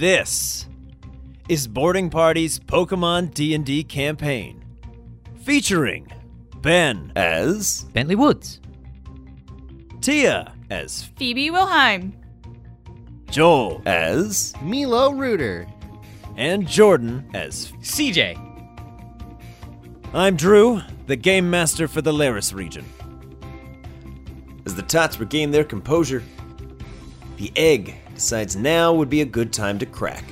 This is Boarding Party's Pokemon D&D campaign, featuring Ben as Bentley Woods. Tia as Phoebe Wilhelm. Joel as Milo Reuter. and Jordan as CJ. I'm Drew, the game master for the Laris region. As the tots regain their composure, the egg decides now would be a good time to crack.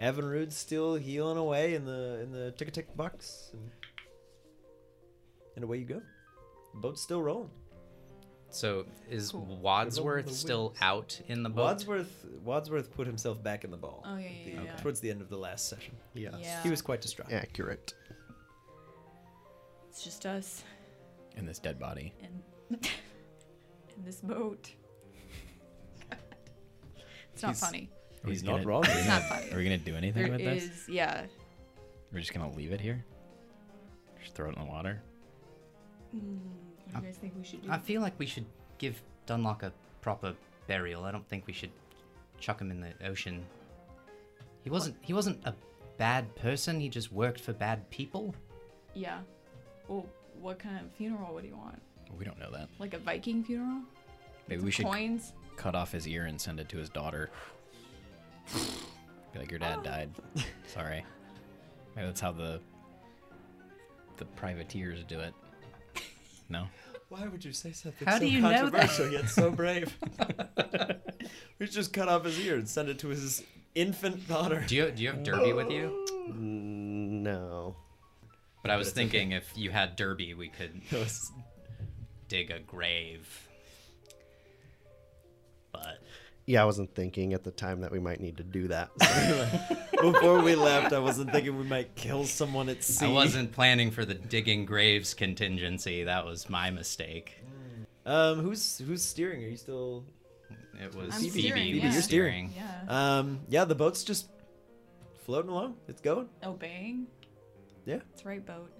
Evinrude's still healing away in the in the tick tick box, and, and away you go. The boat's still rolling. So is Cool. Wadsworth The still wings. out in the boat? Wadsworth Wadsworth put himself back in the ball. Oh, yeah, at yeah, the- yeah. Towards the end of the last session, Yes. Yeah. he was quite distraught. Accurate. It's just us And this dead body. in, in this boat. it's not He's- funny. Are we He's not gonna- wrong. It's not funny. Are we gonna do anything There with is, this? yeah. We're just gonna leave it here. Just throw it in the water. Mm, what do you guys think we should do? I feel like we should give Dunlock a proper burial. I don't think we should chuck him in the ocean. He wasn't. He wasn't a bad person. He just worked for bad people. yeah. Well, what kind of funeral would you want? We don't know that. Like a Viking funeral? Maybe Some we should coins. cut off his ear and send it to his daughter. Be like, your dad died. Sorry. Maybe that's how the the privateers do it. No. Why would you say something How so do you know that? controversial yet so brave? we just cut off his ear and send it to his infant daughter. Do you do you have Derby with you? Mm, No. But I was thinking if you had Derby, we could Yes. Dig a grave. But Yeah, I wasn't thinking at the time that we might need to do that. Before we left, I wasn't thinking we might kill someone at sea. I wasn't planning for the digging graves contingency. That was my mistake. Um, who's who's steering? Are you still? It was I'm Phoebe. steering, who yeah. You're steering. Yeah. Um, yeah, the boat's just floating along. It's going. Obeying? Yeah, It's right boat.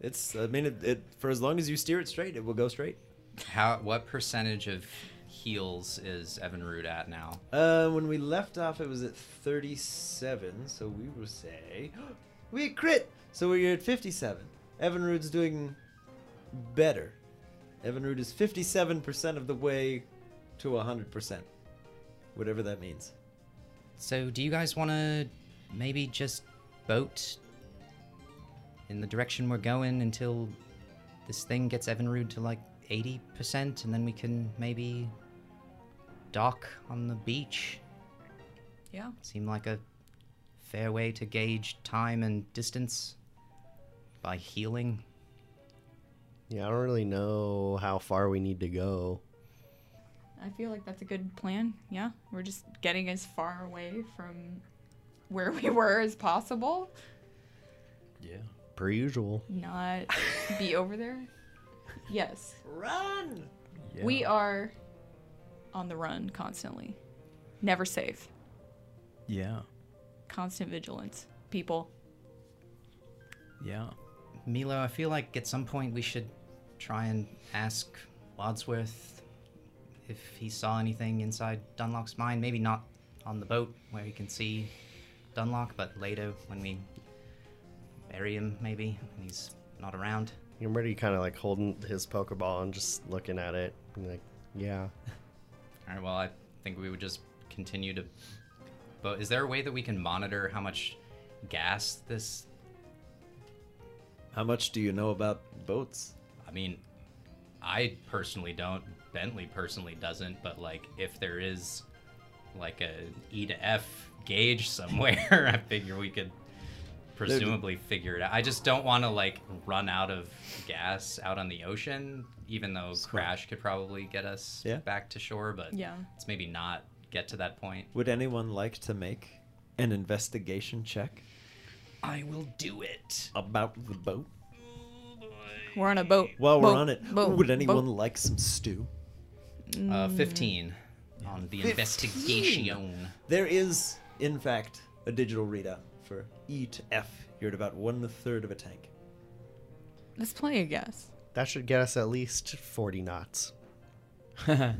It's. I mean, it, it for as long as you steer it straight, it will go straight. How? What percentage of heals is Evinrude at now? Uh, when we left off, it was at 37, so we will say we crit. So we're at 57. Evinrude's doing better. Evinrude is 57% of the way to 100%, whatever that means. So, do you guys want to maybe just boat in the direction we're going until this thing gets Evinrude to like 80%, and then we can maybe dock on the beach? Yeah. Seem like a fair way to gauge time and distance by healing. yeah, I don't really know how far we need to go. I feel like that's a good plan. Yeah. We're just getting as far away from where we were as possible. Yeah. Per usual. Not be over there. Yes. Run! We are on the run constantly. Never safe. Yeah. Constant vigilance. People. Yeah. Milo, I feel like at some point we should try and ask Wadsworth if he saw anything inside Dunlock's mind. Maybe not on the boat where he can see Dunlock, but later when we bury him, maybe when he's not around. I'm ready kind of like holding his Pokeball and just looking at it. And like, yeah. All right. Well, I think we would just continue to. But is there a way that we can monitor how much gas this? How much do you know about boats? I mean, I personally don't. Bentley personally doesn't. But like, if there is like a E to F gauge somewhere, I figure we could presumably figure it out. I just don't want to like run out of gas out on the ocean, even though crash could probably get us Yeah. back to shore. But Yeah. let's maybe not get to that point. Would anyone like to make an investigation check I will do it. about the boat? We're on a boat. While we're Boat. on it, Boat. would anyone Boat. like some stew? Uh, 15 on the 15. investigation. There is, in fact, a digital readout for E to F. You're at about one third of a tank. Let's play of guess. That should get us at least 40 knots.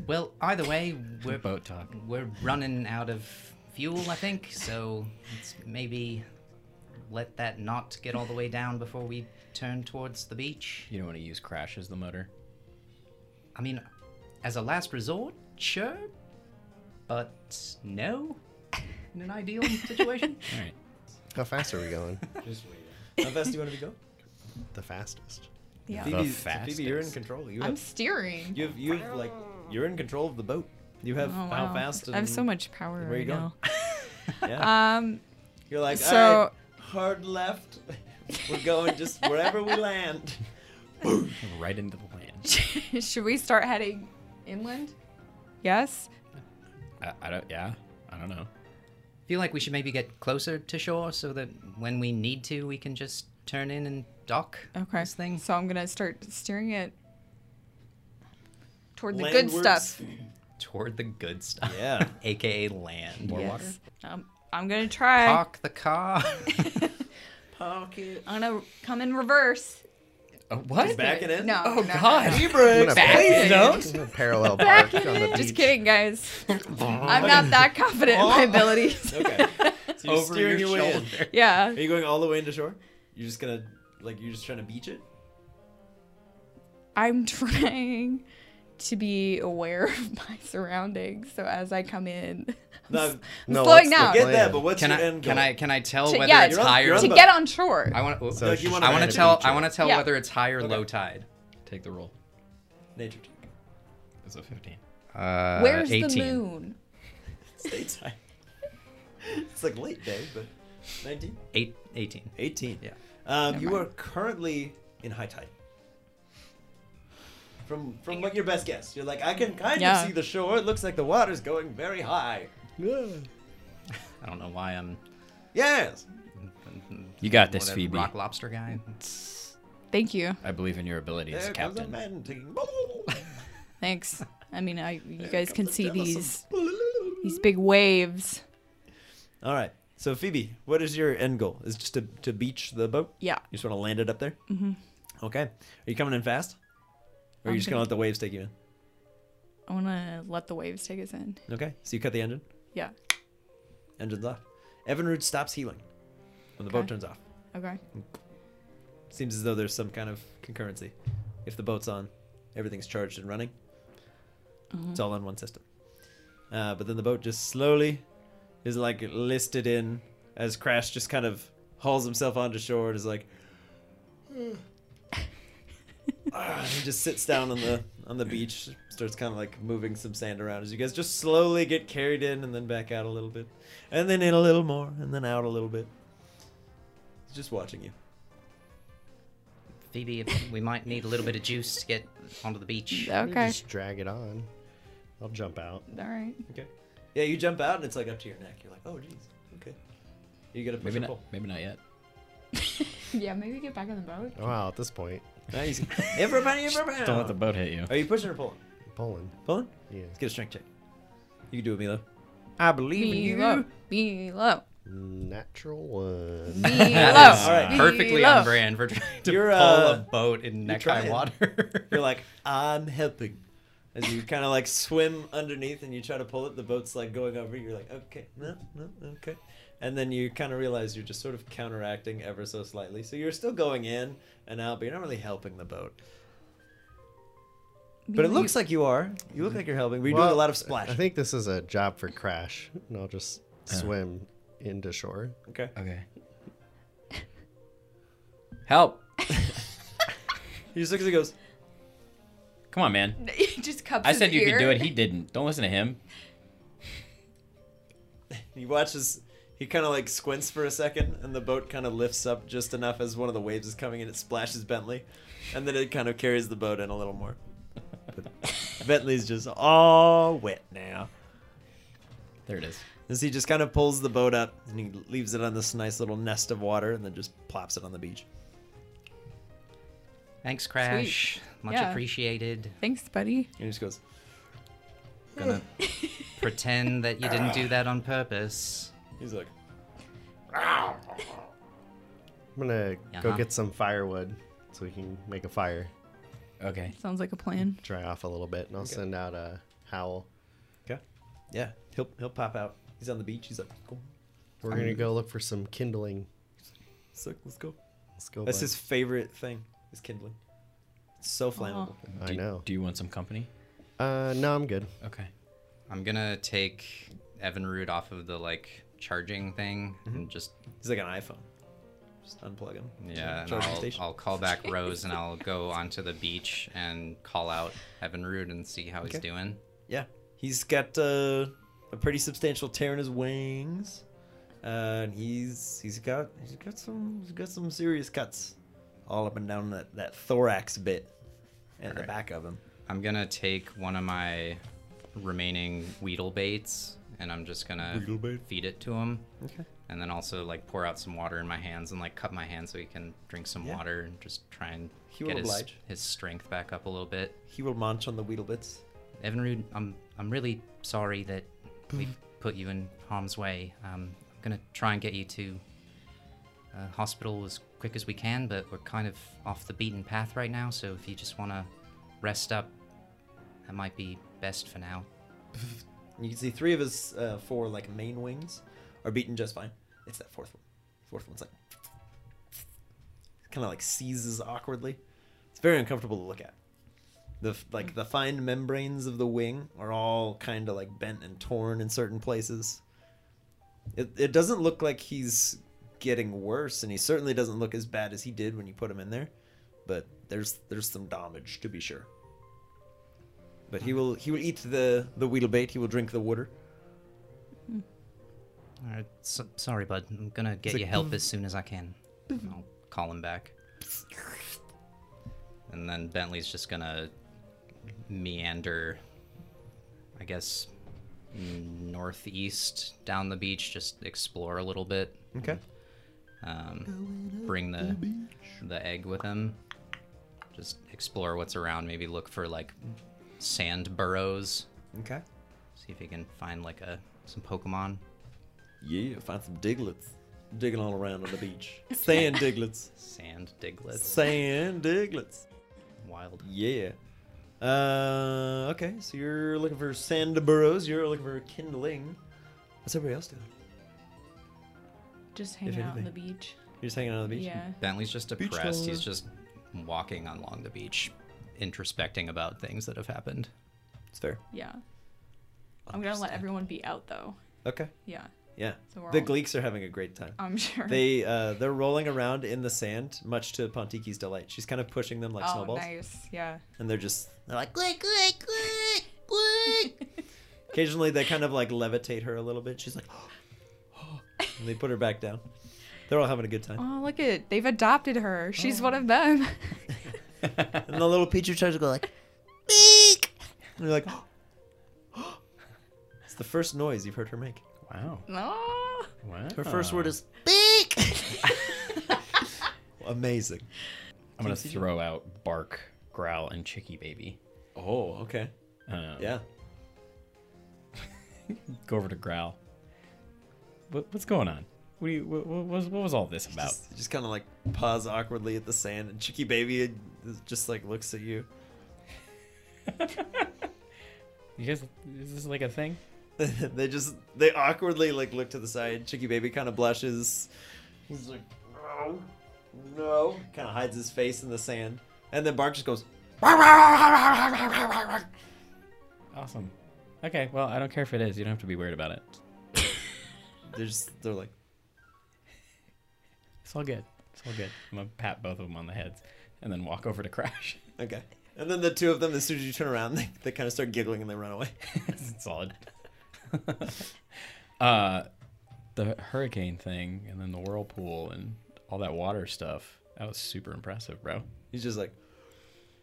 Well, either way, we're Boat talk. we're running out of fuel, I think. So let's maybe let that knot get all the way down before we turn towards the beach. You don't want to use Crash as the motor. I mean, as a last resort, sure, but no. In an ideal situation. All right. How fast are we going? Just wait. How fast do you want to go? the fastest. Yeah. The Phoebe, Phoebe, you're in fastest. control. You I'm steering. you have, you have, like, you're in control of the boat. You have Oh, how wow. fast. I have so much power where you right going? now. Yeah. Um, You're like, so- all right, hard left. We're going just wherever we land. Right into the land. should we start heading inland? Yes. I, I don't. Yeah. I don't know. Feel like we should maybe get closer to shore so that when we need to, we can just turn in and dock Okay. this thing. So I'm gonna start steering it toward the good Landwards. stuff. Toward the good stuff. Yeah. AKA land. More yes. water? Um, I'm gonna try. Park the car. Park it. I'm gonna come in reverse. Oh, what? Backing in? No. Oh no, no, God! no. E-brakes, Back please don't. Parallel park on the beach. Just kidding, guys. I'm not that confident in my oh. abilities. Okay. So you're Over steering your your way in. shoulder. yeah. Are you going all the way into shore? You're just gonna, like, you're just trying to beach it? I'm trying to be aware of my surroundings. So as I come in, No, I'm No, slowing what's down. get that, but what's Can your I end goal? can I can I tell To- whether yeah, it's You're high or to get on shore. I want So Like, you wanna I want to to tell I want to tell Yeah. whether it's high or Okay. low tide. Take the roll. Nature check. It's a 15. Uh, Where's 18. the moon? Stateside. it's like late day, but 19? Eight, 18. 18. Yeah. Um, you mind. are currently in high tide. From from what your best guess, you're like I can kind Yeah. of see the shore. It looks like the water's going very high. Yeah. I don't know why I'm. Yes. You got this, whatever, Phoebe. Rock lobster guy. Thank you. I believe in your ability as There a comes a captain. man taking. Thanks. I mean, I you guys can see these these big waves. All right. So Phoebe, what is your end goal? Is just to to beach the boat? Yeah. You just want to land it up there? Mm-hmm. Okay. Are you coming in fast? Or are you just gonna gonna- let the waves take you in? I want to let the waves take us in. Okay. So you cut the engine. Yeah. Engine's off. Evinrude stops healing when the boat Okay. turns off. Okay. Seems as though there's some kind of concurrency. If the boat's on, everything's charged and running. It's all on one system. Uh, but then the boat just slowly is like listed in as Crash just kind of hauls himself onto shore and is like. Ah, he just sits down on the on the beach, starts kind of like moving some sand around as you guys just slowly get carried in and then back out a little bit, and then in a little more, and then out a little bit. He's just watching you. Phoebe, we might need a little bit of juice to get onto the beach. You Okay. Just drag it on. I'll jump out. All right. Okay. Yeah, you jump out and it's like up to your neck. You're like, oh, jeez. Okay. You gotta push Maybe and not. pull. Maybe not yet. Yeah, maybe get back on the boat. Oh, wow, at this point, Nice. everybody, everybody. Don't let the boat hit you. Are you pushing or pulling? pulling. Pulling. Yeah. Let's get a strength check. You can do it, Milo. I believe in you. Milo. Below. Natural one. Below. That is All right. perfectly Below. on brand for trying to You're, pull uh, a boat in neck high trying. water. You're like, I'm helping. As you kind of like swim underneath and you try to pull it, the boat's like going over. You're like, okay, no, no, okay. And then you kind of realize you're just sort of counteracting ever so slightly. So you're still going in and out, but you're not really helping the boat. But it looks like you are. You look like you're helping. We're doing a lot of splash. I think this is a job for Crash, and I'll just Uh. swim into shore. Okay. Okay. Help! He just looks and goes, Come on, man. He just cups I his said you could do it. He didn't. Don't listen to him. He watches. He kind of like squints for a second, and the boat kind of lifts up just enough as one of the waves is coming and it splashes Bentley, and then it kind of carries the boat in a little more. But Bentley's just all wet now. There it is. As he just kind of pulls the boat up and he leaves it on this nice little nest of water, and then just plops it on the beach. Thanks, Crash. Much Yeah. appreciated. Thanks, buddy. And he just goes, Gonna pretend that you didn't do that on purpose. He's like, I'm gonna go Uh-huh. get some firewood so we can make a fire. Okay. Sounds like a plan. Dry off a little bit, and I'll Okay. send out a howl. Okay. Yeah, he'll he'll pop out. He's on the beach. He's like, cool. We're gonna go look for some kindling. Sick. Let's go. Let's go. That's bud. his favorite thing. Is kindling. It's so flammable. I Do you- know. Do you want some company? Uh, no, I'm good. Okay. I'm gonna take Evinrude off of the like charging thing and just He's like an iPhone. Just unplug him. yeah, and I'll. I'll call back Rose and I'll go onto the beach and call out Evinrude and see how Okay. he's doing. Yeah, he's got uh, a pretty substantial tear in his wings, uh, and he's he's got he's got some he's got some serious cuts, all up and down that, that thorax bit, and the back of him. I'm gonna take one of my remaining Weedle baits and I'm just gonna feed it to him. Okay. And then also like pour out some water in my hands and like cut my hands so he can drink some Yeah. water and just try and He get will his, oblige. his strength back up a little bit. He will munch on the Weedle bits. Evinrude, I'm I'm really sorry that we put you in harm's way. Um, I'm gonna try and get you to uh, hospital as quick as we can, but we're kind of off the beaten path right now. So if you just want to rest up, that might be best for now. You can see three of his uh, four like main wings are beaten just fine. It's that fourth one. Fourth one's like kind of like seizes awkwardly. It's very uncomfortable to look at. The like the fine membranes of the wing are all kind of like bent and torn in certain places. It it doesn't look like he's getting worse, and he certainly doesn't look as bad as he did when you put him in there. But there's there's some damage to be sure. But he mm. will he will eat the the weedle bait. He will drink the water. Mm. All right, so, sorry, bud. I'm gonna get like, you help as soon as I can. Mm-hmm. I'll call him back. And then Bentley's just gonna meander, I guess, northeast down the beach, just explore a little bit. Okay. Um, bring the the egg with him. Just explore what's around. Maybe look for like sand burrows. Okay. See if he can find like a some Pokemon. Yeah, find some Digletts. Digging all around on the beach. Sand Digletts. Sand Digletts. Sand Digletts. Wild. Yeah. Uh, okay, so you're looking for sand burrows. You're looking for kindling. What's everybody else doing? Just hang out on the beach. You're just hanging out on the beach? Yeah. Bentley's just Beach depressed. He's just walking along the beach, introspecting about things that have happened. It's fair. Yeah. I'm gonna let everyone be out though. Okay. Yeah. Yeah. So The all- Gleeks are having a great time. I'm sure. They uh they're rolling around in the sand, much to Pontiki's delight. She's kind of pushing them like oh, snowballs, nice. Yeah. and they're just they're like quick, quick, quick, quick. Occasionally, they kind of like levitate her a little bit. She's like, and they put her back down. They're all having a good time. Oh, look at they've adopted her. She's Oh. one of them. And the little Pichu tries to go like, beak. And they're like, it's the first noise you've heard her make. Wow. no. Wow. Her first word is beak. Amazing. I'm gonna CJ. throw out bark, growl, and chicky baby. Oh, okay. Um, Yeah. Go over to growl. What, what's going on? What do you? What, what was what was all this about? Just, just kind of like pause awkwardly at the sand, and Chicky Baby just like looks at you. You guys, is this like a thing? they just they awkwardly like look to the side. Chicky Baby kind of blushes. He's like, oh, no, no. Kind of hides his face in the sand, and then Bark just goes. Awesome. Okay, well, I don't care if it is. You don't have to be weird about it. They're just they're like, It's all good. It's all good. I'm gonna pat both of them on the heads and then walk over to Crash. okay. And then the two of them, as soon as you turn around, they, they kind of start giggling and they run away. It's solid. uh, the hurricane thing and then the whirlpool and all that water stuff. That was super impressive, bro. He's just like,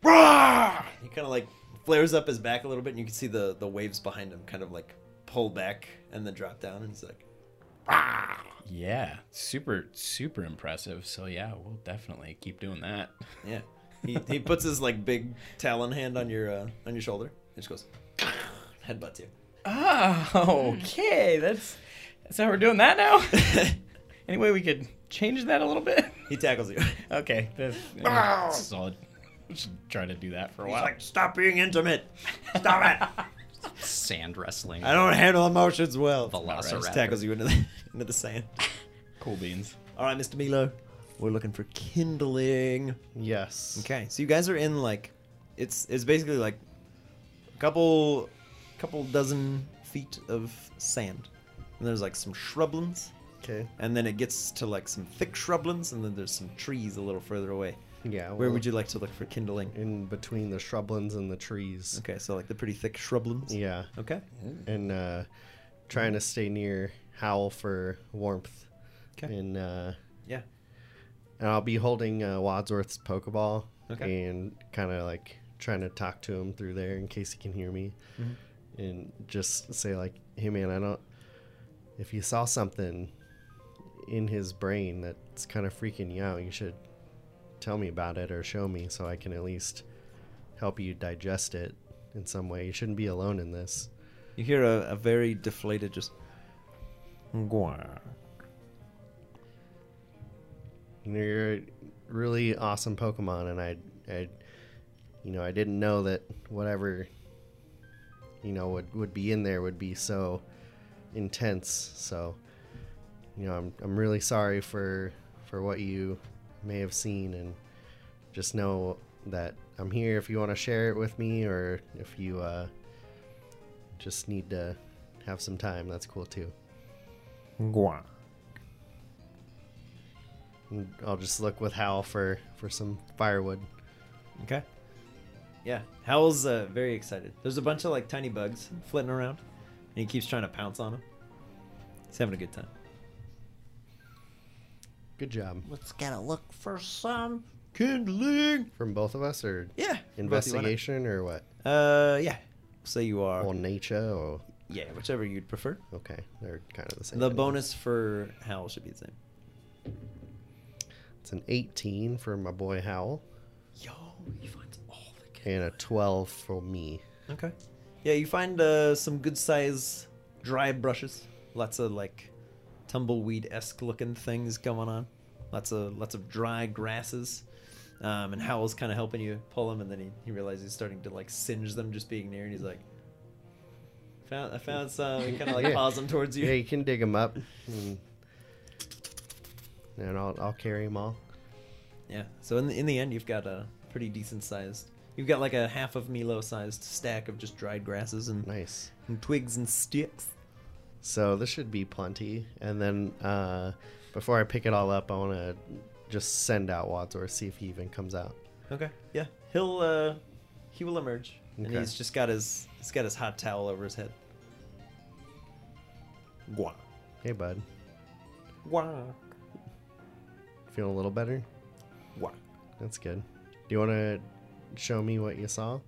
Rah! He kind of like flares up his back a little bit, and you can see the the waves behind him kind of like pull back and then drop down, and he's like, Yeah, super, super impressive. So yeah, we'll definitely keep doing that. yeah. He he puts his like big talon hand on your uh, on your shoulder, He just goes, headbutts you. Oh, okay. That's that's how we're doing that now. Any way we could change that a little bit? He tackles you. Okay, that's yeah, solid. Just trying to do that for a He's while. like, stop being intimate. Stop it. Sand wrestling. I don't handle emotions well. Velociraptor. Just tackles you into the into the sand. cool beans. All right, Mr. Milo, we're looking for kindling. Yes. Okay, so you guys are in like, it's it's basically like a couple, couple dozen feet of sand, and there's like some shrublands, Okay. and then it gets to like some thick shrublands, and then there's some trees a little further away. Yeah. Where well, would you like to look for kindling? In between the shrublands and the trees. Okay, so like the pretty thick shrublands. Yeah. Okay. And uh, trying to stay near Howl for warmth. Okay. And uh, Yeah. and I'll be holding uh, Wadsworth's Pokeball. Okay. And kind of like trying to talk to him through there in case he can hear me. Mhm. And just say like, hey man, I don't. If you saw something in his brain that's kind of freaking you out, you should tell me about it or show me so I can at least help you digest it in some way. You shouldn't be alone in this. You hear a, a very deflated just. You're a really awesome Pokemon, and I, I, you know, I didn't know that whatever, you know, would would be in there would be so intense. So, you know, I'm I'm really sorry for for what you may have seen, and just know that I'm here if you want to share it with me, or if you uh, just need to have some time. That's cool too. Gwah. I'll just look with Hal for for some firewood. Okay. Yeah, Hal's uh, very excited. There's a bunch of like tiny bugs flitting around, and he keeps trying to pounce on them. He's having a good time. Good job. Let's gotta look for some. Kindling. From both of us, or Yeah. investigation, or what? Uh, yeah. Say you are. Or nature, or yeah, whichever you'd prefer. okay, they're kind of the same. The anyway. bonus for Howl should be the same. It's an 18 for my boy Howl, Yo, he finds all the kids. and a 12 for me. Okay. Yeah, you find uh, some good size dry brushes. Lots of like tumbleweed esque looking things going on. Lots of lots of dry grasses. Um, and Howl's kind of helping you pull them, and then he, he realizes he's starting to like singe them just being near, and he's like, "Found I found some." He kind of like paws them towards you. Yeah, you can dig them up, and, and I'll I'll carry them all. Yeah. So in the, in the end, you've got a pretty decent sized. You've got like a half of Milo sized stack of just dried grasses and, Nice. and twigs and sticks. So this should be plenty. And then uh, before I pick it all up, I want to just send out Wadsworth, see if he even comes out. Okay. Yeah. He'll uh he will emerge. And he's just got his he's got his hot towel over his head. Guac. Hey, bud, Guac. feeling a little better? Guac. That's good. Do you want to show me what you saw?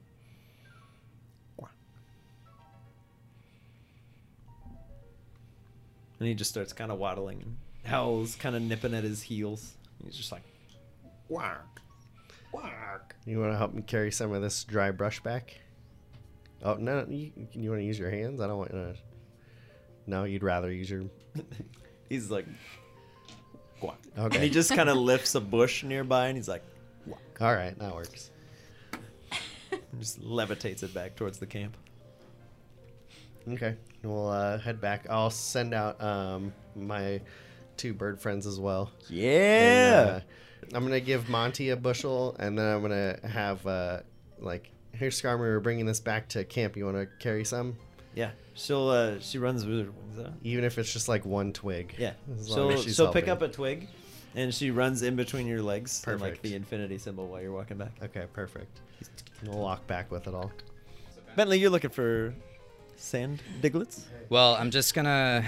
And he just starts kind of waddling and Howl's kind of nipping at his heels. He's just like Guac. Guac. You want to help me carry some of this dry brush back? Oh no! You, you want to use your hands? I don't want to. No, you'd rather use your. He's like Guac. Okay. And he just kind of lifts a bush nearby and he's like All right, that works. and just levitates it back towards the camp. Okay, we'll uh, head back. I'll send out um, my two bird friends as well. Yeah. And, uh, I'm gonna give Monty a bushel, and then I'm gonna have uh, like, here, Skarmory, we're bringing this back to camp. You want to carry some, yeah. She'll uh she runs with her wings out. even if it's just like one twig. Yeah. As long as she's she'll pick up a twig and she runs in between your legs and like the infinity symbol while you're walking back. Okay, perfect. We'll walk back with it all. Bentley, you're looking for sand Digletts? Well, I'm just gonna.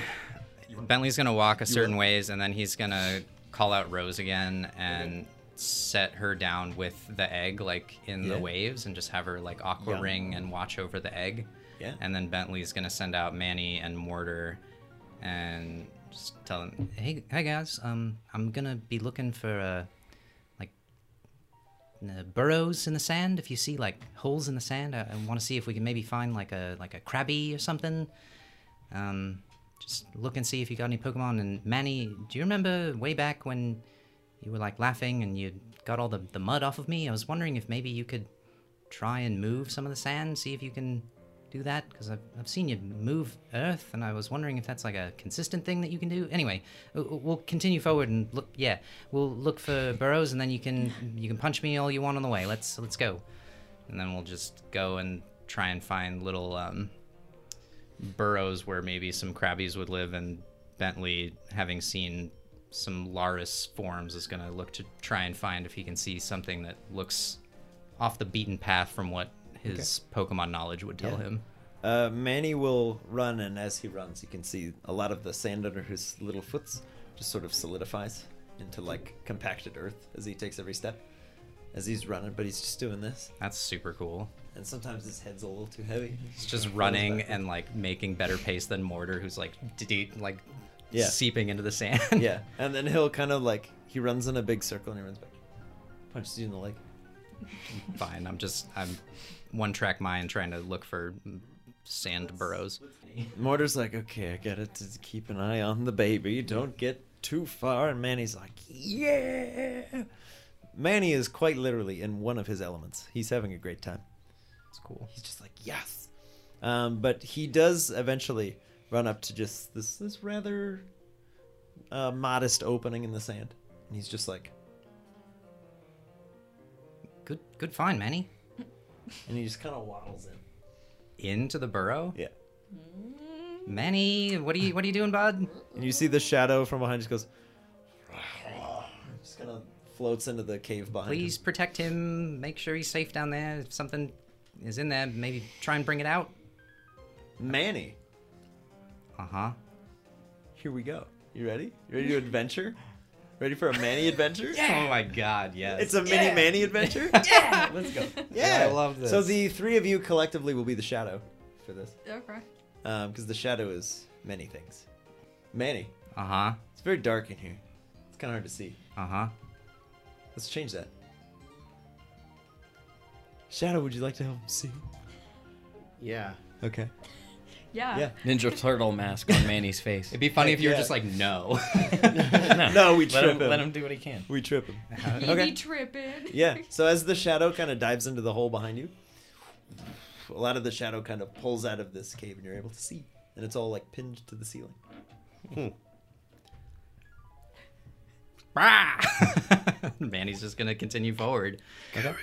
Bentley's gonna walk a certain ways, and then he's gonna call out Rose again and set her down with the egg, like in Yeah. the waves, and just have her like aqua Yum. ring and watch over the egg. Yeah. And then Bentley's gonna send out Manny and Mortar, and just tell them, "Hey, hey guys, um, I'm gonna be looking for uh, like uh, burrows in the sand. If you see like holes in the sand, I, I want to see if we can maybe find like a like a Krabby or something. Um, just look and see if you got any Pokemon. And Manny, do you remember way back when you were like laughing and you got all the, the mud off of me. I was wondering if maybe you could try and move some of the sand, see if you can do that because I've, I've seen you move earth and I was wondering if that's like a consistent thing that you can do. Anyway, we'll continue forward and look. Yeah, we'll look for burrows and then you can you can punch me all you want on the way. Let's let's go, and then we'll just go and try and find little um, burrows where maybe some Krabbies would live and Bentley, having seen some Laris forms, is going to look to try and find if he can see something that looks off the beaten path from what his Pokemon knowledge would tell Yeah. him. Uh, Manny will run, and as he runs, you can see a lot of the sand under his little foots just sort of solidifies into like compacted earth as he takes every step. As he's running, but he's just doing this, That's super cool. And sometimes his head's a little too heavy. He's just Falls running and like making better pace than Mortar, who's like d- like Yeah. seeping into the sand. yeah, and then he'll kind of like he runs in a big circle and he runs back, punches you in the leg. Fine. I'm just I'm one track mind trying to look for sand burrows. Mortar's like, okay, I gotta t- keep an eye on the baby. Don't get too far. And Manny's like, yeah. Manny is quite literally in one of his elements. He's having a great time. It's cool. He's just like, yes. Um, but he does eventually run up to just this this rather uh, modest opening in the sand, and he's just like, Good good find, Manny. and he just kind of waddles in. Into the burrow. Yeah. Manny, what are you what are you doing, bud? And you see the shadow from behind just goes, just kind of floats into the cave behind. him. Please protect him. Make sure he's safe down there. If something is in there, maybe try and bring it out. Manny. Uh huh. Here we go. You ready? You ready to adventure? Ready for a Manny adventure? yeah. Oh my God! Yes. It's a mini Manny adventure? yeah! Let's go. Yeah! I love this. So the three of you collectively will be the shadow for this. Okay. Because the shadow is many things. Manny. Uh huh. It's very dark in here. It's kind of hard to see. Uh huh. Let's change that. Shadow, would you like to help him see? Yeah. Okay. Yeah. Yeah. Ninja Turtle mask on Manny's face. It'd be funny if you were Yeah. just like, no. no, No, we let trip him, him. Let him do what he can. We trip him. You Okay. be tripping. Yeah. So as the shadow kind of dives into the hole behind you, a lot of the shadow kind of pulls out of this cave, and you're able to see, and it's all like pinned to the ceiling. Hmm. Manny's just gonna continue forward. Okay.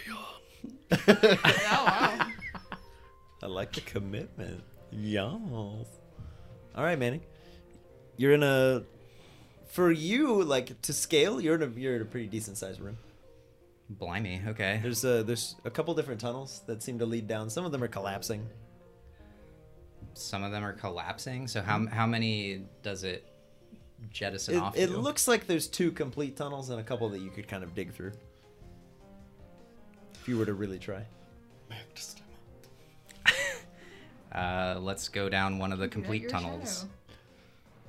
Oh, wow. I like the commitment. Yes. All right, Manny. You're in a. For you, like to scale, you're in a you're in a pretty decent sized room. Blimey. Okay. There's a there's a couple different tunnels that seem to lead down. Some of them are collapsing. Some of them are collapsing. So how how many does it jettison It, off? it to? looks like there's two complete tunnels and a couple that you could kind of dig through. If you were to really try. Uh, let's go down one of the complete tunnels.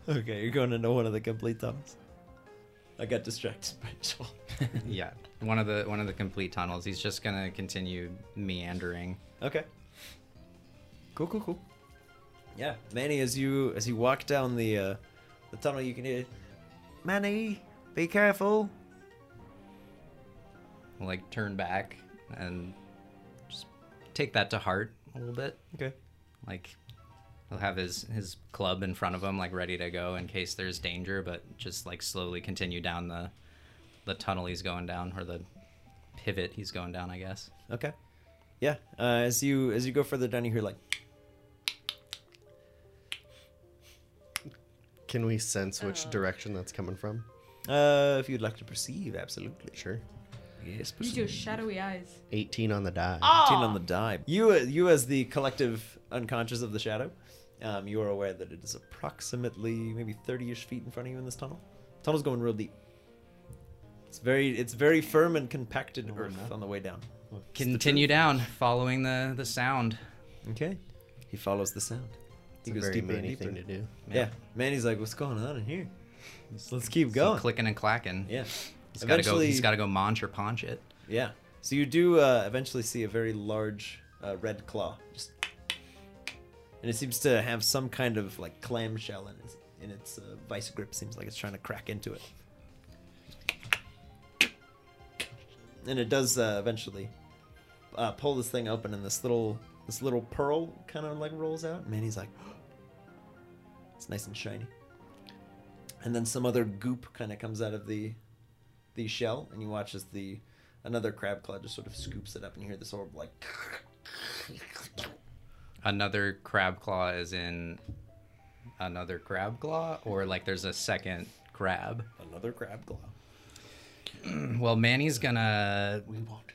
shadow. Okay, you're going into one of the complete tunnels. I got distracted by Joel. yeah, one of the one of the complete tunnels. He's just gonna continue meandering. Okay. Cool, cool, cool. Yeah, Manny, as you as you walk down the uh, the tunnel, you can hear, Manny, be careful. Like turn back and just take that to heart a little bit. Okay. Like he'll have his his club in front of him, like ready to go in case there's danger, but just like slowly continue down the the tunnel he's going down or the pivot he's going down, I guess. Okay. Yeah. Uh, as you as you go further down, you hear like, Can we sense which Oh. direction that's coming from? uh, if you'd like to perceive, absolutely. Sure. Yes, Use your shadowy eyes. 18 on the die. Ah! 18 on the die. You, you as the collective unconscious of the shadow, um, you are aware that it is approximately maybe 30ish feet in front of you in this tunnel. Tunnel's going real deep. It's very, it's very firm and compacted Oh, earth no. on the way down. Continue down, following the the sound. Okay. He follows the sound. It's He a goes very deeper and deeper. thing to do. Yeah. Manny's like, what's going on in here? Let's keep So going. clicking and clacking. Yeah. He's got to go. Eventually- He's got to go manch or paunch it. Yeah. So you do uh, eventually see a very large uh, red claw, just, and it seems to have some kind of like clamshell in its in its uh, vice grip. Seems like it's trying to crack into it. and it does uh, eventually uh, pull this thing open, and this little this little pearl kind of like rolls out. And Manny's like, it's nice and shiny. And then some other goop kind of comes out of the the shell, and you watch as the another crab claw just sort of scoops it up, and you hear this orb like. Another crab claw is in another crab claw, or like there's a second crab. Another crab claw. Well, Manny's gonna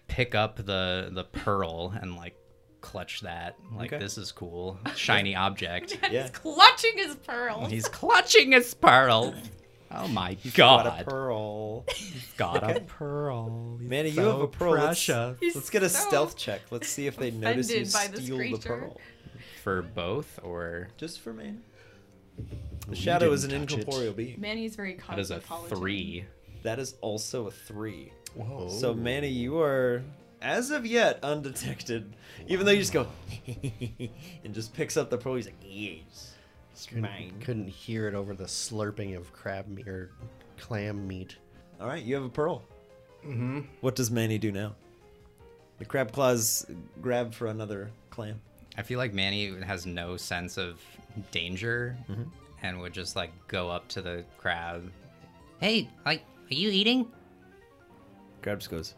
pick up the the pearl and like clutch that. Like Okay. this is cool, shiny object. Yeah. He's clutching his pearl. He's clutching his pearl. Oh my god. Got a god! pearl. Got Okay. a pearl. He's Manny, you have a pearl. Let's, precious. Let's get a so stealth check. Let's see if they notice you offended by this steal the creature. pearl. for both, or Just for Manny. The shadow is an didn't it. incorporeal being. Manny's very that is a three. That is also a three. Whoa. So Manny, you are as of yet undetected. Even though you just go and just picks up the pearl, he's like, yes, it's couldn't, mine. couldn't hear it over the slurping of crab meat or clam meat. All right, you have a pearl. Mm-hmm. What does Manny do now? The crab claws grab for another clam. I feel like Manny has no sense of danger and would just like go up to the crab. Hey, like, are you eating? Crabs goes,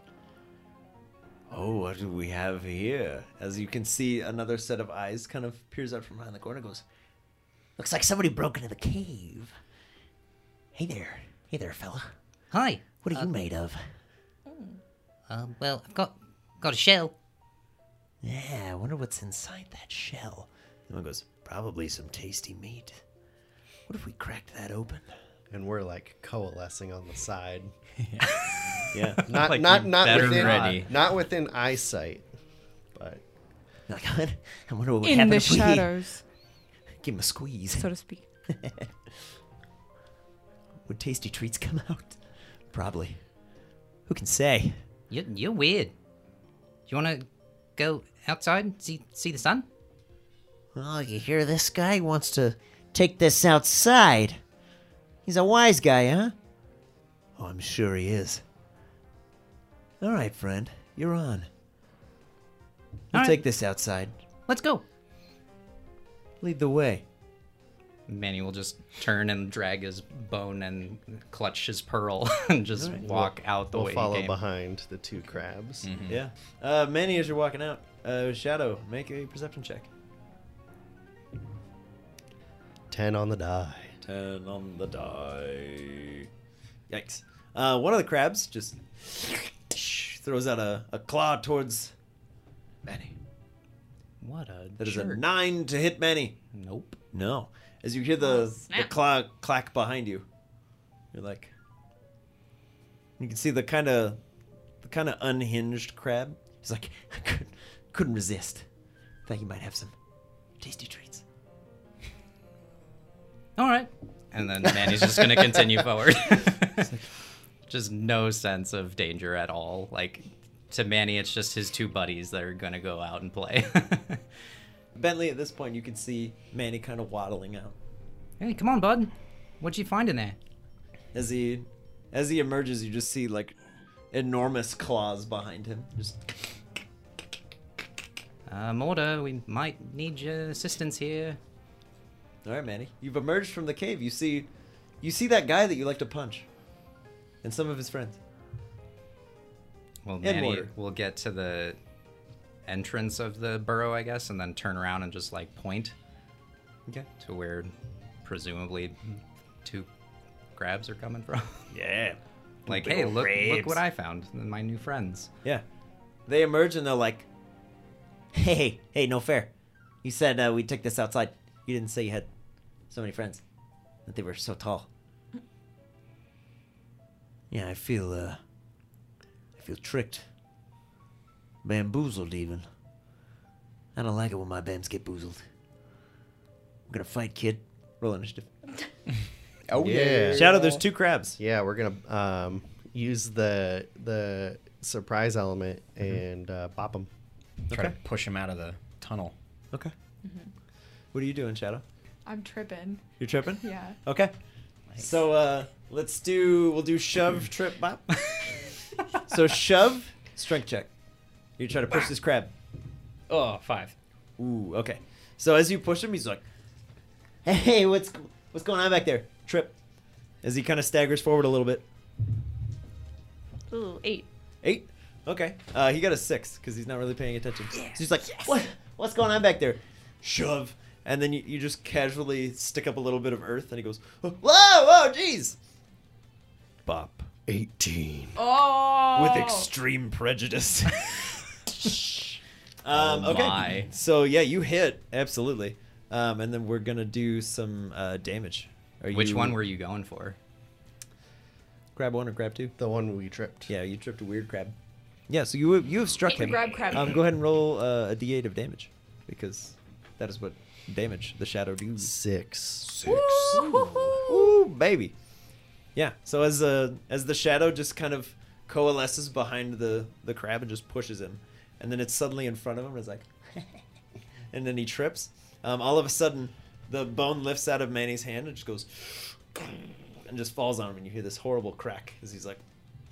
Oh, what do we have here? As you can see, another set of eyes kind of peers out from behind the corner. Goes, Looks like somebody broke into the cave. Hey there. Hey there, fella. Hi. What are you made of? Uh, well, I've got got a shell. Yeah, I wonder what's inside that shell. and one goes, Probably some tasty meat. What if we cracked that open? And we're like coalescing on the side. Yeah. Not Like, not not within ready. not within eyesight. But Like, I wonder what would In happen the if we shadows, give him a squeeze. so to speak. Would tasty treats come out? Probably. Who can say? You're, you're weird. Do you want to go outside and see see the sun? Oh, you hear this guy wants to take this outside. He's a wise guy, huh? Oh, I'm sure he is. All right, friend, you're on. We'll All right. take this outside. Let's go. Lead the way. Manny will just turn and drag his bone and clutch his pearl and just walk out the we'll way follow he came. behind the two crabs. Yeah. Uh, Manny, as you're walking out, uh, Shadow, make a perception check. Ten on the die. 10 on the die. Yikes. Uh, one of the crabs just throws out a, a claw towards Manny. What a That is a 9 to hit Manny. Nope. No. As you hear the, Oh, the snap. claw clack behind you, you're like. You can see the kind of the kind of unhinged crab. He's like, I couldn't, couldn't resist. Thought you might have some tasty treats. All right. And then Manny's just gonna continue forward. just no sense of danger at all. Like to Manny, it's just his two buddies that are gonna go out and play. Bentley, at this point, you can see Manny kind of waddling out. Hey, come on, bud. What'd you find in there? As he as he emerges, you just see like enormous claws behind him. Just Uh, Mortar, we might need your assistance here. all right, Manny. You've emerged from the cave. You see, you see that guy that you like to punch, and some of his friends. Well, And Manny mortar. will get to the entrance of the burrow, I guess, and then turn around and just like point Okay. to where presumably two crabs are coming from. Yeah. like, Big hey, ol' look, look what I found. My new friends. Yeah. They emerge and they're like, Hey, hey, no fair. You said uh, we took this outside. You didn't say you had so many friends. That they were so tall. Yeah, I feel, uh, I feel tricked. Bamboozled, even. I don't like it when my bams get boozled. We're gonna fight, kid. roll initiative. Oh yeah. Shadow, there's two crabs. Yeah, we're gonna um, use the the surprise element and uh, bop them. Try Okay. to push him out of the tunnel. Okay. What are you doing, Shadow? I'm tripping. You're tripping? Yeah. Okay. So uh let's do we'll do shove trip bop. so shove Strength check. You try to push this crab. Oh, five. Ooh, okay. So as you push him, he's like, "Hey, what's what's going on back there?" Trip. As he kind of staggers forward a little bit. Ooh, eight. Eight. Okay. Uh, he got a six because he's not really paying attention. So he's like, "What? What's going on back there?" Shove. And then you, you just casually stick up a little bit of earth, and he goes, "Whoa, whoa, jeez." Bop. 18. Oh. With extreme prejudice. um, Oh okay. my. So yeah, you hit absolutely, um, and then we're gonna do some uh, damage. Are Which you- one were you going for? grab one or grab two? The one we tripped. Yeah, you tripped a weird crab. Yeah, so you you have struck You him. grab crab. Um, go ahead and roll uh, a d8 of damage, because that is what damage the shadow does. Six. Ooh, baby. Yeah. So as uh, as the shadow just kind of coalesces behind the the crab and just pushes him, and then it's suddenly in front of him. And it's like, and then he trips. Um, all of a sudden, the bone lifts out of Manny's hand and just goes, and just falls on him. And you hear this horrible crack as he's like,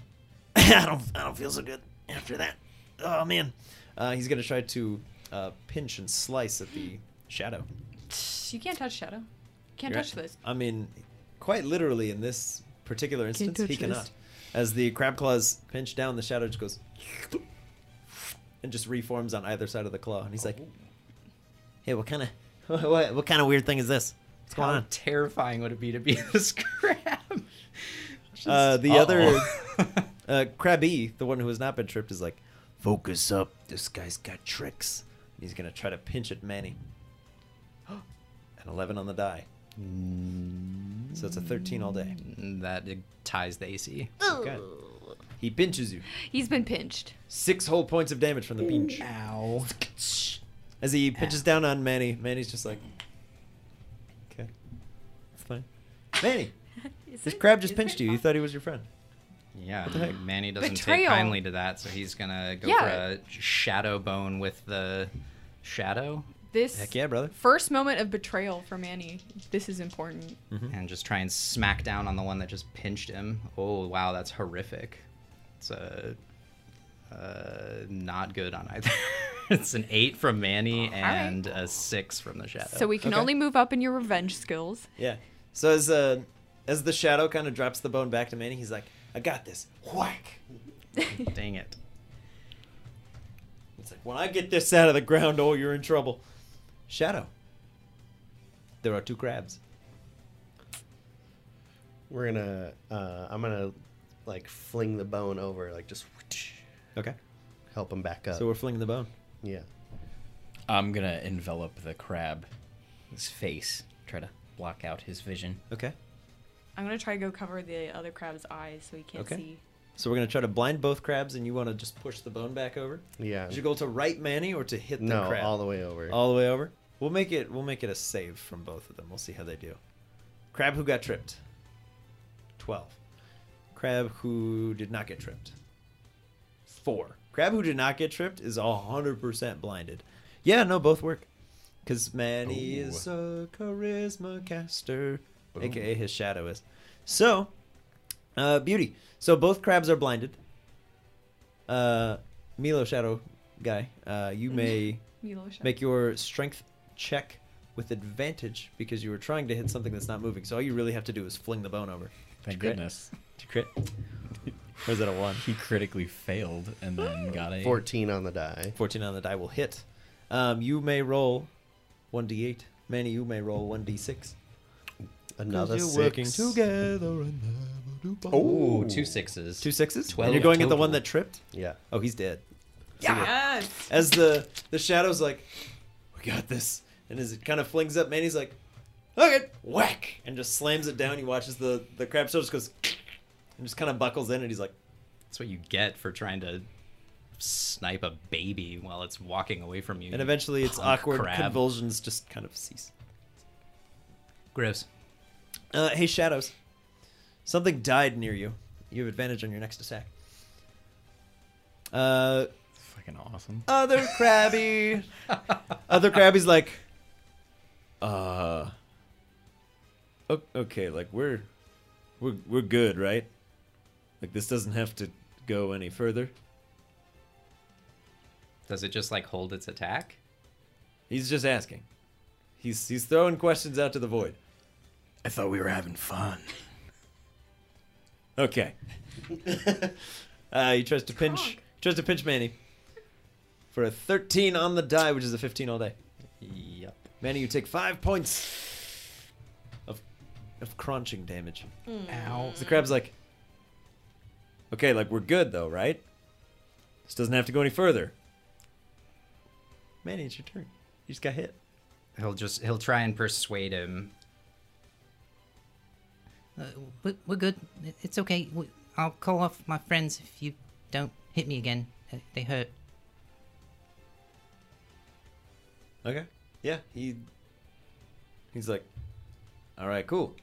I don't I don't feel so good after that. Oh man. Uh, he's gonna try to uh, pinch and slice at the shadow. You can't touch Shadow. Can't You're touch right. this. I mean, quite literally in this particular instance, he cannot. As the crab claws pinch down, the shadow just goes and just reforms on either side of the claw. And he's like, "Hey, what kind of what, what kind of weird thing is this? What's going How on?" terrifying would it be to be this crab? Uh, the Uh-oh. other uh, Krabby, the one who has not been tripped, is like, "Focus up. This guy's got tricks." He's gonna try to pinch at Manny. An eleven on the die. So it's a thirteen all day. Mm, that ties the AC. Okay. He pinches you. He's been pinched. Six whole points of damage from the pinch. Ow. As he pinches down on Manny, Manny's just like, okay, it's fine. Manny, this it- crab just pinched it? you. You thought he was your friend. Yeah, What the heck? Manny doesn't Betrayal. take kindly to that, so he's gonna go for a shadow bone with the shadow This Heck yeah, brother. first moment of betrayal for Manny. This is important. and just try and smack down on the one that just pinched him. Oh wow, that's horrific. It's a uh, not good on either. it's an eight from Manny All right. and a six from the shadow. So we can Okay. only move up in your revenge skills. Yeah. So as uh, as the shadow kind of drops the bone back to Manny, he's like, I got this. Whack. dang it. It's like when I get this out of the ground, oh, you're in trouble. Shadow. There are two crabs. We're gonna. Uh, I'm gonna like fling the bone over, like just Okay. help him back up. So we're flinging the bone. yeah. I'm gonna envelop the crab, his face, try to block out his vision. Okay. I'm gonna try to go cover the other crab's eyes so he can't Okay. see. So we're gonna try to blind both crabs, and you want to just push the bone back over. Yeah. Did you go to right Manny or to hit the no, crab? all the way over. All the way over. We'll make it. We'll make it a save from both of them. We'll see how they do. Crab who got tripped. Twelve. Crab who did not get tripped. Four. Crab who did not get tripped is hundred percent blinded. Yeah, no, both work. Cause Manny is a charisma caster, aka his shadow is. So, uh, beauty. So both crabs are blinded. Uh, Milo Shadow guy, uh, you may Milos. make your strength check with advantage because you were trying to hit something that's not moving. So all you really have to do is fling the bone over. Thank Crit? goodness. To crit. or is that a one? He critically failed and then got a 14 on the die. 14 on the die will hit. Um, you may roll 1d8. Manny, you may roll 1d6. Another you're six. working together and never do Oh, two sixes. Two sixes? Twelve and you're going at the total. one that tripped? Yeah. Oh, he's dead. Yes. As the the shadow's like, we got this, and as it kind of flings up, Manny's like, okay, whack, and just slams it down. He watches the the crab show just goes, and just kind of buckles in, and he's like, That's what you get for trying to snipe a baby while it's walking away from you. and eventually its awkward crab. convulsions just kind of cease. Gross. Uh, hey, shadows, something died near you. You have advantage on your next attack. Uh, fucking awesome. other Krabby. other Krabby's like, uh, okay, like we're, we're we're good, right? Like this doesn't have to go any further. Does it just like hold its attack? He's just asking. He's he's throwing questions out to the void. I thought we were having fun. Okay. uh, he tries to pinch. Frog. Tries to pinch Manny for a 13 on the die, which is a 15 all day. Yep. Manny, you take five points of of crunching damage. Ow. So the crab's like, okay, like we're good though, right? This doesn't have to go any further. Manny, it's your turn. You just got hit. He'll just he'll try and persuade him. Uh, we- we're good. It's okay. We- I'll call off my friends if you don't hit me again. Uh, They hurt. Okay. Yeah, he he's like, all right, cool.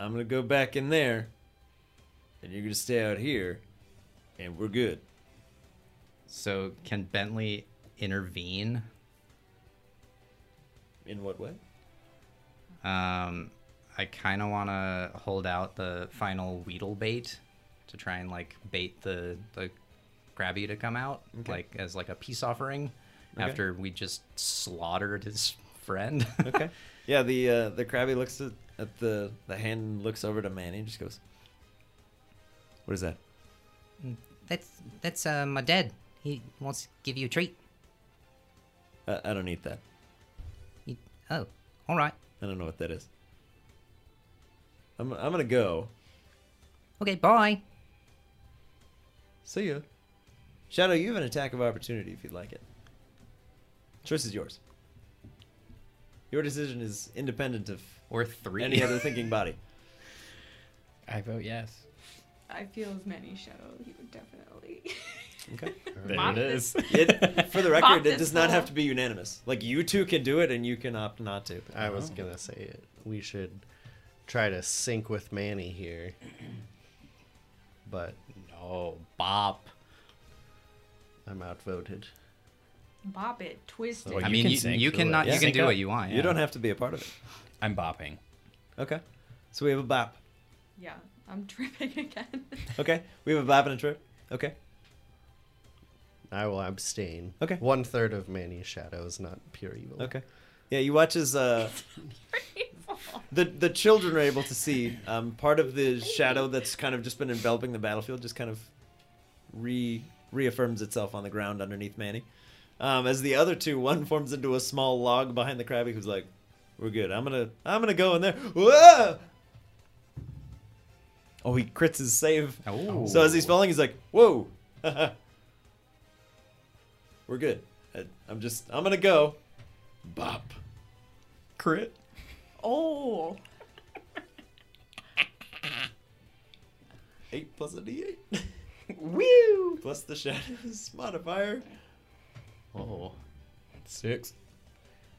I'm gonna go back in there, and you're gonna stay out here, and we're good. So can Bentley intervene? In what way? Um, I kind of want to hold out the final Weedle bait to try and like bait the the Krabby to come out, Okay. like as like a peace offering Okay. after we just slaughtered his friend. Okay. yeah, the uh, the Krabby looks at, at the the hand and looks over to Manny and just goes, "What is that?" That's that's uh, my dad. He wants to give you a treat. I, I don't eat that. You, oh, all right. I don't know what that is. I'm I'm gonna go. Okay, bye. See ya. Shadow, you have an attack of opportunity if you'd like it. Choice is yours. Your decision is independent of or three. any other thinking body. I vote yes. I feel as many shadow. He would definitely. Okay. There Mop it. It, for the record, it does not have to be unanimous. Like you two can do it, and you can opt not to. I was oh. gonna say it. We should try to sync with Manny here, but no, Bop. I'm outvoted. Bop it, twist Well, it. I you mean, can you, sync you through can it. not, Yeah. you can Sync do up. what you want. You yeah. don't have to be a part of it. I'm bopping. Okay. So we have a bop. Yeah, I'm tripping again. Okay. We have a bop and a trip. Okay. I will abstain. Okay. One third of Manny's shadow is not pure evil. Okay. Yeah, you watch as uh, the the children are able to see um, part of the shadow that's kind of just been enveloping the battlefield, just kind of re reaffirms itself on the ground underneath Manny. Um, as the other two, one forms into a small log behind the Krabby, who's like, "We're good. I'm gonna I'm gonna go in there." Whoa! Oh, he crits his save. Oh. So as he's falling, he's like, "Whoa, we're good. I, I'm just I'm gonna go." Bop. Crit. oh, Eight plus a D8. Woo! Plus the shadows modifier. Oh. Six.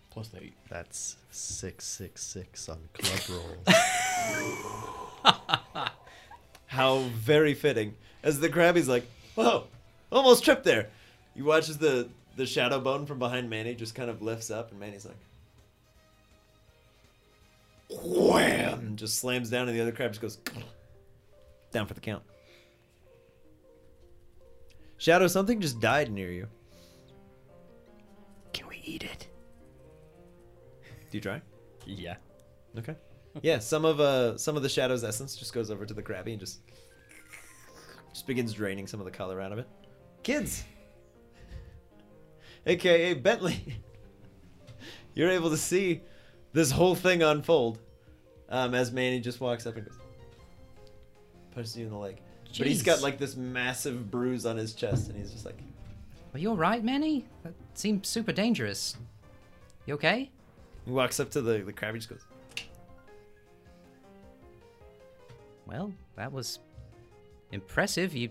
Plus eight. That's six six six on club rolls. How very fitting. As the Krabby's like, whoa, almost tripped there. You watch as the the shadow bone from behind Manny just kind of lifts up, and Manny's like, wham, just slams down, and the other crab just goes down for the count. Shadow, something just died near you. Can we eat it? Do you try? Yeah. Okay. Yeah, some of uh some of the shadow's essence just goes over to the Krabby and just just begins draining some of the color out of it. Kids, aka Bentley, you're able to see this whole thing unfold um, as Manny just walks up and goes punches you in the leg. But he's got like this massive bruise on his chest, and he's just like, Are you alright, Manny? That seems super dangerous. You okay? he walks up to the the Krabby, just goes, Well, that was impressive. You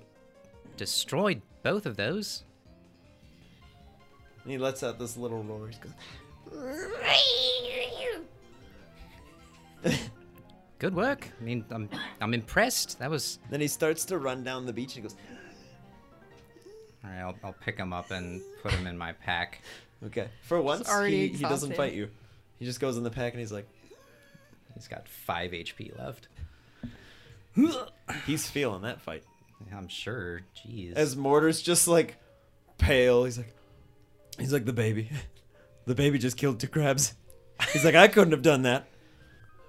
destroyed both of those. and he lets out this little roar. He goes, Good work. I mean, I'm I'm impressed. That was then he starts to run down the beach, and he goes. All right, I'll, I'll pick him up and put him in my pack. Okay. For once, he, he doesn't exhausted. fight you. He just goes in the pack and he's like, He's got five HP left. he's feeling that fight. I'm sure. Jeez. As Mortar's just like pale. He's like, he's like the baby. The baby just killed two crabs. He's like, I couldn't have done that.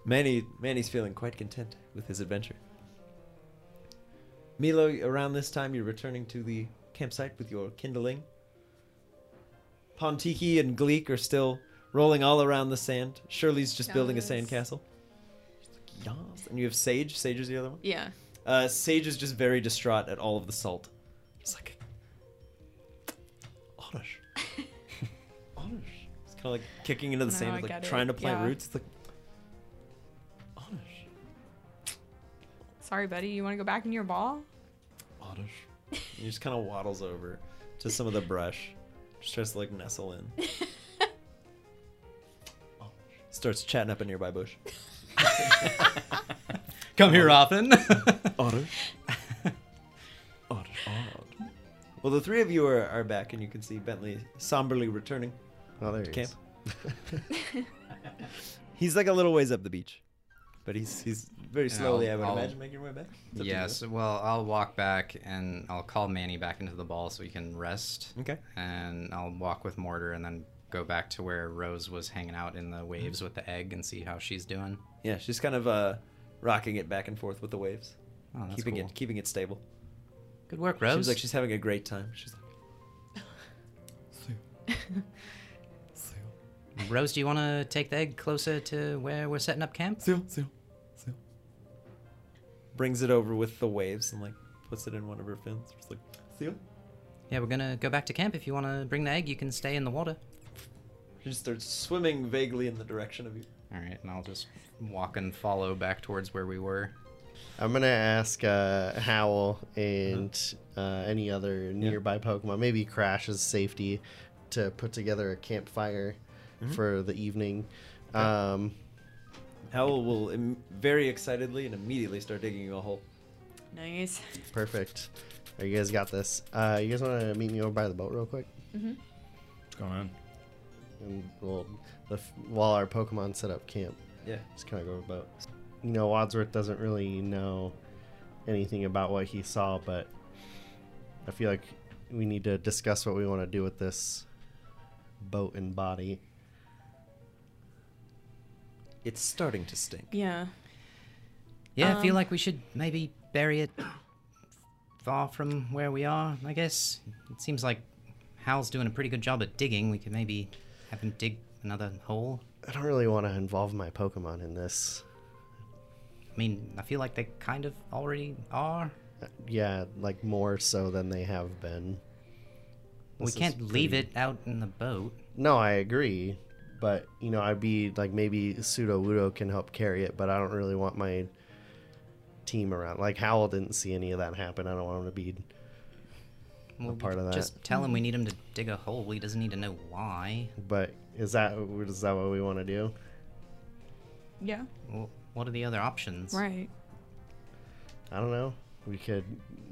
Manny, Manny's feeling quite content with his adventure. Milo, around this time, you're returning to the campsite with your kindling. Pontiki and Gleek are still rolling all around the sand. Shirley's just building a Yes. sandcastle. Yes. And you have Sage. Sage is the other one. Yeah. Uh, Sage is just very distraught at all of the salt. Just like, Oddish. Oddish. It's kind of like kicking into the No, sand, like get it. trying to plant Yeah. roots. It's like, Oddish. Sorry, buddy. You want to go back in your ball? Oddish. he just kind of waddles over to some of the brush. Just tries to like nestle in. Starts chatting up a nearby bush. Come here often. Otter. Otter. Well, the three of you are, are back, and you can see Bentley somberly returning Oh, there to he camp. is. He's like a little ways up the beach, but he's he's very slowly. I'll- I would I'll- imagine making your way back. It's up yes. Well, I'll walk back and I'll call Manny back into the ball so he can rest. Okay. And I'll walk with Mortar and then go back to where Rose was hanging out in the waves with the egg and see how she's doing. Yeah, she's kind of uh, rocking it back and forth with the waves, Oh, that's keeping cool. it keeping it stable. Good work, Rose. Seems like she's having a great time. She's like, Rose, do you want to take the egg closer to where we're setting up camp? seal, seal, seal. Brings it over with the waves and like puts it in one of her fins. Just like seal. Yeah, we're gonna go back to camp. If you want to bring the egg, you can stay in the water. She just starts swimming vaguely in the direction of you. All right, and I'll just walk and follow back towards where we were. I'm gonna ask uh, Howl and uh, any other nearby Pokemon, maybe Crash's safety, to put together a campfire for the evening. Um, Howl will Im- very excitedly and immediately start digging you a hole. Nice. perfect. Are you guys got this? Uh, you guys want to meet me over by the boat real quick? Mm-hmm. What's going on? And we'll the, f- while our Pokemon set up camp, Yeah. just kind of go about. You know, Wadsworth doesn't really know anything about what he saw, but I feel like we need to discuss what we want to do with this boat and body. It's starting to stink. Yeah. Yeah, I feel Um, like we should maybe bury it far from where we are. I guess it seems like Howl's doing a pretty good job at digging. We could maybe have him dig another hole. I don't really want to involve my Pokemon in this. I mean, I feel like they kind of already are. Uh, Yeah, like more so than they have been. we This is can't leave pretty- it out in the boat. No, I agree, but you know, I'd be like maybe Sudowoodo can help carry it, but I don't really want my team around. Like Howl didn't see any of that happen. I don't want him to be. We'll part of that. Just tell him we need him to dig a hole. He doesn't need to know why. But is that is that what we want to do? Yeah. Well, what are the other options? Right. I don't know. We could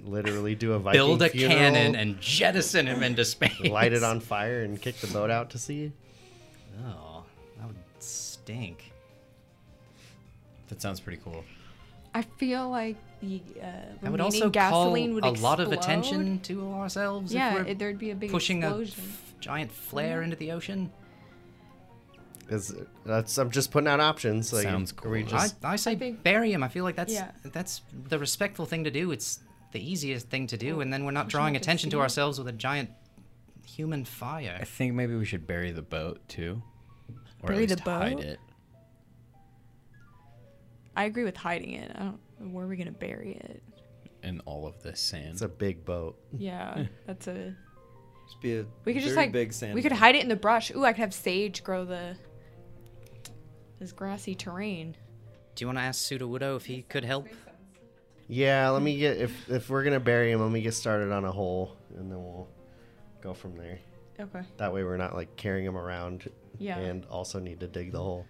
literally do a Viking Build a funeral, cannon and jettison him into space. light it on fire and kick the boat out to sea. Oh, that would stink. That sounds pretty cool. I feel like the uh, That would remaining also call gasoline would a lot of attention to ourselves. Yeah, if we're it, there'd be a big pushing a explosion. f- giant flare into the ocean. Is that's I'm just putting out options. Like, Sounds cool. just I, I say think- bury him. I feel like that's Yeah. that's the respectful thing to do. It's the easiest thing to do, and then we're not push drawing attention to ourselves with a giant human fire. I think maybe we should bury the boat too, or Bury at the least hide boat? it. I agree with hiding it. I don't. Where are we gonna bury it? in all of this sand. it's a big boat. Yeah, that's a. Just be a We could just very like big sand. we could hide it in the brush. Ooh, I could have sage grow the this grassy terrain. Do you want to ask Sudowoodo if he could help? Yeah, let me get if if we're gonna bury him, let me get started on a hole, and then we'll go from there. Okay. That way, we're not like carrying him around, Yeah. and also need to dig the hole.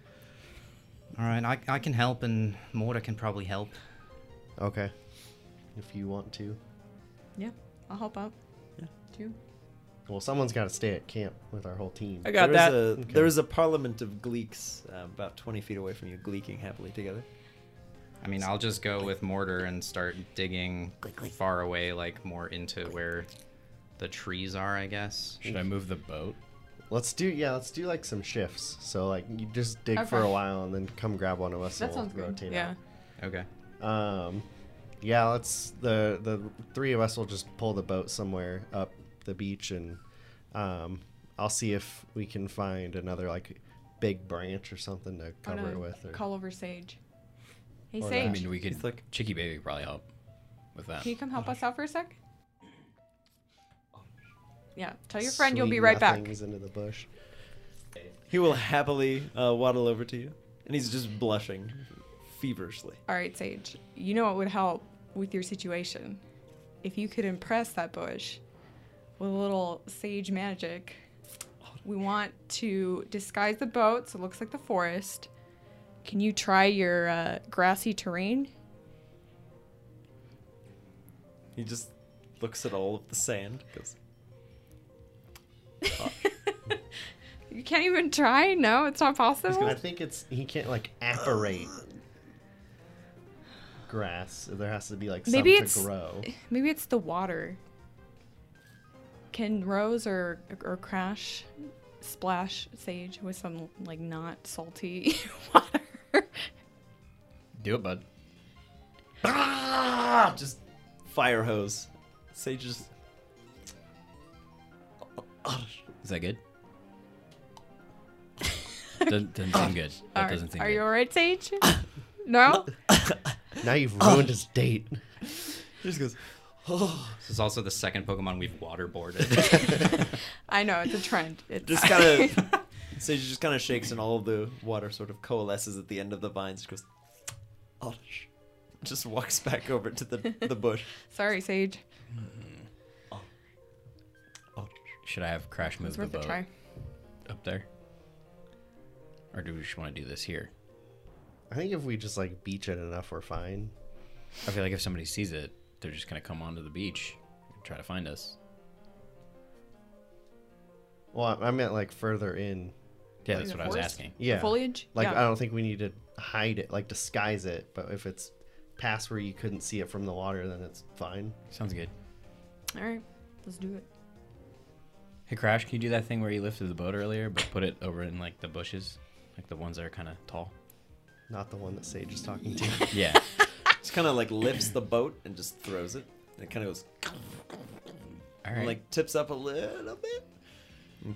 All right, I, I can help, and Mortar can probably help. Okay, if you want to. Yeah, I'll help out. Yeah. Too. Well, someone's got to stay at camp with our whole team. I got There that. is A, Okay. There is a parliament of gleeks uh, about 20 feet away from you, gleeking happily together. I mean, I'll just go with mortar and start digging far away, like more into where the trees are, I guess. Should I move the boat? Let's do yeah. Let's do like some shifts. So like you just dig for a while and then come grab one of us. That and we'll sounds good. rotate Yeah. Okay. Um, yeah. Let's the the three of us will just pull the boat somewhere up the beach and um, I'll see if we can find another like big branch or something to cover it with. Or, Call over Sage. Hey Or Sage, I mean, we could. He's like- Chicky Baby probably help with that. can you come help us out for a sec? Yeah, tell your friend you'll be right back. nothings into the bush. He will happily uh, waddle over to you, and he's just blushing feverishly. All right, Sage. You know what would help with your situation? If you could impress that bush with a little sage magic. We want to disguise the boat so it looks like the forest. Can you try your uh, grassy terrain? He just looks at all of the sand. Goes, You can't even try? No, it's not possible? I think it's he can't like apparate grass. There has to be like Maybe it's- to grow. Maybe it's the water. Can Rose or or Crash splash Sage with some like not salty water? Do it, bud. ah! Just fire hose. Sage just. Is that good? doesn't, doesn't seem good. That Are, doesn't seem are good. you alright, Sage? no? Now you've ruined his date. He just goes. Oh, This is also the second Pokemon we've waterboarded. I know, it's a trend. It's Just kind of. Sage just kind of shakes, and all of the water sort of coalesces at the end of the vines. Just goes. Oddish. Just walks back over to the the bush. Sorry, Sage. Mm-hmm. Should I have Crash move It's the boat up there? Or do we just want to do this here? I think if we just like beach it enough, we're fine. I feel like if somebody sees it, they're just gonna come onto the beach and try to find us. Well, I I meant like further in. Yeah, Like that's the what I was asking. Yeah. Foliage? Like yeah. I don't think we need to hide it, like disguise it. But if it's past where you couldn't see it from the water, then it's fine. Sounds good. Alright, let's do it. Hey Crash, can you do that thing where you lifted the boat earlier, but put it over in like the bushes, like the ones that are kind of tall? Not the one that Sage is talking to. Yeah. Just kind of like lifts the boat and just throws it. And it kind of goes. All and like tips up a little bit. and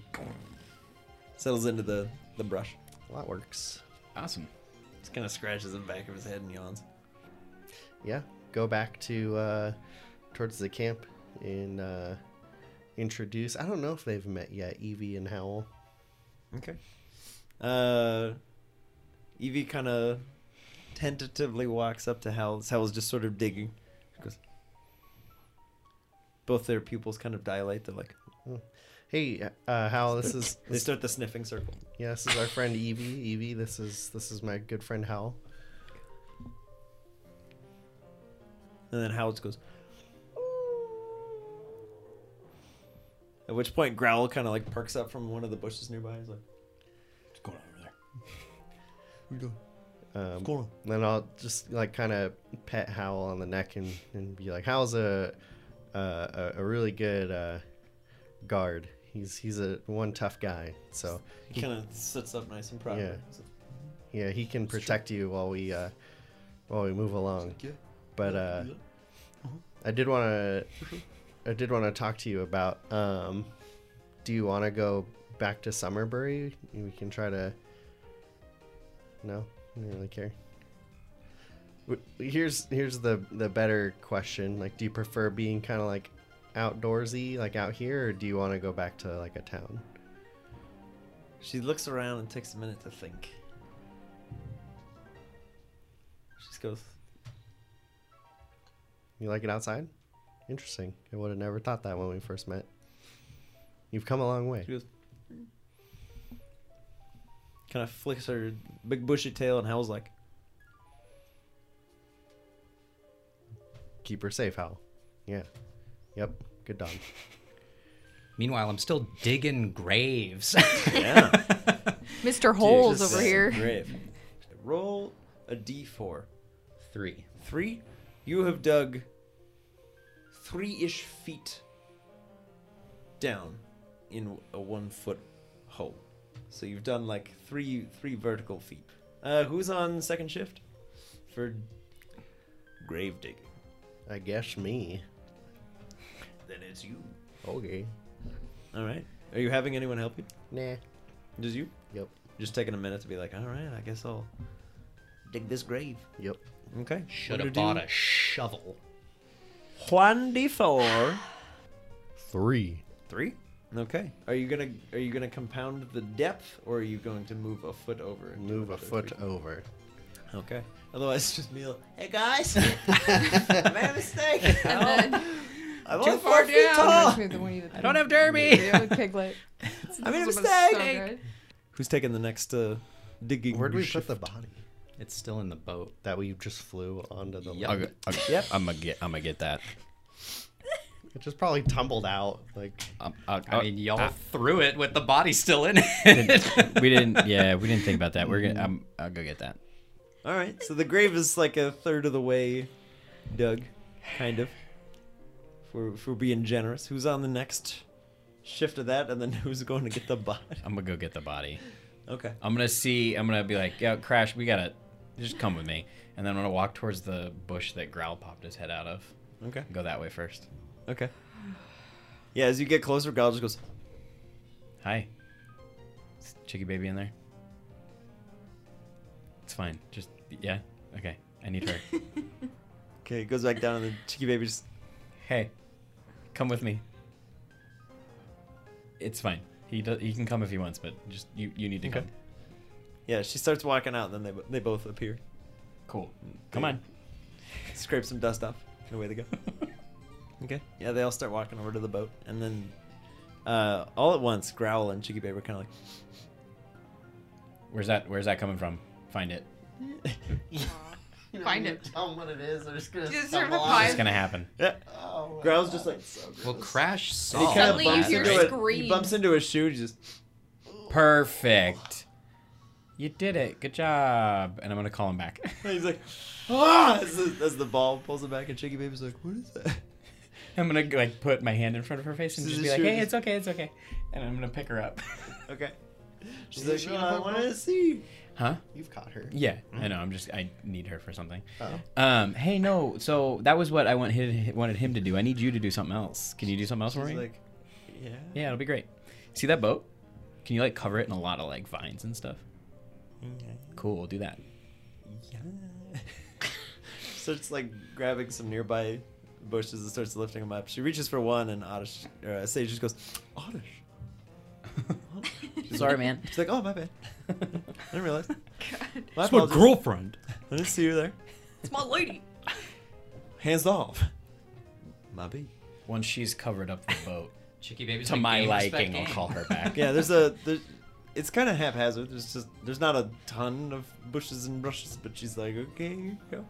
Settles into the the brush. well, that works. awesome. Just kind of scratches the back of his head and yawns. Yeah. Go back to uh, towards the camp and uh, introduce. I don't know if they've met yet, Evie and Howl. Okay. Uh, Evie kind of tentatively walks up to Howl. Howl's just sort of digging. She goes. Both their pupils kind of dilate. They're like Hey, uh, Howl. This is they start the sniffing circle. yeah. This is our friend Evie. Evie. This is this is my good friend Howl. And then Howl just goes. At which point Growl kind of like perks up from one of the bushes nearby. He's like, What's going on over there? "What are you doing? Um, What's going on?" Then I'll just like kind of pet Howl on the neck and, and be like, Howl's a a, a, a really good uh, guard. He's he's a one tough guy. So He kind of sits up nice and proud. Yeah. yeah, he can protect you while we uh, while we move along. But uh, I did want to I did want to talk to you about. Um, do you want to go back to Summerbury? We can try to. No, I don't really care. Here's here's the the better question. Like, do you prefer being kind of like outdoorsy, like out here, or do you want to go back to like a town? She looks around and takes a minute to think. She just goes, You like it outside? Interesting. I would have never thought that when we first met. You've come a long way. she goes, kind of flicks her big bushy tail, and Howl's like, Keep her safe, Howl. Yeah. Yep. Good dog. Meanwhile, I'm still digging graves. yeah. Mr. Holes Just over here. Grave. Roll a d4. Three. Three. You have dug three-ish feet down in a one foot hole. So you've done like three three vertical feet. Uh, who's on second shift for grave digging? I guess me. Then it's you. Okay. All right. Are you having anyone help you? Nah. Just you? Yep. Just taking a minute to be like, all right, I guess I'll dig this grave. Yep. Okay. Should have to do? bought a shovel. Juan D four. Three. Three. Okay. Are you gonna are you gonna compound the depth or are you going to move a foot over? and do Move a another foot three? over. Okay. Otherwise, it's just me. like, Hey guys, I made a mistake. And then I'm too only far four feet down. tall. Reminds me of the one you- I don't have Derby. The other piglet. I made a This was mistake. so good. Who's taking the next uh, digging? Where do we shift? put the body? It's still in the boat. That we just flew onto the Yep. I'll, lake. go- I'll, Yep. I'm gonna get. I'm gonna get that. It just probably tumbled out. Like Um, I'll- I I'll- mean, y'all ah, threw it with the body still in it. we didn't. Yeah, we didn't think about that. We're gonna. I'm, I'll go get that. All right. So the grave is like a third of the way dug, kind of. For we're, if we're being generous, who's on the next shift of that, and then who's going to get the body? I'm gonna go get the body. Okay. I'm gonna see. I'm gonna be like, yeah, Crash, we gotta just come with me. And then I'm gonna walk towards the bush that Growl popped his head out of. Okay. Go that way first. Okay. Yeah, as you get closer, Growl just goes, Hi. Is Chicky baby in there? It's fine. Just yeah. Okay. I need her. okay, goes back down, and the chicky baby just, hey, come with me. It's fine. He does, he can come if he wants, but just you you need to Okay. come. Yeah, she starts walking out, and then they, they both appear. Cool. Come on. Scrape some dust off, and away they go. okay. Yeah, they all start walking over to the boat, and then uh, all at once, Growl and Chicky Baby are kind of like, Where's that Where's that coming from? Find it. Find it. Tell them what it is. They're just gonna Just stumble sort of on find- It's it. gonna happen. yeah. Oh, Growl's just like, So well, Crash and saw he kind of Suddenly you bumps hear into it. He screams. bumps into a shoe. Just Perfect. You did it. Good job. And I'm gonna call him back. he's like, ah! As the, as the ball pulls him back, and Chicky Baby's like, what is that? I'm gonna like put my hand in front of her face and This just be like, "Hey, it's okay, it's okay," and I'm gonna pick her up. Okay. She's like, she oh, I poke wanted to see. huh? You've caught her. Yeah, I know. I'm just I need her for something. Oh. Um, hey, no. So that was what I want him, wanted him to do. I need you to do something else. Can you do something else She's for me? like, yeah. yeah, it'll be great. See that boat? Can you like cover it in a lot of like vines and stuff? Yeah. Cool, we'll do that. Yeah. starts like grabbing some nearby bushes and starts lifting them up. She reaches for one, and Oddish, or uh, Sage just goes, Oddish. Sorry, man. She's like, oh, my bad. I didn't realize. My It's my apologies. girlfriend. I didn't see you there. It's my lady. Hands off. My B. Once she's covered up the boat, Chicky baby's to been my game, liking, I'll game. call her back. Yeah, there's a. There's, it's kind of haphazard. There's just there's not a ton of bushes and brushes, but she's like, okay, here you go.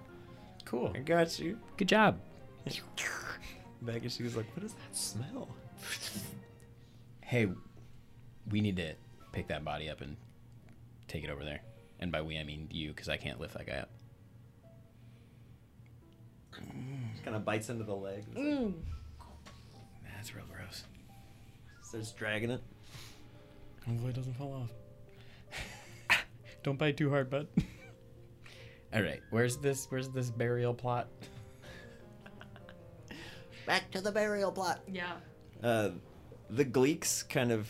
Cool. I got you. Good job. Back and she was like, what is that smell? Hey, we need to pick that body up and take it over there. And by we, I mean you, because I can't lift that guy up. Kind of bites into the leg. It's like- Mm. That's real gross. Starts dragging it. Hopefully it doesn't fall off. Don't bite too hard, bud. All right, where's this? Where's this burial plot? Back to the burial plot. Yeah. Uh, the Gleeks kind of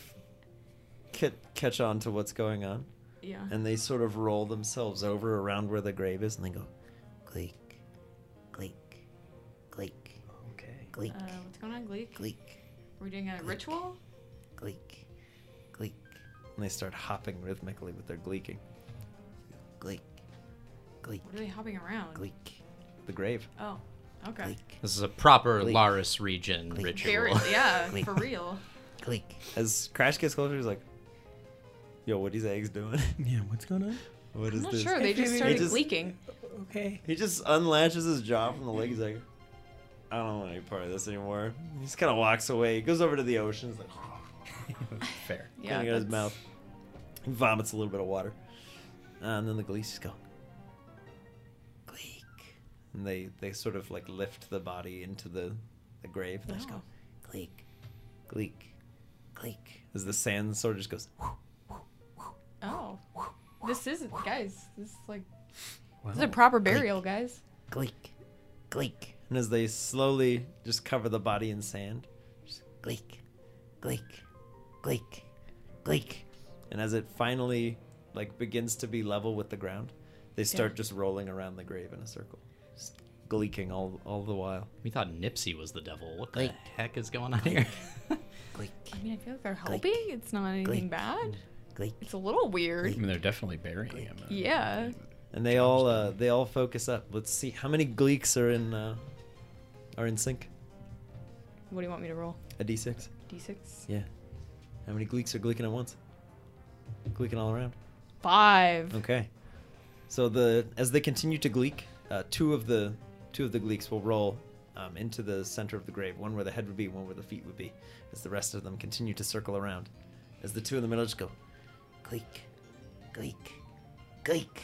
ca- catch on to what's going on, Yeah. and they sort of roll themselves over around where the grave is, and they go, Gleek. Gleek. Gleek. Okay. Gleek. Uh, what's going on, Gleek? Gleek. We're doing a ritual? Gleek. Gleek. And they start hopping rhythmically with their gleeking. Gleek. Gleek. What are they hopping around? Gleek. The grave. Oh, okay. Gleek. This is a proper Gleek. Laris region Gleek. ritual. Very, yeah, Gleek. for real. Gleek. As Crash gets closer, he's like, "Yo, what these eggs doing? Yeah, what's going on? what is I'm not this?" sure. They just He started just- leaking. Uh, okay. He just unlatches his jaw from the leg. He's like, "I don't want any part of this anymore." He just kind of walks away. He goes over to the ocean. He's like, Fair. Yeah. cleaning out his mouth. He vomits a little bit of water, uh, and then the Gleeks just go, Gleek. and they they sort of like lift the body into the the grave. And they just go, Oh. Gleek. Gleek, Gleek. as the sand sort of just goes. Oh. This is guys. This is like this is a proper burial, guys. Gleek. Gleek. And as they slowly just cover the body in sand, just Gleek. Gleek. Gleek. Gleek. and as it finally like begins to be level with the ground, they start just rolling around the grave in a circle, just gleeking all all the while. We thought Nipsey was the devil. What the heck is going on here? Gleek. I mean, I feel like they're helping. It's not anything Gleek. bad. Gleek. It's a little weird. I mean, they're definitely burying him. uh, Yeah. And they all uh, they all focus up. Let's see how many gleeks are in uh, are in sync. What do you want me to roll? A d6. D6. Yeah. How many gleeks are gleeking at once? Gleeking all around. Five. Okay. So the as they continue to gleek, uh, two of the two of the gleeks will roll um, into the center of the grave. One where the head would be, one where the feet would be. As the rest of them continue to circle around, as the two in the middle just go Gleek. Gleek. Gleek.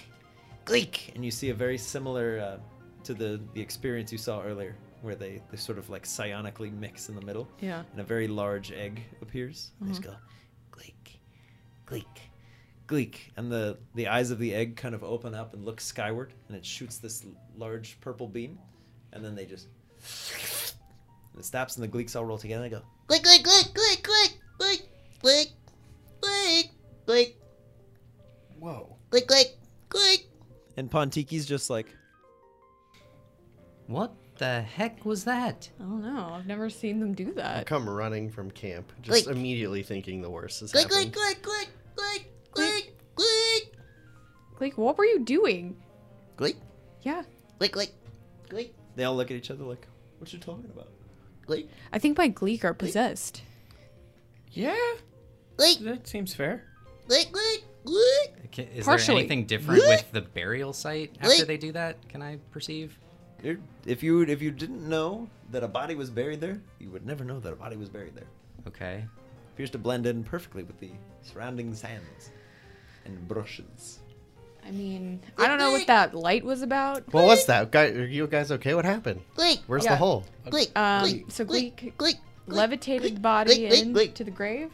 Gleek. and you see a very similar uh, to the the experience you saw earlier, where they they sort of like psionically mix in the middle, Yeah. and a very large egg appears. They just mm-hmm. go Gleek. Gleek. Gleek, and the the eyes of the egg kind of open up and look skyward, and it shoots this large purple beam, and then they just and it stops, and the gleeks all roll together. and They go, Gleek. Gleek. Gleek. Gleek. Gleek. Gleek. Gleek. Gleek. Gleek. Whoa. Gleek. Gleek. Gleek. and Pontiki's just like, What the heck was that? I don't know. I've never seen them do I that. come running from camp, just Gleek. immediately thinking the worst is has Gleek. happened. Gleek. Gleek. Gleek. Gleek. Gleek. Like, what were you doing? Gleek. Yeah. Gleek. Gleek. Gleek. they all look at each other like, what you talking about? Gleek. I think my Gleek are possessed. Yeah, Gleek. that seems fair. Gleek. Gleek. Gleek. Ca- Is Partially. there anything different with the burial site after Wait. they do that? Can I perceive? You're- If you if you didn't know that a body was buried there, you would never know that a body was buried there. Okay. appears to blend in perfectly with the surrounding sands and brushes. I mean, I don't know what that light was about. What was that? Guy, are you guys okay? What happened? Gleek. Where's Yeah. the hole? Gleek. Um, Gleek. so Gleek. Gleek Gleek. levitated the Gleek. body Gleek. Gleek. in Gleek. the grave,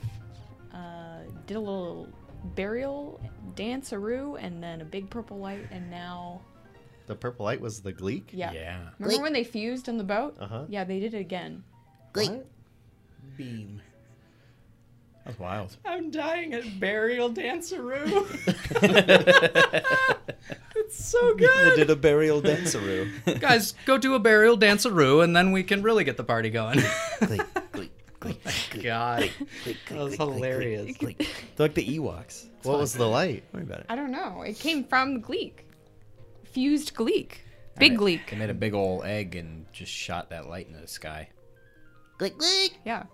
uh, did a little burial dance-a-roo, and then a big purple light, and now, The purple light was the gleek? yeah. Yeah. Remember Gleek. when they fused on the boat? Uh-huh. Yeah, they did it again. Gleek. Beam. That's wild. I'm dying at burial danceroo. it's so good. They did a burial danceroo. Guys, go do a burial danceroo, and then we can really get the party going. Gleek. Gleek. Gleek. God, Gleek. that was Gleek. Gleek. hilarious. Gleek. They're like the Ewoks. It's What fine. was the light? Don't worry about it. I don't know. It came from Gleek. Fused Gleek. Big Gleek. They made a big old egg and just shot that light into the sky. Gleek. Gleek. Yeah.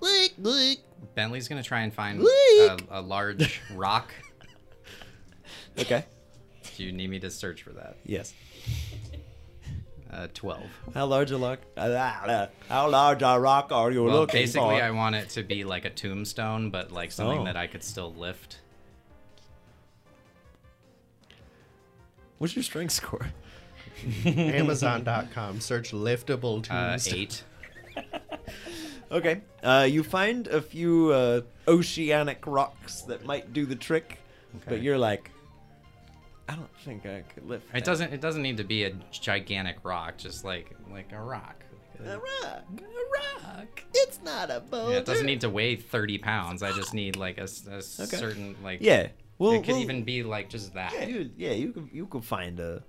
Gleek. Gleek. Bentley's gonna try and find a, a large rock. Okay. Do you need me to search for that? Yes. Uh, Twelve. How large a rock? How large a rock are you Well, looking basically, for? I want it to be like a tombstone, but like something Oh. that I could still lift. What's your strength score? Amazon.com. Search liftable Uh, eight. Okay. Uh, you find a few uh, oceanic rocks that might do the trick, but you're like, I don't think I could lift. It that. doesn't. It doesn't need to be a gigantic rock. Just like like a rock. A rock. A rock. It's not a boulder. Yeah, it doesn't need to weigh thirty pounds. I just need like a, s- a certain like. Yeah. Well, it could well, even be like just that. Yeah, you, yeah, you could you could find a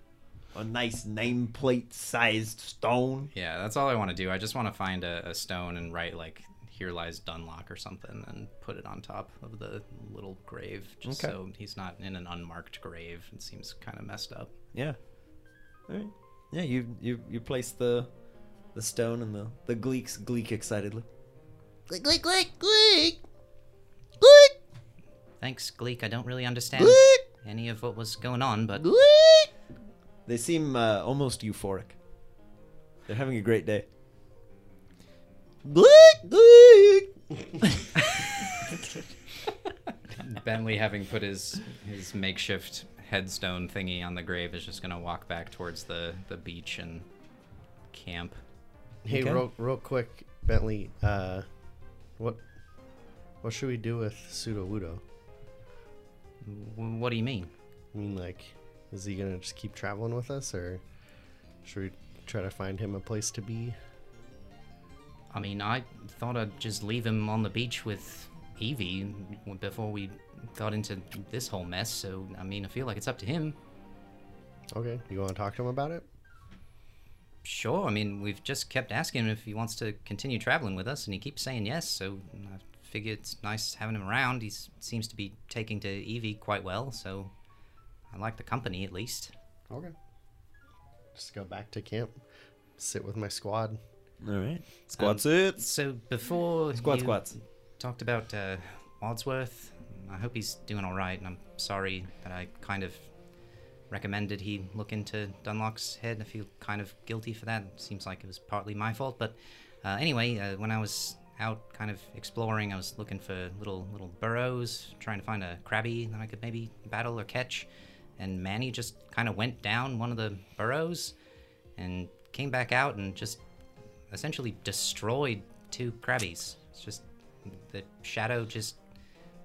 a nice nameplate sized stone. Yeah, that's all I want to do. I just want to find a, a stone and write like "Here lies Dunlock" or something, and put it on top of the little grave, just Okay. so he's not in an unmarked grave. It seems kind of messed up. Yeah. All right. Yeah, you you you place the the stone and the the gleeks gleek excitedly. Gleek. Gleek. Gleek. Gleek. Gleek. Thanks, Gleek. I don't really understand Gleek. any of what was going on, but Gleek. They seem uh, almost euphoric. They're having a great day. Gleek. Gleek. Bentley, having put his his makeshift headstone thingy on the grave, is just gonna walk back towards the the beach and camp. Hey, Okay. real, real quick, Bentley. Uh, what What should we do with Sudowoodo? W- what do you mean? I mean, like, is he gonna just keep traveling with us, or should we try to find him a place to be? I mean, I thought I'd just leave him on the beach with Evie before we got into this whole mess. So, I mean, I feel like it's up to him. Okay, you want to talk to him about it? Sure. I mean, we've just kept asking him if he wants to continue traveling with us, and he keeps saying yes. So I figure it's nice having him around. He seems to be taking to Evie quite well, so I like the company at least. Okay. Just go back to camp, sit with my squad. All right. Squad Um, sits. So before Squat you squats. talked about uh, Wadsworth, I hope he's doing all right, and I'm sorry that I kind of recommended he look into Dunlock's head. I feel kind of guilty for that. Seems like it was partly my fault, but uh, anyway, uh, when I was out kind of exploring, I was looking for little little burrows, trying to find a Krabby that I could maybe battle or catch, and Manny just kind of went down one of the burrows and came back out and just essentially destroyed two Krabbies. It's just the shadow just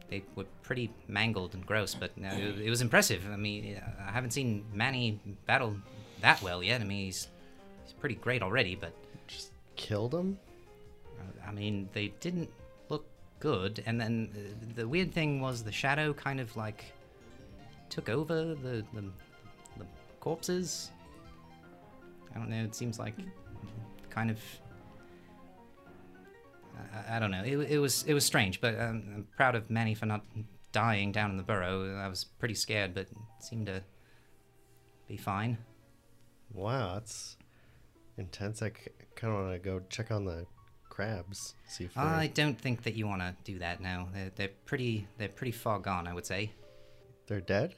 they were pretty mangled and gross, but uh, it, it was impressive. I mean, I haven't seen Manny battle that well yet. I mean, he's he's pretty great already, but Just killed him? I mean, they didn't look good. And then uh, the weird thing was the shadow kind of like took over the the, the corpses. I don't know. It seems like kind of. I, I don't know. It, it was it was strange, but um, I'm proud of Manny for not dying down in the burrow. I was pretty scared, but seemed to be fine. Wow, that's intense. I kind of want to go check on the crabs, see if they're... I don't think that you want to do that now. They're, they're pretty they're pretty far gone, I would say. they're dead.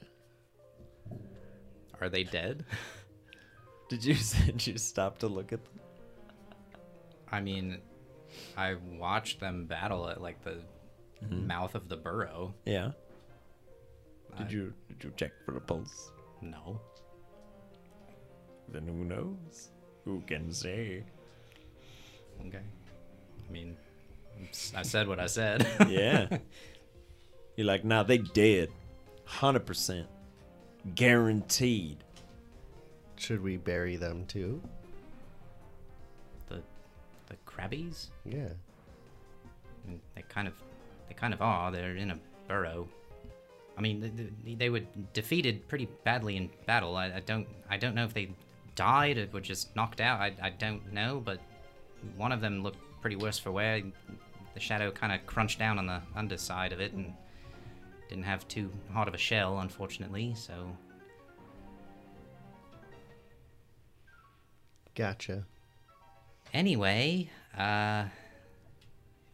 Are they dead? Did you did you stop to look at them? I mean, I watched them battle at like the mm-hmm. mouth of the burrow. Yeah. Did I- you did you check for the pulse? No. Then who knows? Who can say? Okay. I mean, I said what I said. Yeah. You're like, nah, they dead. Hundred percent. Guaranteed. Should we bury them too? The the Krabbies. Yeah. I mean, they kind of they kind of are. They're in a burrow. I mean, th- th- they were defeated pretty badly in battle. I, I don't I don't know if they died or were just knocked out. I, I don't know, but one of them looked pretty worse for wear. The shadow kind of crunched down on the underside of it and didn't have too hard of a shell, unfortunately. So Gotcha. Anyway, uh,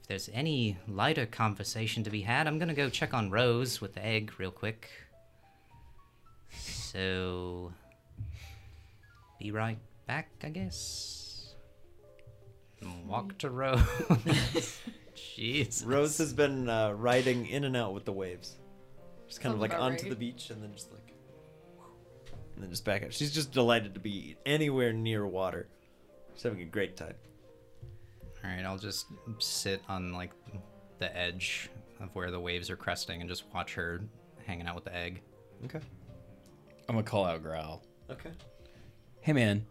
if there's any lighter conversation to be had, I'm gonna go check on Rose with the egg real quick. So, be right back, I guess. Walk to Rose. Jeez. Rose has been uh, riding in and out with the waves. Just kind of like about onto right. the beach and then just like, and then just back up. She's just delighted to be anywhere near water. She's having a great time. All right, I'll just sit on like the edge of where the waves are cresting and just watch her hanging out with the egg. Okay. I'm gonna call out Growl. Okay. Hey man,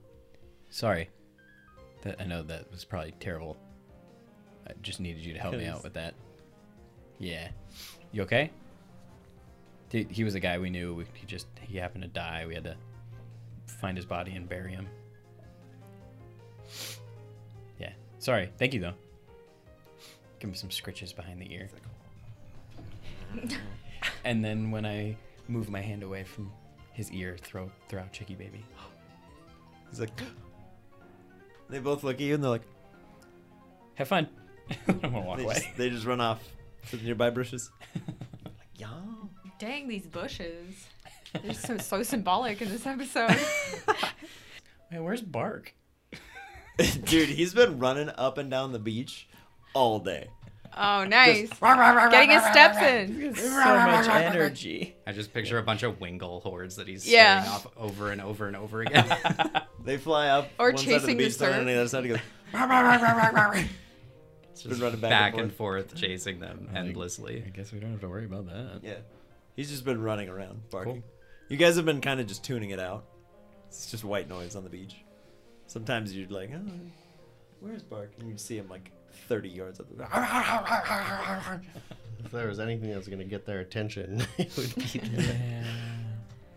sorry. That I know that was probably terrible. I just needed you to help me out with that. Yeah. You okay? Dude, he was a guy we knew. We, he just he happened to die. We had to find his body and bury him. Yeah. Sorry. Thank you though. Give me some scritches behind the ear. and then when I move my hand away from his ear, throw throw out Chicky Baby. He's like, they both look at you and they're like, Have fun. I'm gonna walk they away. just, they just run off to the nearby bushes. like, yeah. Dang, these bushes. They're so, so symbolic in this episode. Man, where's Bark? Dude, he's been running up and down the beach all day. Oh, nice. Getting his steps in. So much energy. I just picture a bunch of Wingull hordes that he's Yeah. staring off over and over and over again. They fly up Or one side of the chasing the beach, then on surf. the other side. He goes, been Just running back, back and and forth. forth, chasing them Like, endlessly. I guess we don't have to worry about that. Yeah, he's just been running around barking. Cool. You guys have been kind of just tuning it out. It's just white noise on the beach. Sometimes you're like, oh, where's Bark? And you see him like 30 yards up the If there was anything that was going to get their attention, it would be. Yeah.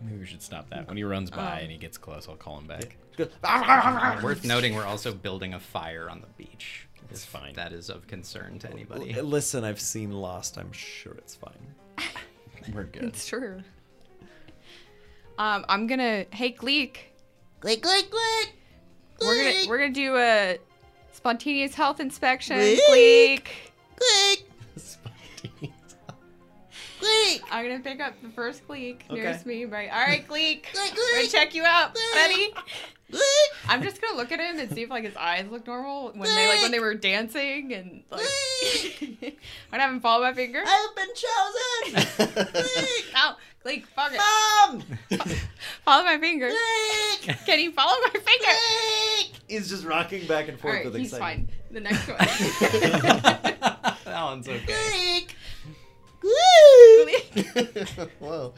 Maybe we should stop that. When he runs by Um, and he gets close, I'll call him back. Worth noting, we're also building a fire on the beach. It's if fine. That is of concern to anybody. L- Listen, I've seen Lost. I'm sure it's fine. We're good. It's true. Um, I'm gonna. Hey, Gleek. Click, click, click. We're gonna we're gonna do a spontaneous health inspection. Gleek. Gleek. click, click. I'm gonna pick up the first Gleek Okay. nearest me. Right. All right, Gleek. Gleek, I'm gonna check you out, Gleek. buddy. Click. I'm just gonna look at him and see if like his eyes look normal when they like when they were dancing and like. I'd have him follow my finger. I've been chosen. click. Oh, Gleek, fuck it. Mom. Follow my finger. Click. Can you follow my finger? Click. He's just rocking back and forth right, with he's excitement. fine. The next one. that one's okay. Click. Click. Gleek. Whoa.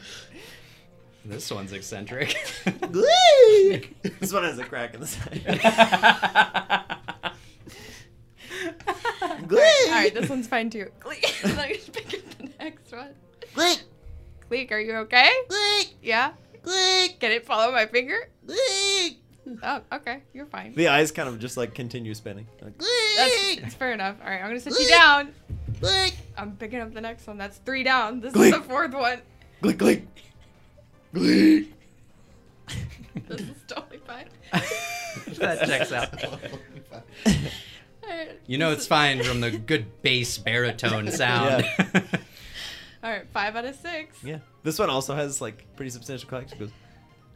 This one's eccentric. Click. This one has a crack in the side. Click. All right, this one's fine too. Gleek. Let me just pick up the next one. Click. Gleek, are you okay? Click. Yeah. Click. Can it follow my finger? Click. Oh, okay. You're fine. The eyes kind of just like continue spinning. Like, That's, Click. that's fair enough. All right, I'm gonna sit you down. Click. I'm picking up the next one. That's three down. This Gleek. is the fourth one. Glick, glick. Glick. This is totally fine. that checks out. You know it's fine from the good bass baritone sound. All right, five out of six. Yeah. This one also has like pretty substantial cracks. It goes,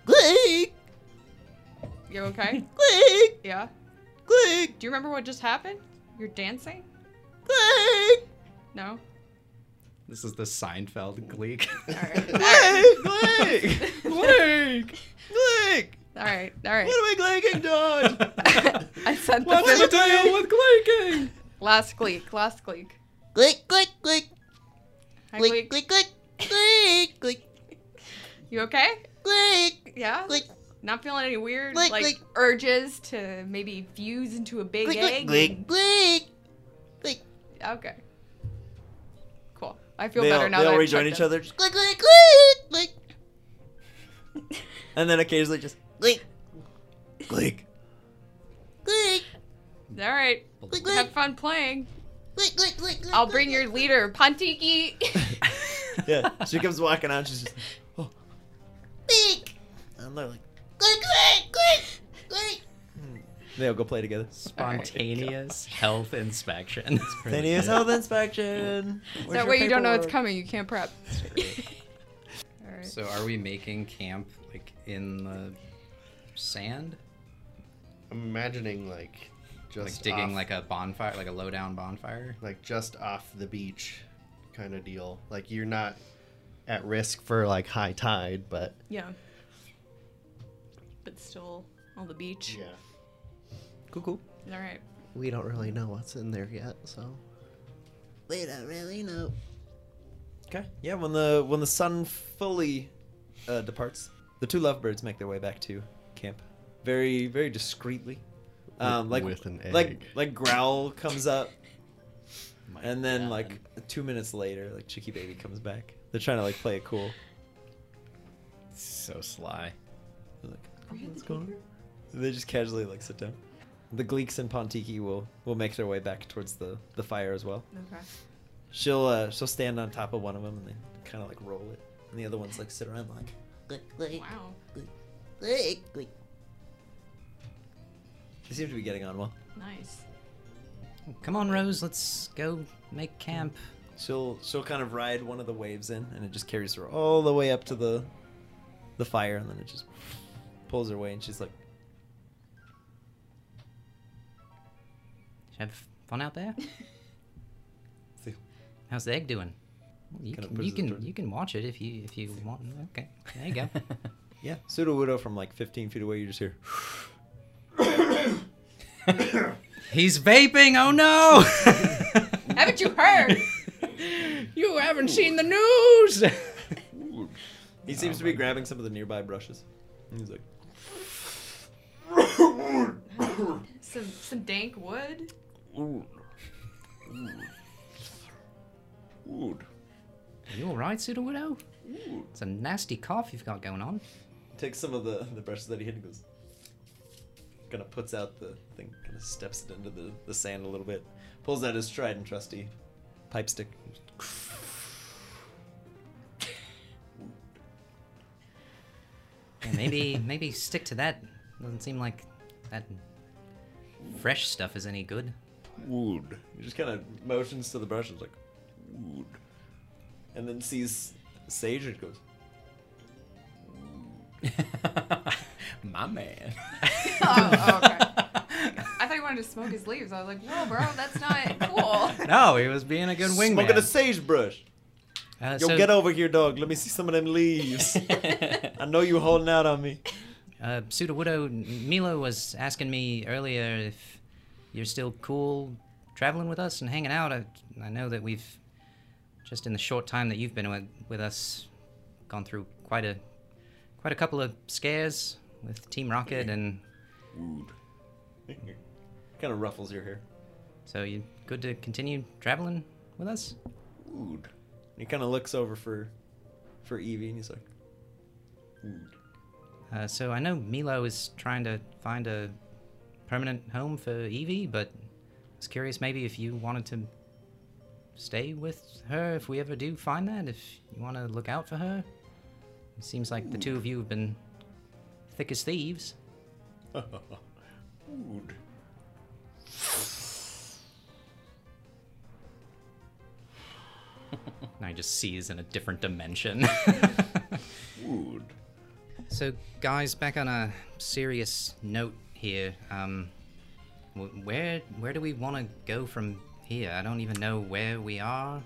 Click. You okay? Click. Yeah. Click. Do you remember what just happened? You're dancing? Click. No. this is the Seinfeld gleek. All right. All right. Glick, glick, glick. All right. All right. What are we glicking, George? I sent the What's the fifth. deal with glicking? Last gleek. Last gleek. Click. Click. Click. Hi, Click. gleek. Click. Click. Click. Click. You okay? Click. Yeah. Click. Not feeling any weird Gleek, like gleek. urges to maybe fuse into a big Click. egg. Click. and- Click. Click. Okay. Cool. I feel They better all, now they that all I've rejoin each them. other, just Click. Click. Click. Click. and then occasionally just Click. glick. Click. All right. Click. Have fun playing. I'll bring your leader, Pontiki. Yeah. She comes walking out. She's just, oh, Click. and they're like, Click. Click. Click. Click. Hmm. they all go play together. Spontaneous health inspection. Spontaneous health inspection. Where's that your way you don't know it's coming. You can't prep. All right. So are we making camp like in the sand? I'm imagining like just Like digging off- like a bonfire, like a low down bonfire? like just off the beach kind of deal. Like you're not at risk for like high tide, but Yeah. But still on the beach. yeah. Cool, cool. All right. We don't really know what's in there yet, so We don't really know. Okay. Yeah. When the when the sun fully uh, departs, the two lovebirds make their way back to camp, very very discreetly. Um, like with an like egg. like growl comes up, My and then God. like two minutes later, like Chicky Baby comes back. They're trying to like play it cool. So sly. They're like, what's going on? They just casually like sit down. The Gleeks and Pontiki will will make their way back towards the the fire as well. Okay. She'll uh, she'll stand on top of one of them and then kind of like roll it, and the other ones like sit around like. Click. Click. Wow. Click. Click. They seem to be getting on well. Nice. Come on, Rose, let's go make camp. She'll she'll kind of ride one of the waves in, and it just carries her all the way up to the the fire, and then it just pulls her away, and she's like, Did you have fun out there? See. How's the egg doing? You Kinda can, you can you can watch it if you if you want. Okay, there you go. "Yeah." Sudowoodo from like 15 feet away, you just hear. He's vaping. Oh no! Haven't you heard? You haven't seen the news. He seems to be grabbing some of the nearby brushes. He's like, some some dank wood. Wood. Are you all right, Sudowoodo? It's a nasty cough you've got going on. takes some of the, the brushes that he hit and goes, kind of puts out the thing, kind of steps it into the, the sand a little bit, pulls out his tried and trusty pipe stick. Yeah, maybe maybe stick to that. Doesn't seem like that fresh stuff is any good. Wood. He just kind of motions to the brushes like, wood. And then sees Sage and goes, My man. Oh, okay. I thought he wanted to smoke his leaves. I was like, whoa, bro, that's not cool. No, he was being a good wingman. smoking wingman. a sagebrush. Uh, Yo, so, get over here, dog. Let me see some of them leaves. I know you holding out on me. Uh, Sudowoodo Milo was asking me earlier if you're still cool traveling with us and hanging out. I, I know that we've just in the short time that you've been with, with us gone through quite a quite a couple of scares with Team Rocket, and kind of ruffles your hair. so you good to continue traveling with us. He kind of looks over for for Evie and he's like, Uh, so I know Milo is trying to find a permanent home for Evie, but I was curious maybe if you wanted to stay with her if we ever do find that, if you want to look out for her. It seems like the two of you have been thick as thieves. Wood. And I just sees in a different dimension. Wood. so, guys, back on a serious note here. Um, where where do we want to go from here? I don't even know where we are.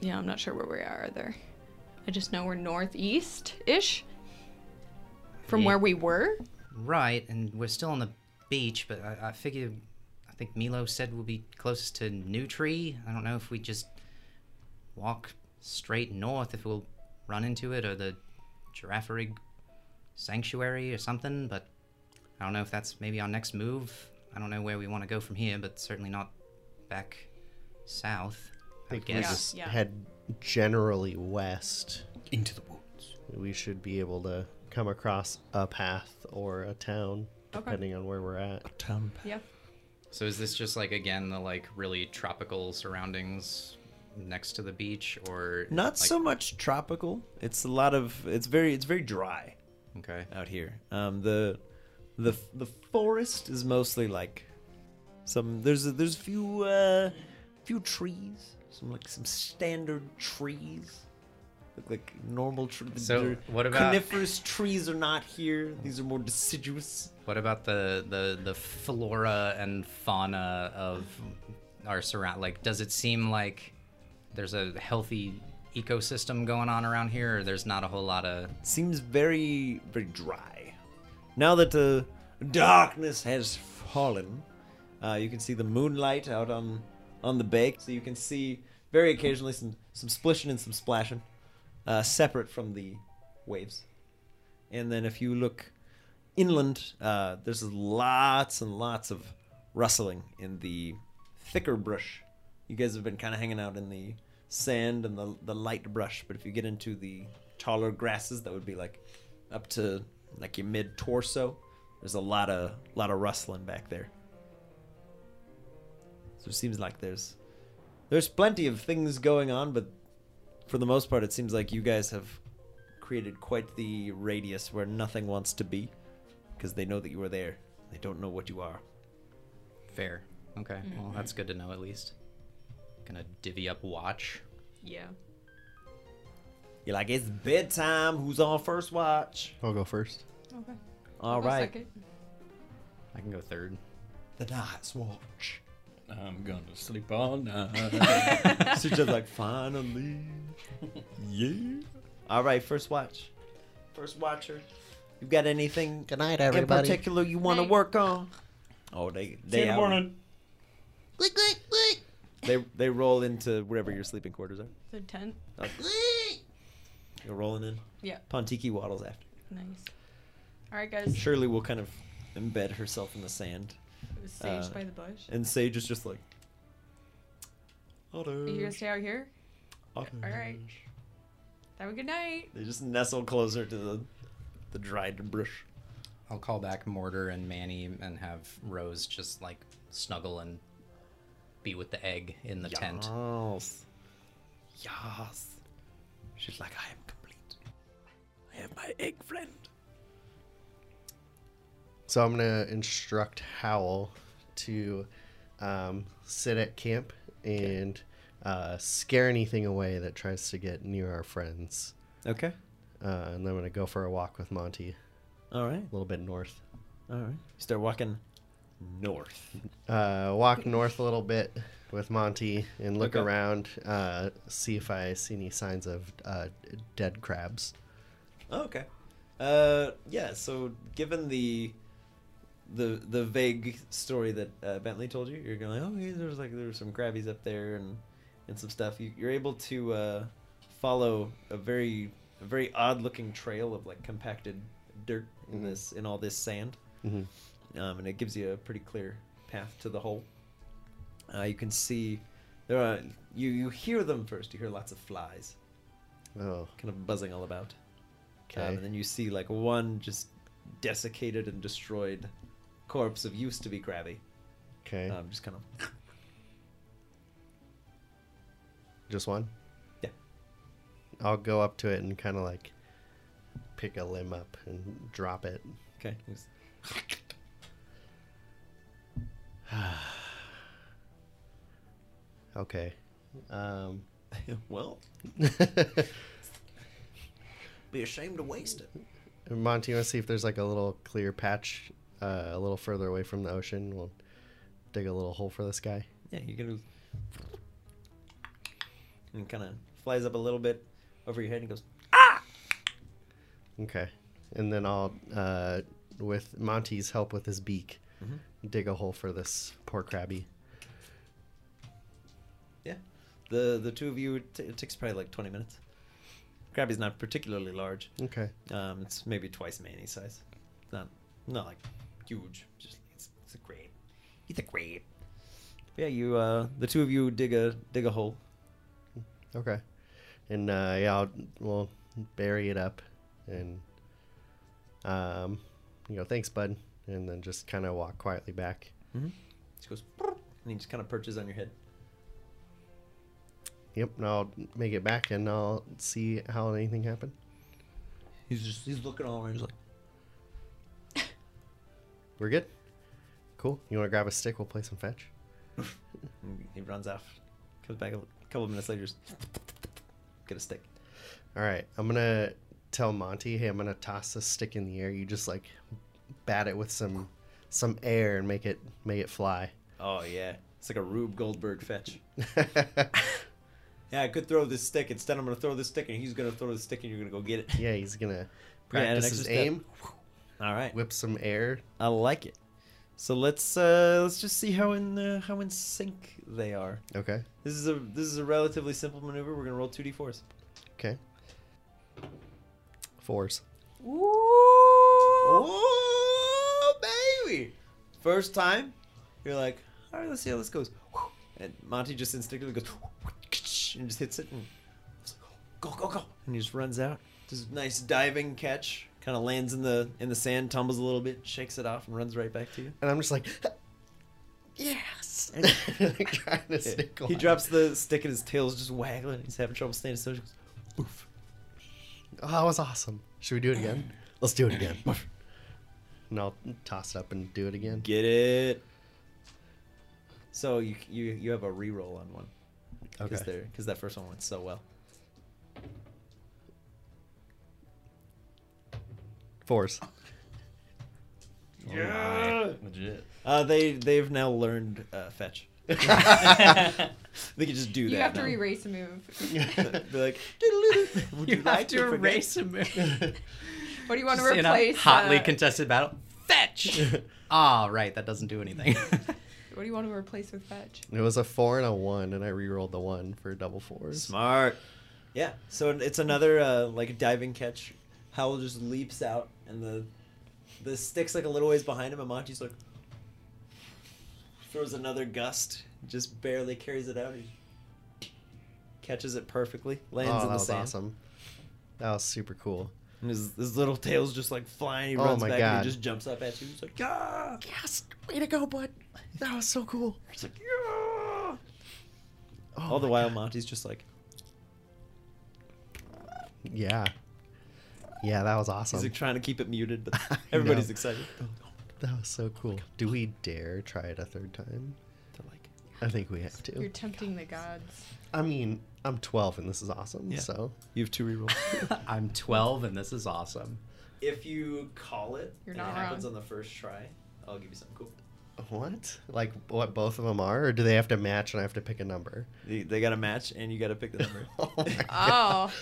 Yeah, I'm not sure where we are either. I just know we're northeast ish from Ye- where we were. Right, and we're still on the beach, but I, I figure, I think Milo said we'll be closest to New Tree. I don't know if we just walk straight north, if we'll run into it, or the Girafarig Sanctuary or something, but I don't know if that's maybe our next move. I don't know where we want to go from here, but certainly not back south. I think we guess. just Yeah. head generally west. Into the woods. We should be able to come across a path or a town, Okay. depending on where we're at. A town. Path. Yeah. So is this just like again the like really tropical surroundings next to the beach, or Not like- so much tropical. It's a lot of. It's very. It's very dry Okay. out here. Um, the the the forest is mostly like some. There's a, there's a few uh, few trees. Some like some standard trees. Look like normal trees. So, what about- coniferous trees are not here? These are more deciduous. What about the the the flora and fauna of our surround? Like, does it seem like there's a healthy ecosystem going on around here, or there's not a whole lot of? seems very very dry. Now that the darkness has fallen, uh, you can see the moonlight out on on the bay. So you can see very occasionally some some splishing and some splashing, uh, separate from the waves. And then if you look inland, uh, there's lots and lots of rustling in the thicker brush. You guys have been kind of hanging out in the sand and the the light brush, but if you get into the taller grasses, that would be like up to like your mid torso. There's a lot of lot of rustling back there. So it seems like there's there's plenty of things going on, but for the most part, it seems like you guys have created quite the radius where nothing wants to be, because they know that you are there. They don't know what you are. Fair. Okay. Mm. Well, that's good to know at least. Gonna divvy up watch. Yeah. You're like, it's bedtime. Who's on first watch? I'll go first. Okay. All I'll go right, second. I can go third. the night's watch. I'm gonna sleep all night. She's just like, finally, yeah. All right, first watch. First watcher. You got anything Good night, in particular you want to work on? Oh, they See they you in the out- morning. Click, click, click. They they roll into wherever your sleeping quarters are. The tent. Oh. Like, you're rolling in. Yeah. Pontiki waddles after. Nice. All right, guys. Shirley will kind of embed herself in the sand, It was staged Uh, by the bush. and Sage is just like. Otto. Are you gonna stay out here? Otto. All right. Have a good night. They just nestle closer to the the dried brush. I'll call back Mortar and Manny and have Rose just like snuggle and be with the egg in the tent. Yes. Yes. She's like, I am complete. I have my egg friend. So I'm gonna instruct Howl to um, sit at camp and uh, scare anything away that tries to get near our friends. Okay. Uh, and then I'm gonna go for a walk with Monty, All right. a little bit north. All right. Start walking north. Uh, walk north a little bit with Monty and look Okay. around, uh, see if I see any signs of uh, dead crabs. Oh, okay. Uh, yeah. So, given the the the vague story that uh, Bentley told you, you're going, oh, yeah, there's like there's some Krabbies up there and and some stuff. You, you're able to uh, follow a very a very odd looking trail of like compacted dirt in Mhm. this in all this sand, hmm um, and it gives you a pretty clear path to the hole. Uh, you can see there are you you hear them first. You hear lots of flies Oh, kind of buzzing all about. okay. Um, and then you see like one just desiccated and destroyed corpse of used to be Krabby. okay. Um, just kind of Just one? Yeah. I'll go up to it and kind of like pick a limb up and drop it. okay. Just- Okay. Um, well, be ashamed to waste it. Monty, you want to see if there's like a little clear patch uh, a little further away from the ocean? We'll dig a little hole for this guy. Yeah, you can. And kind of flies up a little bit over your head and goes. Ah. Okay. And then I'll, uh, with Monty's help with his beak, Mhm. dig a hole for this poor Krabby. Yeah, the the two of you. It, t- it takes probably like twenty minutes. Krabby's not particularly large. Okay. Um, it's maybe twice Manny's size. Not not like huge. Just it's, it's a grape. He's a grape. Yeah, you uh, the two of you dig a dig a hole. Okay. And uh, yeah, I'll, we'll bury it up and, um, you know, thanks, bud. And then just kind of walk quietly back. Mm-hmm. He goes, and he just kind of perches on your head. Yep. And I'll make it back and I'll see how anything happened. He's just he's looking all around. He's like, We're good. Cool. You want to grab a stick? We'll play some fetch. he runs off. Comes back a couple of minutes later. Just get a stick. All right. I'm gonna tell Monty, hey, I'm gonna toss this stick in the air. You just like bat it with some some air and make it make it fly. Oh yeah, it's like a Rube Goldberg fetch. Yeah, I could throw this stick. Instead, I'm gonna throw this stick, and he's gonna throw the stick, and you're gonna go get it. yeah, he's add an practice his step. aim, All right. whip some air. I like it. So let's uh let's just see how in uh, how in sync they are. Okay. This is a this is a relatively simple maneuver. We're gonna roll two d4s. Okay. Fours. Ooh, baby! First time, you're like, all right, let's see how this goes. And Monty just instinctively goes and just hits it and go go go, and he just runs out. Just a nice diving catch. Kind of lands in the in the sand, tumbles a little bit, shakes it off, and runs right back to you. And I'm just like, yes. Stay he drops the stick and his tail's just waggling. He's having trouble staying still. He goes, Oof. Oh, that was awesome. Should we do it again? Let's do it again. and I'll toss it up and do it again. Get it. So you you you have a reroll on one Okay. because that first one went so well. Fours. Yeah. Legit. Uh, they they've now learned uh, fetch. they can just do that. You have to now. erase a move. Be like, "Doodle-doodle. would you, like to forget?" a move. What do you want to Just in a replace? hotly uh, contested battle. Fetch. Ah, right. That doesn't do anything. What do you want to replace with fetch? It was a four and a one, and I re-rolled the one for double fours. Smart. Yeah. So it's another uh, like diving catch. Howl just leaps out, and the the stick's like a little ways behind him, and Monty's like throws another gust, just barely carries it out. He catches it perfectly, lands oh, in the sand. that was sand, awesome. That was super cool. and his, his little tail's just like flying. He Oh runs my back and God. he just jumps up at you. He's like, yeah. Yes, way to go, bud. That was so cool. He's like, yeah. Oh All the while, God. Monty's just like, Yeah. Yeah, that was awesome. he's like trying to keep it muted, but everybody's excited. Oh, that was so cool. Do we dare try it a third time? They're like, I think we have to. You're tempting the gods. I mean, I'm 12 and this is awesome. Yeah. So you have two rerolls. I'm 12 and this is awesome. if you call it, You're and not it happens wrong. on the first try, I'll give you something cool. what? Like what both of them are, or do they have to match and I have to pick a number? They, they got to match, and you got to pick the number. Oh Oh, God.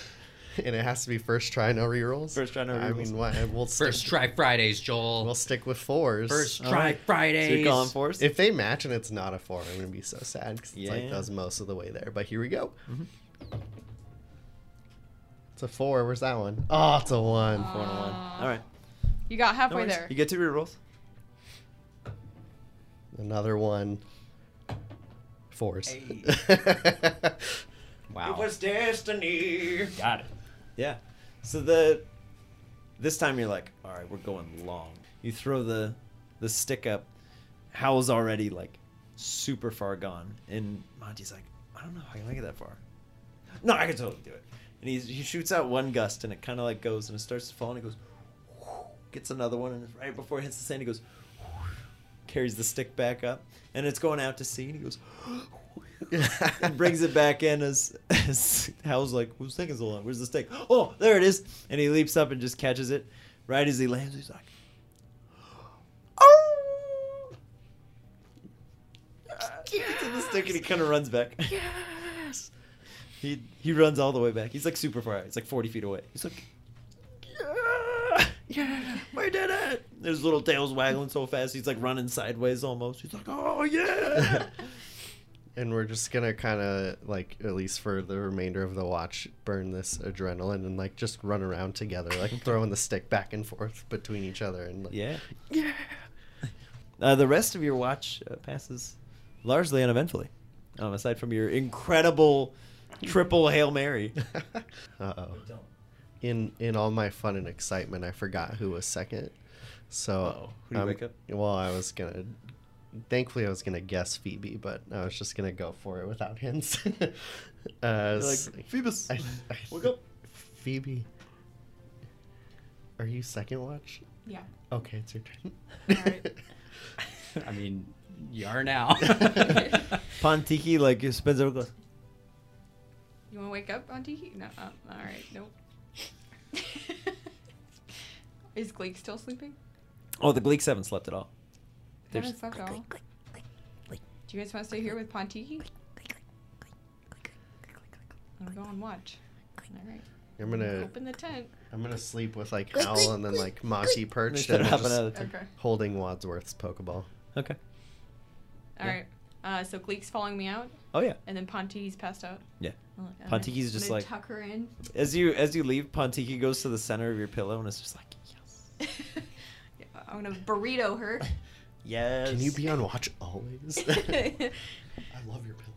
And it has to be first try, no rerolls. First try, no I mean, what? We'll First stick, try Fridays, Joel. We'll stick with fours. First try right. Fridays. So you're calling fours? If they match and it's not a four, I'm gonna be so sad because it's Yeah. like that's most of the way there. But here we go. Mhm. It's a four. Where's that one? Oh, it's a one. Four and a one. All right. you got halfway worries. there. You get two rerolls. Another one. Fours. Wow. It was destiny. Got it. Yeah. So the this time you're like, all right, we're going long. You throw the the stick up. Howl's already like super far gone, and Monty's like, I don't know if I can make it that far. No, I can totally do it. And he's, he shoots out one gust, and it kind of like goes, and it starts to fall, and he goes, gets another one, and right before it hits the sand, he goes, carries the stick back up, and it's going out to sea, and he goes, and brings it back in as, as Howl's like, who's taking so long? Where's the stick? Oh, there it is. And he leaps up and just catches it. Right as he lands, he's like, oh! Gets in the stick and he kind of runs back. Yes! He, he runs all the way back. He's like super far out. He's like 40 feet away. He's like, yeah! Yeah! We did it! His little tail's waggling so fast, he's like running sideways almost. He's like, oh, yeah! and we're just gonna kind of like at least for the remainder of the watch burn this adrenaline and like just run around together like throwing the stick back and forth between each other and like Yeah. Yeah. Uh, the rest of your watch uh, passes largely uneventfully, um, aside from your incredible triple hail mary. uh-oh in in all my fun and excitement i forgot who was second so Uh-oh. Who do you um, wake up? well i was gonna thankfully i was gonna guess phoebe but i was just gonna go for it without hints uh You're like, Phoebus, I- I- wake up. phoebe are you second watch Yeah. okay it's your turn Alright. I mean, you are now. Pontiki like spins over. Goes, You want to wake up on Tiki? No. Uh, all right. Nope. Is Gleek still sleeping? oh, the Gleeks haven't slept at all. They There's- haven't all. Do you guys want to stay here with Pontiki? I'm going on watch. All right. i'm gonna Open the tent. i'm gonna sleep with like howl and then like monty perched and just out of the tent. Okay. holding wadsworth's pokeball Okay. All Yeah. right. Uh, so Gleek's following me out, Oh yeah. and then Pontiki's passed out. Yeah. Like, I'm Pontiki's just like- tuck her in. As you as you leave, Pontiki goes to the center of your pillow and it's just like yes, Yeah, I'm gonna burrito her. yes. can you be on watch always i love your pillow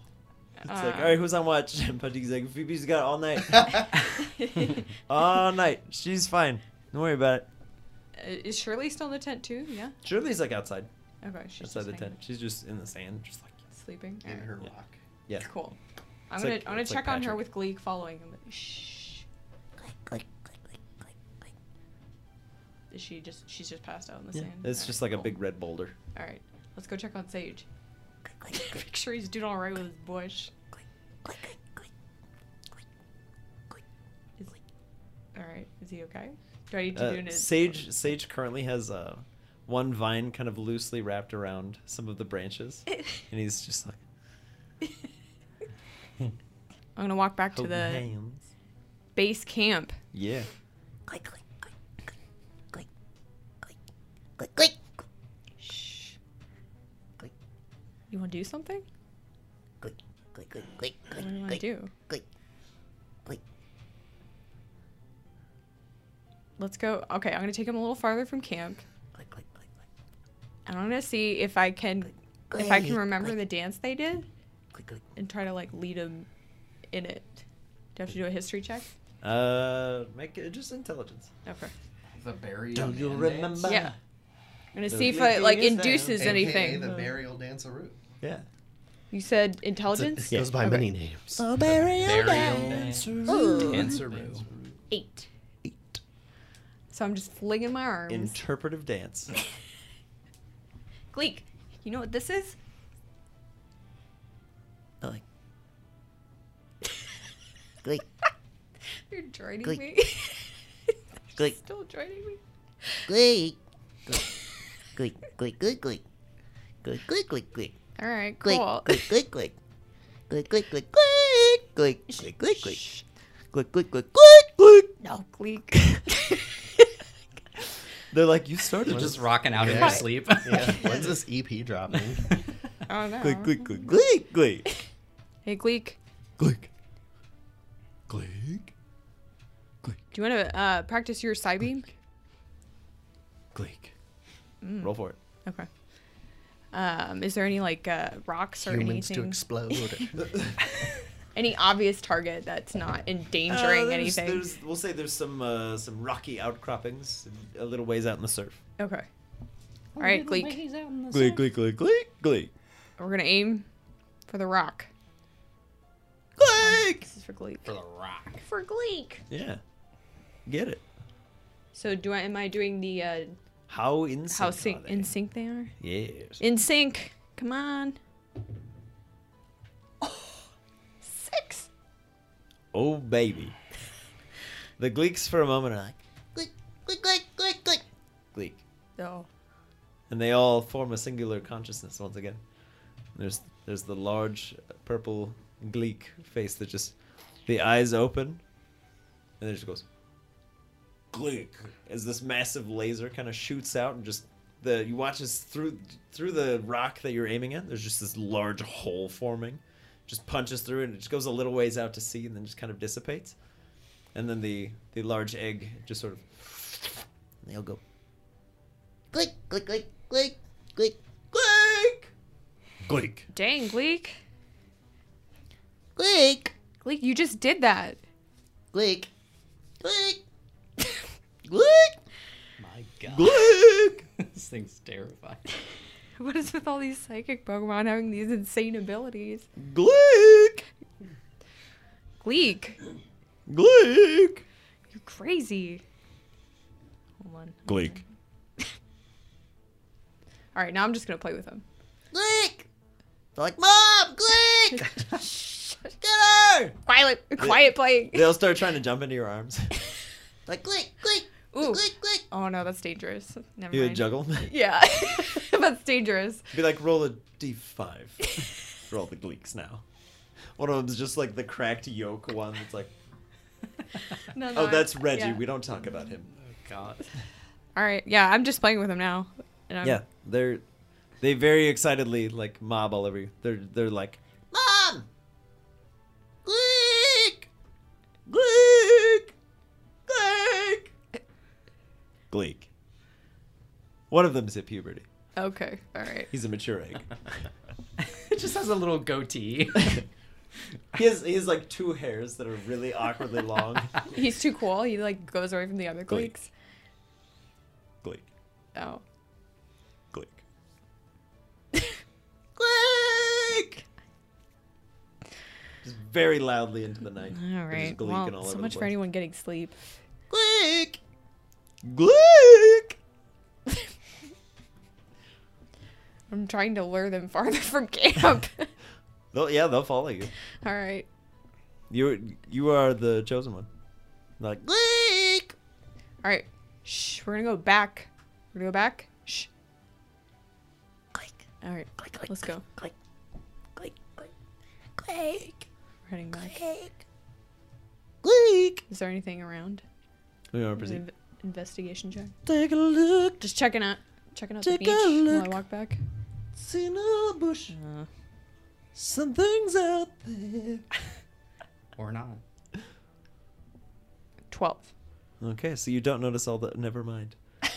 It's like Uh, all right, who's on watch? And Pontiki's like Phoebe's got all night. all night. She's fine. Don't worry about it. Uh, Is Shirley still in the tent too? Yeah. Shirley's like outside, Okay. She's outside the hanging- tent. She's just in the sand, just like sleeping. in Alright. her Yeah. rock yeah. Cool. I'm It's gonna like- I'm gonna it's like check on her with Gleek following him. Shh. Is she just she's just passed out in the Yeah. sand? It's Alright, just like a big red boulder. All right, let's go check on Sage. Make sure he's doing all right with his bush. Is, all right, is he okay? Do I need to do Uh, an Sage Sage currently has uh, one vine kind of loosely wrapped around some of the branches, and he's just like I'm gonna walk back to the hands. base camp. Yeah. Click, click, click, click, click, click, click, click. Shh. You want to do something? Click, click, click, click, What do you want to do? click, click. Let's go. Okay, I'm gonna take him a little farther from camp, Click, click, click, click, and I'm gonna see if I can, if I can remember click, the dance they did, click, click. and try to like lead him in it. Do I have to do a history check? Uh, make it just intelligence. Okay. The berry. Do you remember? Yeah. I'm gonna see if it like induces down. anything. the burial dance of root. Yeah. You said intelligence. It goes by Okay. many names. The burial Burial dance. Ooh. Danceroo. Eight. Eight. So I'm just flinging my arms. Interpretive dance. Gleek, you know what this is? Oh, like. Click, You're joining Gleek. me. click, Still joining me. click, Good, good, good, good. Good, good, good, good. All right, cool. Good, good, good, good. Good, good, good, good. Good, good, good, good. Good, good, good, good, good. No, Gleek. They're like, you started You're just rocking out in your sleep. Yeah. When's this EP dropping? Oh, no. Gleek, gleek, gleek, gleek, gleek. Hey, Gleek. Gleek. Gleek. Gleek. Do you want to uh, practice your side beam? Gleek. Mm. Roll for it. Okay. Um, is there any like uh, rocks or Humans to explode. Any obvious target that's not endangering Uh, there's- anything? There's, we'll say there's some uh, some rocky outcroppings a little ways out in the surf. Okay. All right, Gleek. Click, click, click, click, click, We're gonna aim for the rock. click. This is for Gleek. For the rock. For Gleek. Yeah. Get it. So do I? Am I doing the uh, How in sync how are they? in sync they are? Yes. In sync. Come on. Oh, six. Oh baby. The Gleeks for a moment are like Click, click, click, click, click. Gleek, Oh. and they all form a singular consciousness once again. There's there's the large purple Gleek face that just the eyes open, and it just goes Gleek as this massive laser kind of shoots out and just the you watch this through through the rock that you're aiming at. There's just this large hole forming, just punches through and it just goes a little ways out to sea and then just kind of dissipates, and then the the large egg just sort of And they'll go. Click, click, click, click, click, Gleek, Gleek. Dang, Gleek. click, Gleek, you just did that. click, click, click. My God. Gleek. this thing's terrifying. What is with all these psychic Pokemon having these insane abilities? Gleek. Gleek, Gleek. you're crazy. Hold on. Gleek. All right, now I'm just gonna play with him. Gleek! They're like, Mom, click! Get her! Quiet, quiet playing. They'll start trying to jump into your arms. Like, click, click, Ooh. click, click. Oh no, that's dangerous. Never You would mind. juggle. Yeah, that's dangerous. Be like, roll a d5 for all the Gleeks now. One of them's just like the cracked yoke one. It's like, No, no, oh, I- that's Reggie. yeah. We don't talk about him. Oh, God. All right, yeah, I'm just playing with him now. And I'm, Yeah, they're they very excitedly like mob all over you. They're they're like, Gleek. One of them's at puberty. Okay, all right. He's a mature egg. it just has a little goatee. He has he has like two hairs that are really awkwardly long. He's too cool. He like goes away from the other Gleek. Gleeks. Gleek, Oh. Gleek. Click! Just very loudly into the night. All They're just Well, all so much for anyone getting sleep. Click! Gleek. I'm trying to lure them farther from camp. They'll, yeah, they'll follow you. All right. You you are the chosen one. Like Click! All right. Shh. We're gonna go back. We're gonna go back. Shh. Click, All right. click, click. Let's go. Click, click, click. Click, We're heading back. click. Click! Is there anything around? we want to An proceed. inv- investigation check. Take a look. Just checking out. Checking out the beach a while I walk back. It's in a bush. Uh, Something's out there. Or not. 12. Okay, so you don't notice all the. Never mind.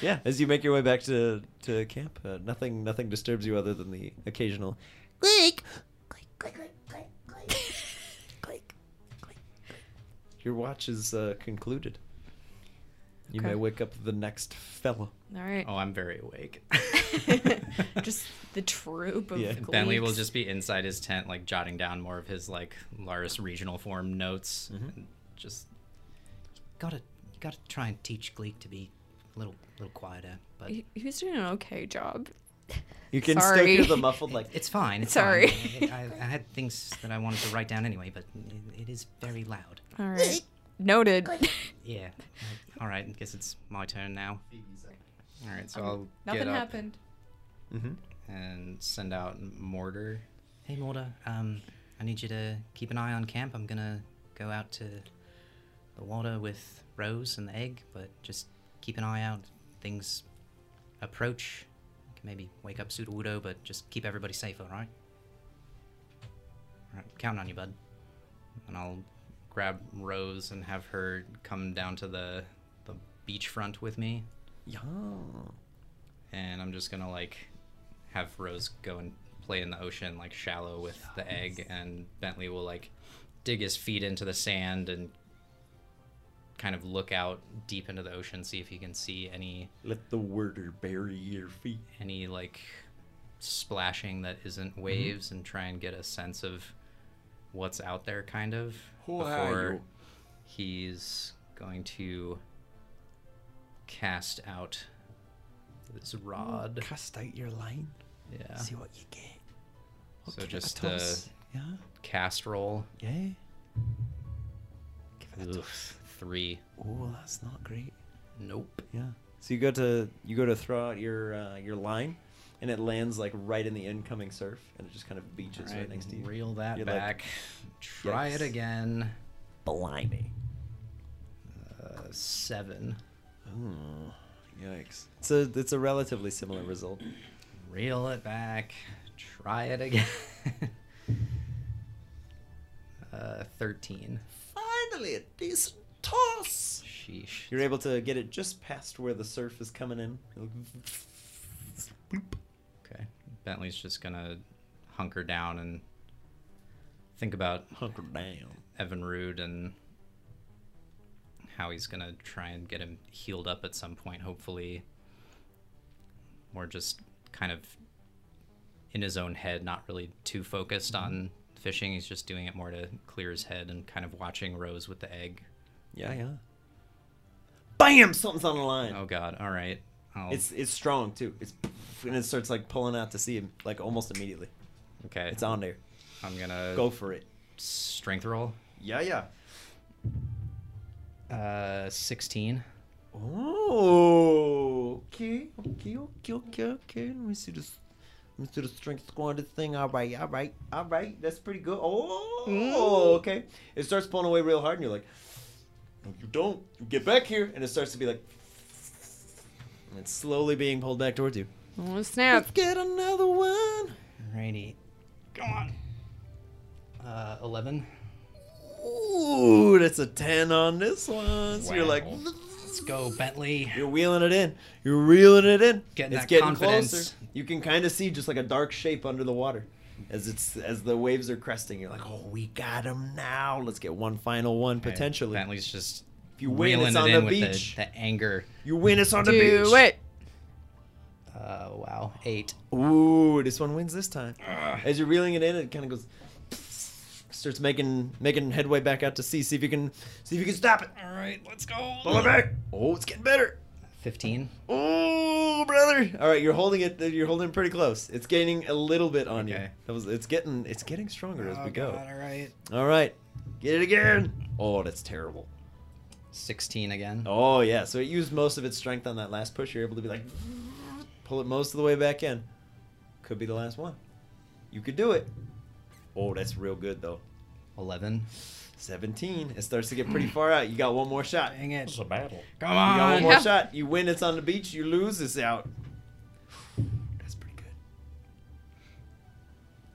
Yeah, as you make your way back to to camp, uh, nothing nothing disturbs you other than the occasional Click. Click, click, click, click, click. Your watch is uh, concluded. You may wake up the next fellow. All right. Oh, I'm very awake. just the troop of Yeah. Bentley will just be inside his tent, like jotting down more of his like Laris regional form notes. Mhm. And just Gotta, you gotta try and teach Gleek to be a little, little quieter. But He, he was doing an okay job. You can still Sorry. hear the muffled like. it's fine. It's Sorry. Fine. I, I had things that I wanted to write down anyway, but it, it is very loud. All right. Noted. Yeah. All right. I guess it's my turn now. all right. So I'll Um, Nothing get up happened. hmm and send out Mortar. Hey, Mortar. Um, I need you to keep an eye on camp. I'm gonna go out to the water with Rose and the egg, but just keep an eye out. Things approach. You can maybe wake up Sudowoodo, but just keep everybody safe, all right? All right. Counting on you, bud. and I'll grab Rose and have her come down to the the beachfront with me, Yeah. and I'm just gonna like have Rose go and play in the ocean like shallow with the egg, and Bentley will like dig his feet into the sand and kind of look out deep into the ocean, see if he can see any Let the worder bury your feet. any like splashing that isn't Mm-hmm. waves and try and get a sense of what's out there kind of Who are you? he's going to cast out this rod Cast out your line. yeah See what you get. so just a the toss. Yeah. cast roll Yeah. Give it a Ugh, toss. three Oh, that's not great. nope Yeah. So you go to you go to throw out your uh, your line, and it lands like right in the incoming surf, and it just kind of beaches right, Alright, next to you. reel that You're like, back try it again Blimey. uh, seven Oh, yikes. So it's a relatively similar result. reel it back try it again uh 13 Finally, a decent toss. sheesh You're able to get it just past where the surf is coming in. Okay. Bentley's just gonna hunker down and think about Hunker down. Evinrude and how he's gonna try and get him healed up at some point, hopefully. Or just kind of in his own head, not really too focused on mm-hmm. fishing. He's just doing it more to clear his head and kind of watching Rose with the egg. Yeah, yeah. Bam! Something's on the line. Oh god, alright. I'll, It's it's strong too. It's and it starts like pulling out to sea him like almost immediately. okay. It's on there. I'm gonna Go for it. strength roll. Yeah, yeah. Uh sixteen. Oh, okay, okay, okay, okay, okay. Let me see this. Let me see the strength squander thing. All right, all right, all right. That's pretty good. Oh, okay. It starts pulling away real hard, and you're like, "No, you don't. You get back here!" And it starts to be like, and it's slowly being pulled back towards you. Oh, snap. Let's get another one. Alrighty. Go on. Uh, 11. Ooh, that's a ten on this one. So you're like, Let's go, Bentley. You're wheeling it in. You're reeling it in. Getting it's that getting confidence. closer. You can kind of see just like a dark shape under the water as it's as the waves are cresting. You're like, oh, we got him now. Let's get one final one potentially. Bentley's just If you win, reeling it's it on in the beach. The, the anger. You win, it's on the beach. Do beach. it. Uh, wow. Eight. Ooh, this one wins this time. As you're reeling it in, it kind of goes, starts making making headway back out to sea. See if you can see if you can stop it. All right, let's go. Pull it back. Oh, it's getting better. 15. Oh, brother! All right, you're holding it. You're holding it pretty close. It's gaining a little bit on you. Okay. That was. It's getting. It's getting stronger as we go. all right. All right, get it again. Oh, that's terrible. 16 again. Oh, yeah. So it used most of its strength on that last push. You're able to be like, pull it most of the way back in. Could be the last one. You could do it. Oh, that's real good, though. 11. 17. It starts to get pretty hmm. far out. You got one more shot. Dang it. It's a battle. Come on. You got one more yeah. shot. You win, it's on the beach. You lose, it's out. That's pretty good.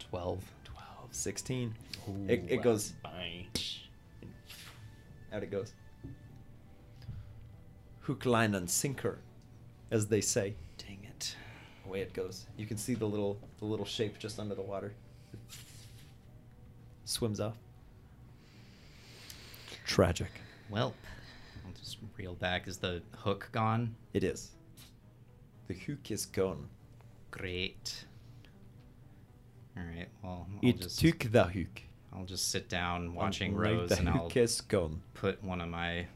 12. 12. 16. Ooh, it, it goes. Bye. Out it goes. Hook, line, and sinker, as they say. Dang it. Away it goes. You can see the little the little shape just under the water. Swims off. Tragic. Well, I'll just reel back. Is the hook gone? It is. The hook is gone. Great. All right. Well, I'll It just took the hook. I'll just sit down watching Unlike Rose, the and I'll hook is gone. put one of my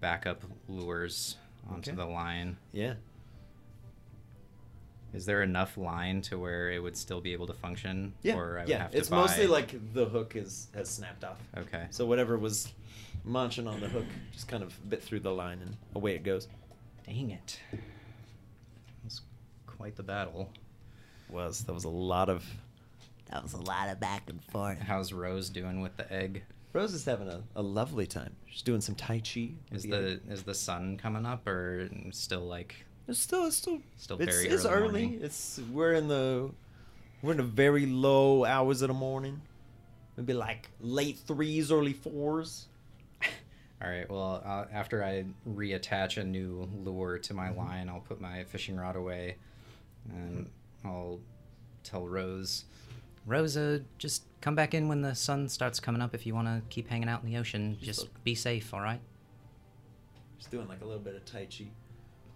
backup lures onto Okay. the line. Yeah. Is there enough line to where it would still be able to function? Yeah. Or I yeah. have to It's mostly like the hook is has snapped off. Okay. So whatever was munching on the hook just kind of bit through the line and away it goes. Dang it. That's quite the battle. Was that was a lot of That was a lot of back and forth. How's Rose doing with the egg? Rose is having a, a lovely time. She's doing some tai chi. Is the the is the sun coming up or still like It's still it's still Still it's, very it's early early. morning. It's we're in the we're in the very low hours of the morning. Maybe like late threes, early fours. All right. Well, uh, after I reattach a new lure to my line, I'll put my fishing rod away, and I'll tell Rose, Rose, uh, just come back in when the sun starts coming up. If you want to keep hanging out in the ocean, Just just be safe. All right. Just doing like a little bit of tai chi,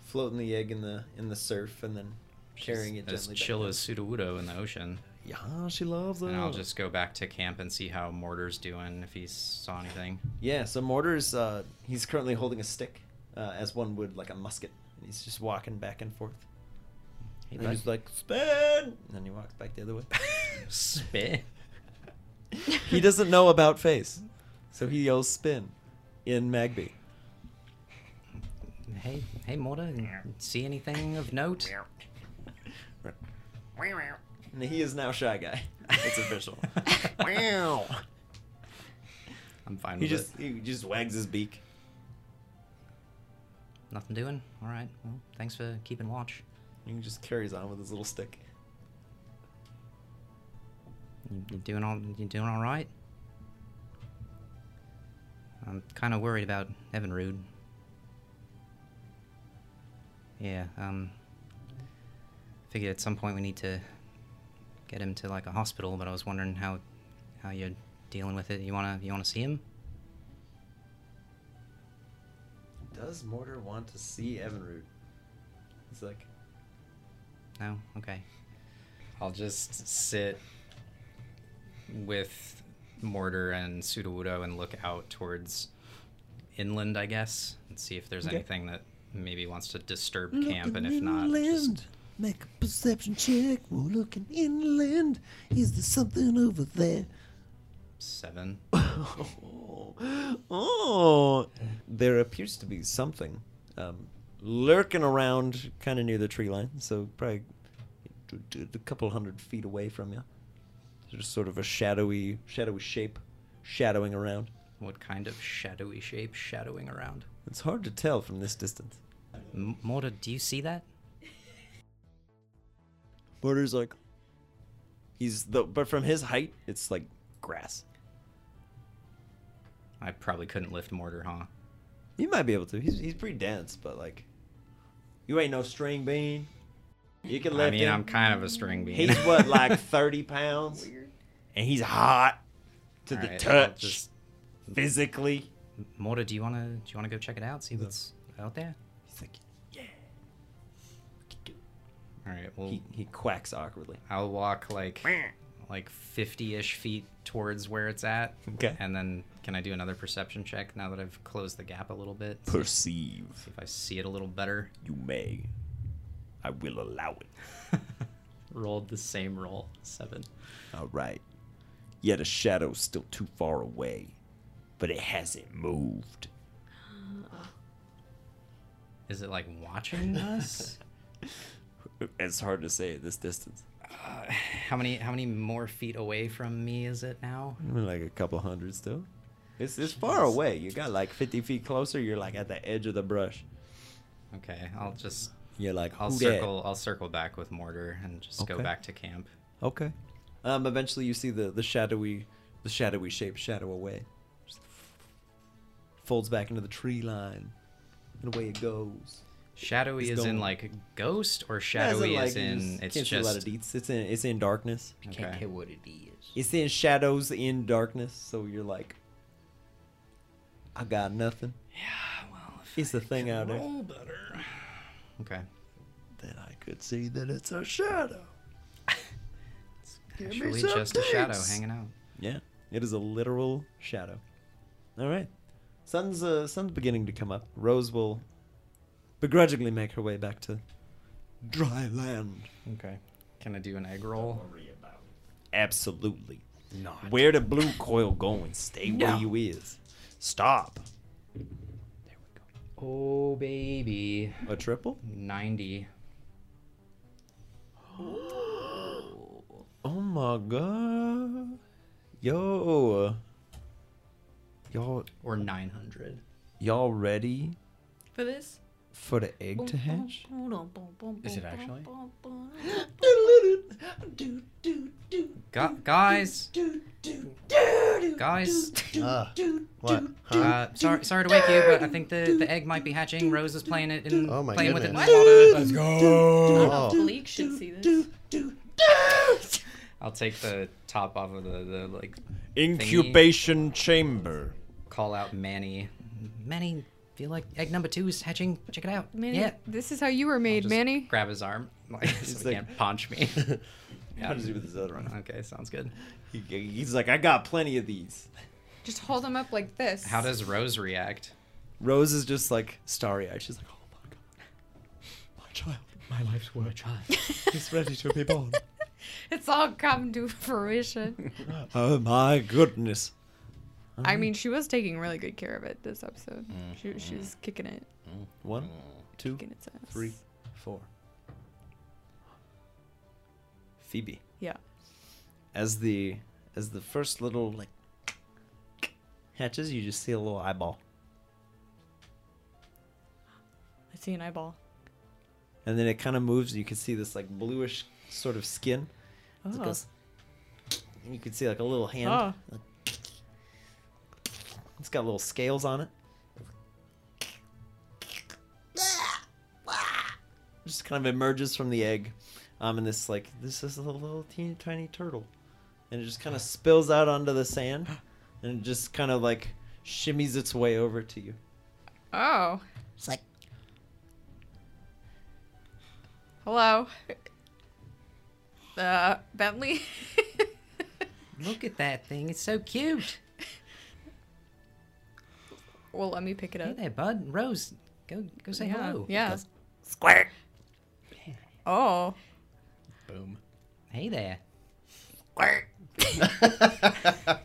floating the egg in the in the surf and then carrying it as chill as Sudowoodo in the ocean. Yeah, she loves it. And I'll just go back to camp and see how Mortar's doing if he saw anything. Yeah, so Mortar's uh, he's currently holding a stick, uh, as one would like a musket, and he's just walking back and forth. Hey, and he's like spin, and then he walks back the other way. spin? he doesn't know about face, so he yells spin in Magby. Hey, hey, Mortar, see anything of note? And he is now shy guy. It's official. Wow. I'm fine he with just it. he just wags his beak. Nothing doing? All right. Well, thanks for keeping watch. He just carries on with his little stick. You, you doing all you doing all right? I'm kind of worried about Evinrude. Yeah, um figured at some point we need to get him to like a hospital, but I was wondering how how you're dealing with it. You want to you want to see him? Does Mortar want to see Evinrude? He's like, No? Okay. I'll just sit with Mortar and Sudowoodo and look out towards inland, I guess, and see if there's Okay. anything that maybe wants to disturb camp, and if not, inland. just Make a perception check. We're looking inland. Is there something over there? seven. oh, oh, there appears to be something um, lurking around kind of near the tree line. So probably a couple hundred feet away from you. Just sort of a shadowy, shadowy shape, shadowing around. What kind of shadowy shape shadowing around? It's hard to tell from this distance. M- Mortar, do you see that? Mortar's like, he's the, but from his height, it's like grass. I probably couldn't lift Mortar, huh? You might be able to. He's he's pretty dense, but like, you ain't no string bean. You can I lift mean, him. I'm kind of a string bean. He's what, like thirty pounds, and he's hot to the Alright, I'll touch, just- physically. Mortar, do you wanna do you wanna go check it out? See what's out there? He's like, yeah. All right. Well, He he quacks awkwardly. I'll walk like like 50-ish feet towards where it's at. Okay. And then can I do another perception check now that I've closed the gap a little bit? Perceive. see if I see it a little better. You may. I will allow it. Rolled the same roll, seven. All right. Yet a shadow's still too far away, but it hasn't moved. Is it like watching us? It's hard to say at this distance. Uh, how many how many more feet away from me is it now? Like a couple hundred still. It's it's far away. You got like fifty feet closer. You're like at the edge of the brush. Okay, I'll just You're like I'll circle I'll circle back with mortar and just go back to camp. Okay. Um, eventually, you see the the shadowy the shadowy shape shadow away. Just folds back into the tree line, and away it goes. Shadowy is in like ghost or shadowy like, is you in it's can't see a lot just of deets. It's in it's in darkness. Can't Okay. tell what it is. It's in shadows in darkness. So you're like, I got nothing. yeah. Well, if It's the thing out there. better. Okay. Then I could see that it's a shadow. it's me Actually, some just a shadow hanging out. Yeah, it is a literal shadow. All right, sun's uh, sun's beginning to come up. Rose will begrudgingly make her way back to dry land. Okay. Can I do an egg roll? Absolutely. Not. Where the blue coil going? Stay where you is. Stop. There we go. Oh baby. A triple? Ninety. Oh my god. Yo. Y'all Or nine hundred. y'all ready For this? For the egg to hatch? Is it actually? Gu- guys. Guys. Uh, what? Huh? Uh, sorry, sorry to wake you, but I think the, the egg might be hatching. Rose is playing it in Oh my playing with it in goodness. the water. Let's go. don't know Oh. Bleak should see this. I'll take the top off of the, the like Incubation chamber. call out Manny. Manny, feel like egg number two is hatching. Check it out. Manny, yeah. this is how you were made, Just Manny. Grab his arm, like, so he like- can't punch me. How does he do with his other one? Okay, sounds good. He, he's like, I got plenty of these. Just hold him up like this. How does Rose react? Rose is just like starry eyed. She's like, oh my god, my child, My life's work. Child. He's ready to be born. It's all come to fruition. oh my goodness. I mean, she was taking really good care of it this episode. She, mm-hmm. she was kicking it, mm-hmm. One, mm-hmm. two, kicking its ass. three, four. Phoebe, Yeah. as the as the first little like hatches, you just see a little eyeball, I see an eyeball. and then it kind of moves. You can see this like bluish sort of skin. It Oh. goes- and you can see like a little hand. Oh. It's got little scales on it. Just kind of emerges from the egg. Um, and this like this is a little, little teeny tiny turtle, and it just kind of spills out onto the sand, and it just kind of like shimmies its way over to you. Oh. It's like, Hello. Uh, Bentley. Look at that thing. It's so cute. Well, let me pick it up. Hey there, bud. Rose, go go say yeah. hello. Yeah. squirt. Oh. Boom. Hey there. Squirt.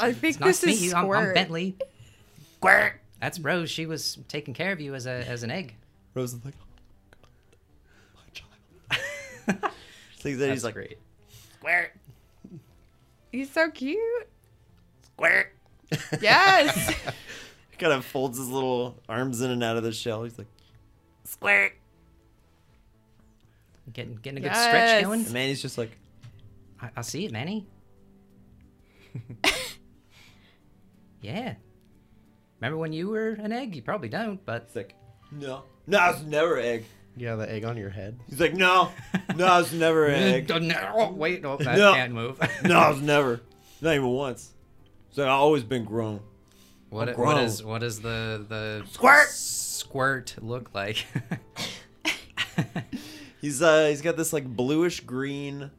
I think It's this to is you. I'm. I'm Bentley. Squirt. That's Rose. She was taking care of you as a as an egg. Rose is like, oh, my child. so he's, That's he's like, great. Squirt. He's so cute. Squirt. Yes. he kind of folds his little arms in and out of the shell. He's like, Squirt. Getting getting a good Yes. stretch going. and Manny's just like, I, I see it, Manny. yeah. Remember when you were an egg? You probably don't, but it's like, no, no, it's never egg. You have the egg on your head. He's like, no, no, it's never an egg. Oh, wait, no, that No. can't move. no, it's never. Not even once. So I've always been grown. What I'm what grown. is what is the the Squirt. squirt look like? He's uh he's got this like bluish green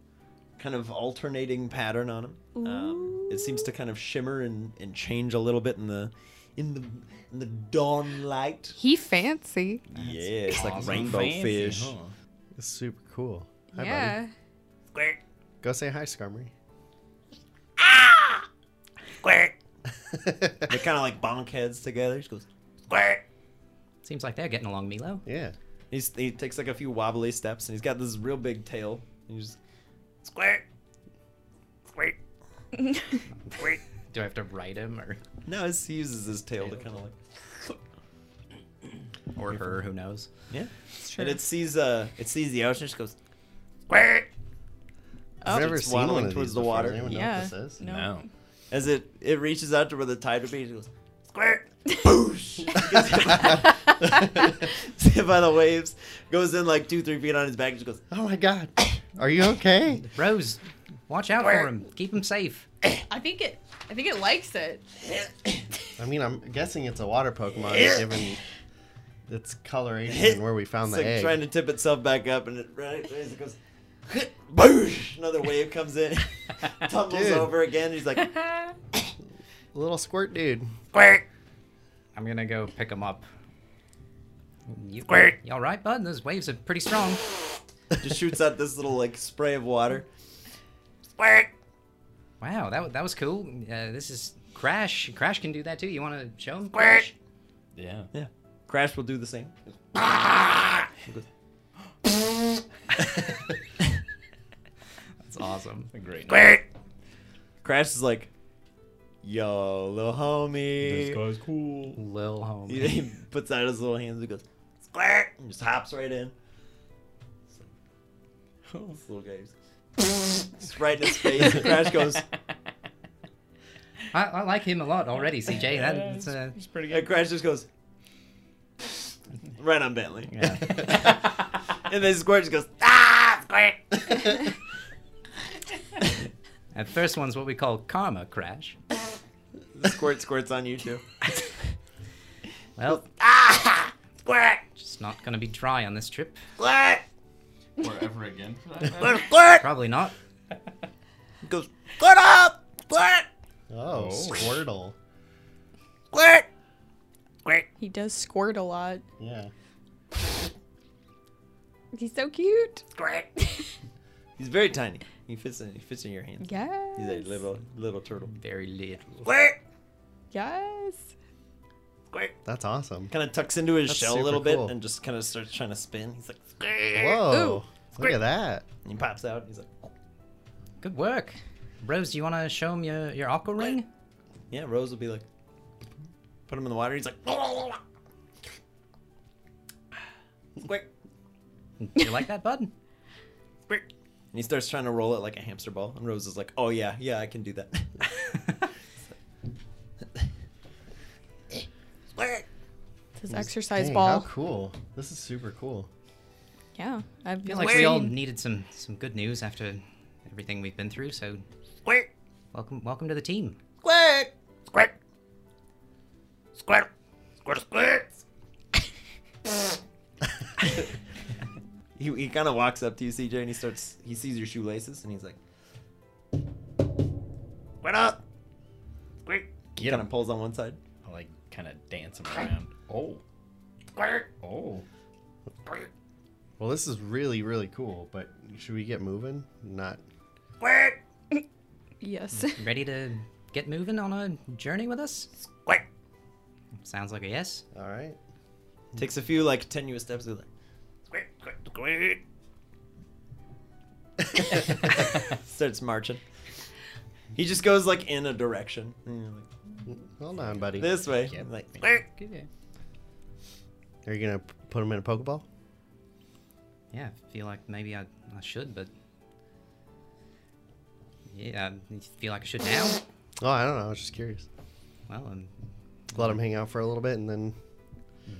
kind of alternating pattern on him. Um, it seems to kind of shimmer and, and change a little bit in the in the in the dawn light. he fancy. yeah, it's like Awesome. rainbow Fancy, fish. huh? It's super cool. Hi, yeah. buddy. Squirt. Go say hi, Skarmory. Ah! Squirt. They kind of like bonk heads together. He just goes. Squirt. Seems like they're getting along, Milo. Yeah. He's, he takes like a few wobbly steps and he's got this real big tail. And he's just, Squirt. Squirt. Squirt. Do I have to write him or? no, it's, he uses his tail to kind of like. or her, who knows? Yeah. Sure. And it sees uh it sees the ocean, it just goes I've Oh. never It's seen one waddling of towards these the before. water. Does anyone know yeah. what this is? No. No. as it it reaches out to where the tide would be, it goes squirt, boosh. By- hit by the waves, goes in like two, three feet on his back, and just goes. Oh my god. Are you okay? Rose, watch out for him. Keep him safe. I think it. I think it likes it. I mean, I'm guessing it's a water Pokemon given its coloration Hit. and where we found that. It's the like egg. trying to tip itself back up, and it right it goes, boosh. Another wave comes in, tumbles Dude. over again. He's like, Little squirt dude. Squirt. I'm gonna go pick him up. You, squirt. you all right, bud? Those waves are pretty strong. just shoots out this little like spray of water. Wow, that that was cool. Uh, this is Crash. Crash can do that too. You want to show him? Crash? Yeah. Yeah, Crash will do the same. That's awesome. A great. Crash is like, yo, little homie. This guy's cool. Lil homie. He, he puts out his little hands and goes, squirt, and just hops right in. This little guy just, just right in his face. And Crash goes, I, I like him a lot already, CJ. That's uh, It's pretty and good. Crash just goes, right on Bentley. yeah. And then Squirt just goes, ah, Squirt. And first one's what we call karma crash. The Squirt squirts on you too. Well, Ah, Squirt, just not gonna be dry on this trip. Squirt, Forever again for that. Squirt, Squirt. Probably not. He goes, Squirt up, Squirt, oh, oh, Squirtle. Squirt, Squirt. He does squirt a lot. Yeah. He's so cute. Squirt. He's very tiny. He fits in. He fits in your hand. Yes. He's a little little turtle. Very little. Squirt, Yes. Squirt. That's awesome. Kind of tucks into his That's shell a super little bit and just kind of starts trying to spin. He's like, Squirt. Whoa. Look Squirt. at that. And he pops out. He's like, Good work. Rose, do you want to show him your, your aqua ring? yeah. Rose will be like, put him in the water. He's like, Squirt, You like that, bud? Squirt. And he starts trying to roll it like a hamster ball. And Rose is like, oh yeah, yeah, I can do that. his exercise Dang, ball. How cool. This is super cool. Yeah. I've feel like we all needed some some good news after everything we've been through. So Squirt. welcome welcome to the team. Squirt. Squirt. Squirt. Squirt. Squirt. he he kind of walks up to you, CJ, and he starts. He sees your shoelaces, and he's like, "Squirt up." Squirt. He Get kind him. of pulls on one side. I like kind of dancing around. Oh. Oh. Well, this is really, really cool, but should we get moving? Not. Squirt. Yes. Ready to get moving on a journey with us? Squirt. Sounds like a yes. All right. Takes a few like tenuous steps. He's like, squirt, squirt, squirt. Starts marching. He just goes like in a direction. And you're like, Hold on, buddy. this way. Yep. Like, squirt. Are you gonna put them in a Pokeball? Yeah, I feel like maybe I, I should, but yeah, I feel like I should now. Oh, I don't know. I was just curious. Well, um, Let them hang out for a little bit and then,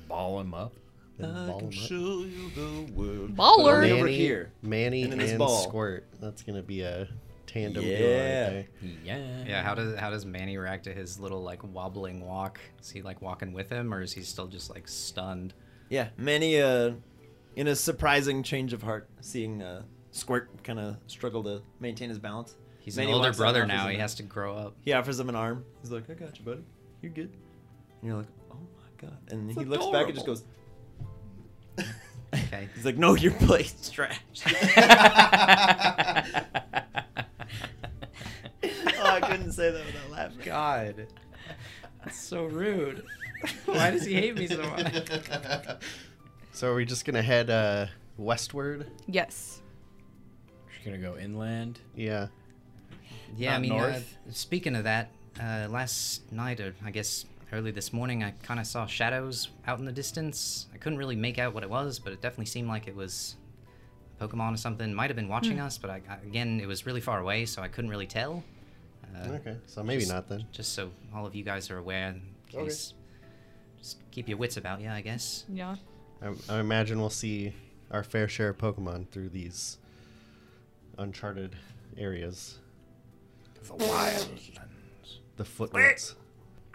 Ball them up. then I ball can up. show you the world. Baller. But only over here. Manny and and, ball. Squirt. That's gonna be a tandem duo Yeah. right there. Yeah. yeah. How does how does Manny react to his little like wobbling walk? Is he like walking with him, or is he still just like stunned? Yeah, Manny, uh, in a surprising change of heart, seeing uh, Squirt kind of struggle to maintain his balance. He's Manny an older walks out and brother now. He has to grow up. He offers him an arm. He's like, "I got you, buddy. You're good." And you're like, "Oh my god!" And he looks back and just goes. Okay. He's like, "No, your plate's trash." I couldn't say that without laughing. God, that's so rude. Why does he hate me so much? So are we just gonna head uh, westward? Yes. Just gonna go inland. Yeah. Yeah, I Not mean, uh, north? speaking of that, uh, last night, or I guess early this morning, I kind of saw shadows out in the distance. I couldn't really make out what it was, but it definitely seemed like it was a Pokemon or something. Might have been watching us, but I, I- again, it was really far away, so I couldn't really tell. Uh, Okay, so maybe just- not then. Just so all of you guys are aware, in Okay. case. Just keep your wits about you, I guess. Yeah. I, I imagine we'll see our fair share of Pokemon through these uncharted areas. The wildlands. The footnotes.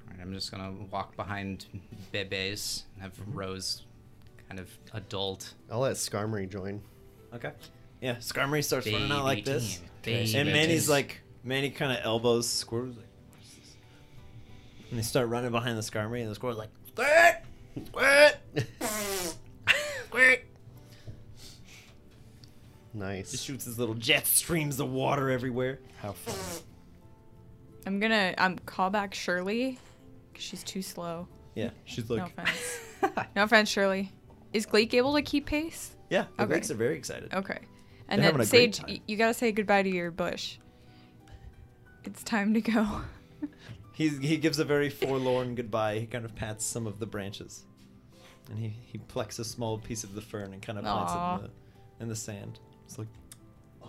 Alright, I'm just gonna walk behind Bebe's, and have Rose kind of adult. I'll let Skarmory join. Okay. Yeah, Skarmory starts running out like Baby this. team, baby And Manny's team. like, Manny kind of elbows Squirtle's like, "What's this?" and they start running behind the Skarmory, and the Squirtle's like, Squirt! Squirt! Squirt! Nice. Just shoots his little jet streams of water everywhere. How fun. I'm gonna um call back Shirley, 'cause she's too slow. Yeah, she's like. no offense. no offense, Shirley. Is Gleek able to keep pace? yeah, the Okay. Greeks are very excited. Okay. And They're then having a great Sage, y- you gotta say goodbye to your bush. It's time to go. He, he gives a very forlorn goodbye. He kind of pats some of the branches. And he, he plucks a small piece of the fern and kind of plants Aw. it in the, in the sand. It's like, oh.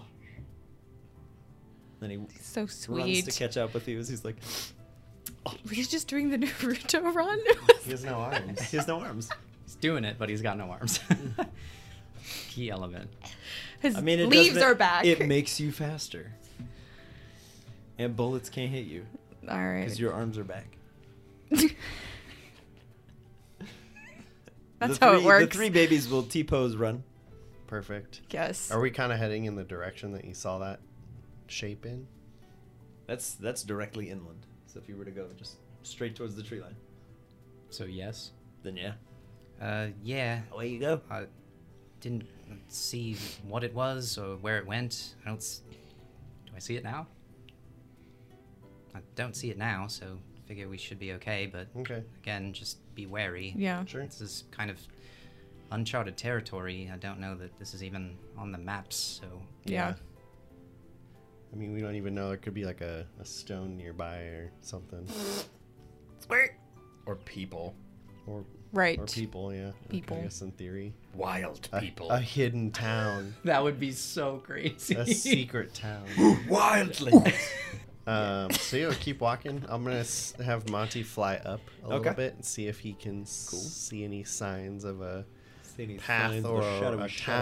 Then he so sweet. runs to catch up with you as he's like, Oh. He's just doing the Naruto run. He has no arms. he has no arms. He's doing it, but he's got no arms. Mm. Key element. His I mean, it leaves doesn't- are back. It makes you faster. And bullets can't hit you All right. because your arms are back. That's the how three, it works. The three babies will T pose run. Perfect. Yes. Are we kind of heading in the direction that you saw that shape in? That's that's directly inland. So if you were to go just straight towards the tree line, So yes. then yeah. Uh, yeah. Away you go. I didn't see what it was or where it went. I don't. S- Do I see it now? I don't see it now, so figure we should be okay. But Okay. again, just be wary. yeah. Sure. This is kind of uncharted territory. I don't know that this is even on the maps, so Yeah. I mean, we don't even know. It could be like a, a stone nearby or something. Or people. Or, Right. or people, yeah. People. I guess in theory. Wild A, people. a hidden town. That would be so crazy. a secret town. Wildly. Um, so yeah, keep walking. I'm gonna s- have Monty fly up a Okay. little bit and see if he can s- Cool. see any signs of a See any path signs of or the a, a shadow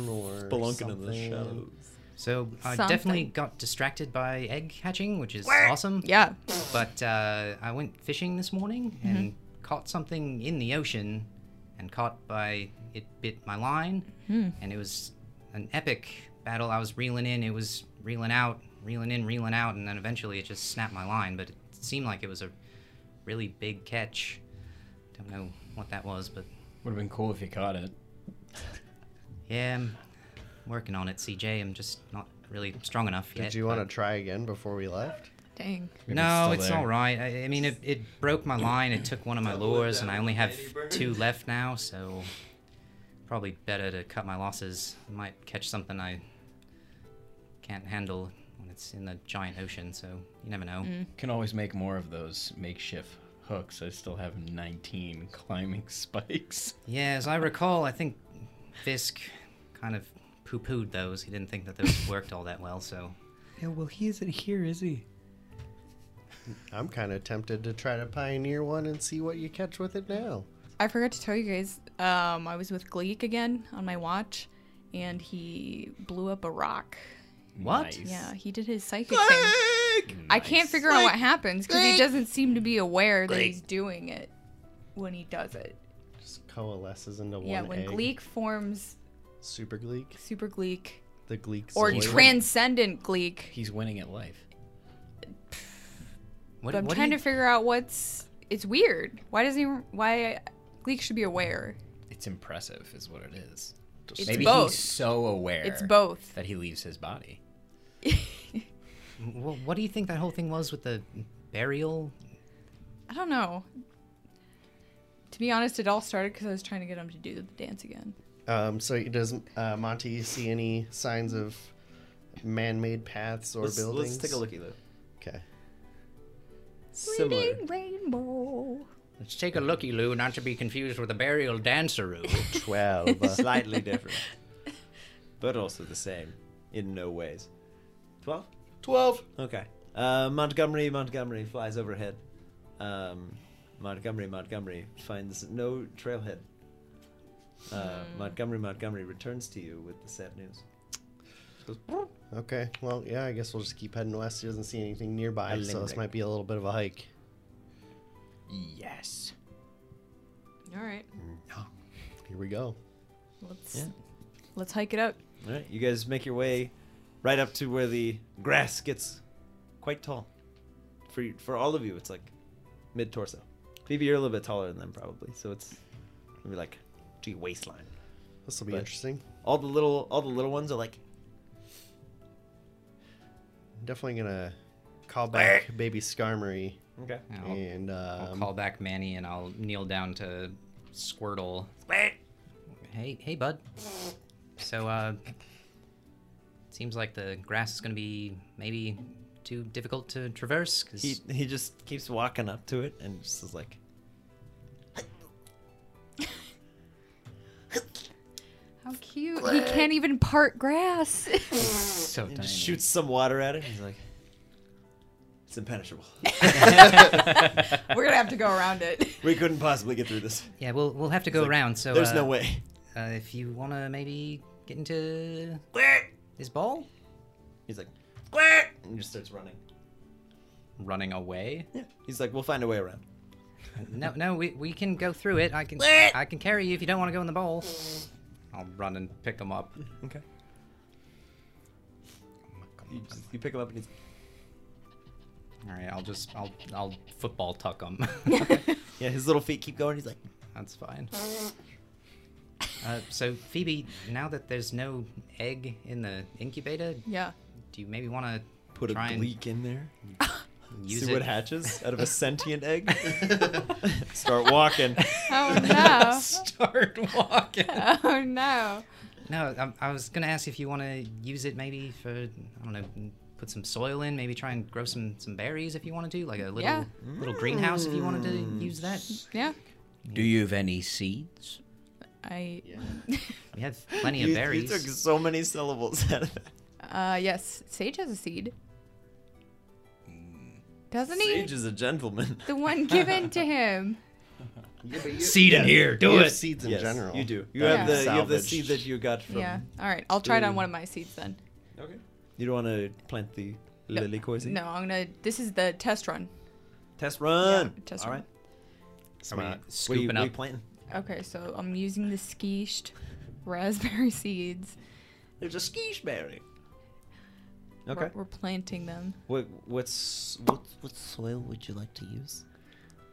town or spelunking in the something. shadows. So I Something. definitely got distracted by egg hatching, which is awesome. Yeah. But uh, I went fishing this morning and caught something in the ocean, and caught by it bit my line, and it was an epic battle. I was reeling in, it was reeling out, reeling in, reeling out, and then eventually it just snapped my line. But it seemed like it was a really big catch. Don't know what that was, but Would have been cool if you caught it. yeah, I'm working on it. CJ, I'm just not really strong enough yet. Did you want to try again before we left? Dang. Maybe no, still it's all right. I, I mean, it, it broke my line. It took one of my lures, and I only have two left now, so probably better to cut my losses. I might catch something I can't handle when it's in the giant ocean, so you never know. Can always make more of those makeshift hooks. I still have 19 climbing spikes. Yeah, as I recall, I think Fisk kind of poo pooed those. He didn't think that those worked all that well, so. Yeah, well, he isn't here, is he? I'm kind of tempted to try to pioneer one and see what you catch with it now. I forgot to tell you guys. Um, I was with Gleek again on my watch, and he blew up a rock. What? Nice. Yeah, he did his psychic thing. I can't figure out what happens because he doesn't seem to be aware that he's doing it when he does it. Just coalesces into one yeah, when egg. Gleek forms Super Gleek. Super Gleek The Gleek. or Zoid. Transcendent Gleek, He's winning at life. What, but I'm what trying you- to figure out what's. It's weird. Why does he? Why Gleek should be aware? It's impressive, is what it is. It's Maybe both. he's so aware It's both. that he leaves his body. Wh- what do you think that whole thing was with the burial? I don't know. To be honest, it all started because I was trying to get him to do the dance again. Um, so does uh, Monty see any signs of man-made paths or Let's, buildings? let's take a looky, Lou. Okay. similar. rainbow. Let's take a looky, Lou, not to be confused with a burial danceroo. 12. uh, Slightly different. But also the same in no ways. 12? 12. Okay. Uh, Montgomery, Montgomery flies overhead. Um, Montgomery, Montgomery finds no trailhead. Uh, Montgomery, Montgomery returns to you with the sad news. Okay, well, yeah, I guess we'll just keep heading west. He doesn't see anything nearby, so this might be a little bit of a hike. Yes. All right, Here we go. let's Yeah. let's hike it up. All right, you guys make your way right up to where the grass gets quite tall. For you- for all of you, it's like mid torso. Phoebe, you're a little bit taller than them probably, so it's maybe like to your waistline. This will be But- interesting. All the little all the little ones are like Definitely gonna call back baby Skarmory okay. I'll, and I'll um, call back Manny and I'll kneel down to Squirtle. Hey, hey, bud. So, uh, seems like the grass is gonna be maybe too difficult to traverse. Cause He he just keeps walking up to it and just is like How cute! He can't even part grass. so he tiny. just shoots some water at it. He's like, it's impenetrable. We're gonna have to go around it. we couldn't possibly get through this. Yeah, we'll we'll have to go like, around. So There's uh, no way. Uh, if you wanna maybe get into his ball, He's like, and he just starts running. running away. Yeah. He's like, we'll find a way around. No, no, we, we can go through it. I can I can carry you if you don't want to go in the bowl. I'll run and pick him up. Okay. You, just, you pick him up and he's All right, I'll just I'll I'll football tuck him. yeah, his little feet keep going. He's like, That's fine. Uh, so Phoebe, now that there's no egg in the incubator, Yeah. do you maybe want to put a try and in there. use See it? what hatches out of a sentient egg. Start walking. Oh no! Start walking. oh no! No, I, I was gonna ask if you want to use it maybe for I don't know, put some soil in, maybe try and grow some some berries if you want to do like a little Yeah. little greenhouse if you wanted to use that. Yeah. Do you have any seeds? I. We have plenty You, of berries. you took so many syllables out of that. Uh, yes. Sage has a seed. Doesn't he? Sage is a gentleman. The one given to him. Seed in here, do you have it. seeds in yes, general. you do. You that have you the you have the salvaged. seed that you got from. Yeah. All right. I'll try it on one of my seeds then. Okay. You don't want to plant the No, lily coisy? No, I'm gonna. This is the test run. Test run. Yeah, test All run. right. Are we What are scooping what are you up? planting? Okay, so I'm using the skeeshed raspberry seeds. There's a skish berry. We're- Okay. We're, planting them. What what's what what soil would you like to use?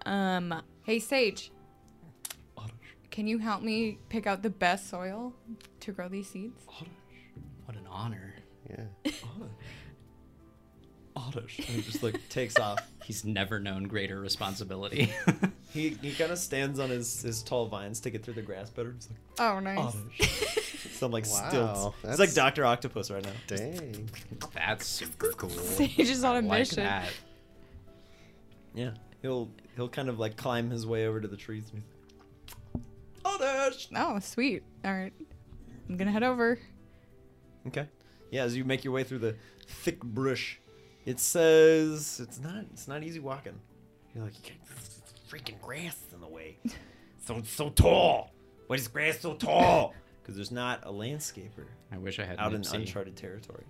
Um. Hey, Sage. Can you help me pick out the best soil to grow these seeds? What an honor. Yeah. Oddish. And he just like takes off. He's never known greater responsibility. He he kind of stands on his, his tall vines to get through the grass better. He's like Oh, nice. oddish. Some like Wow, stilts. He's that's- like Doctor Octopus right now. Dang. That's super cool. Sage is on I a like mission. that. Yeah. He'll he'll kind of like climb his way over to the trees. And he's like, oddish. Oh, sweet. All right. I'm gonna head over. Okay. Yeah, as you make your way through the thick brush, it says it's not it's not easy walking. You're like, "You can't- freaking grass in the way. So so tall. Why is grass so tall? Because there's not a landscaper I wish I had out in uncharted territory.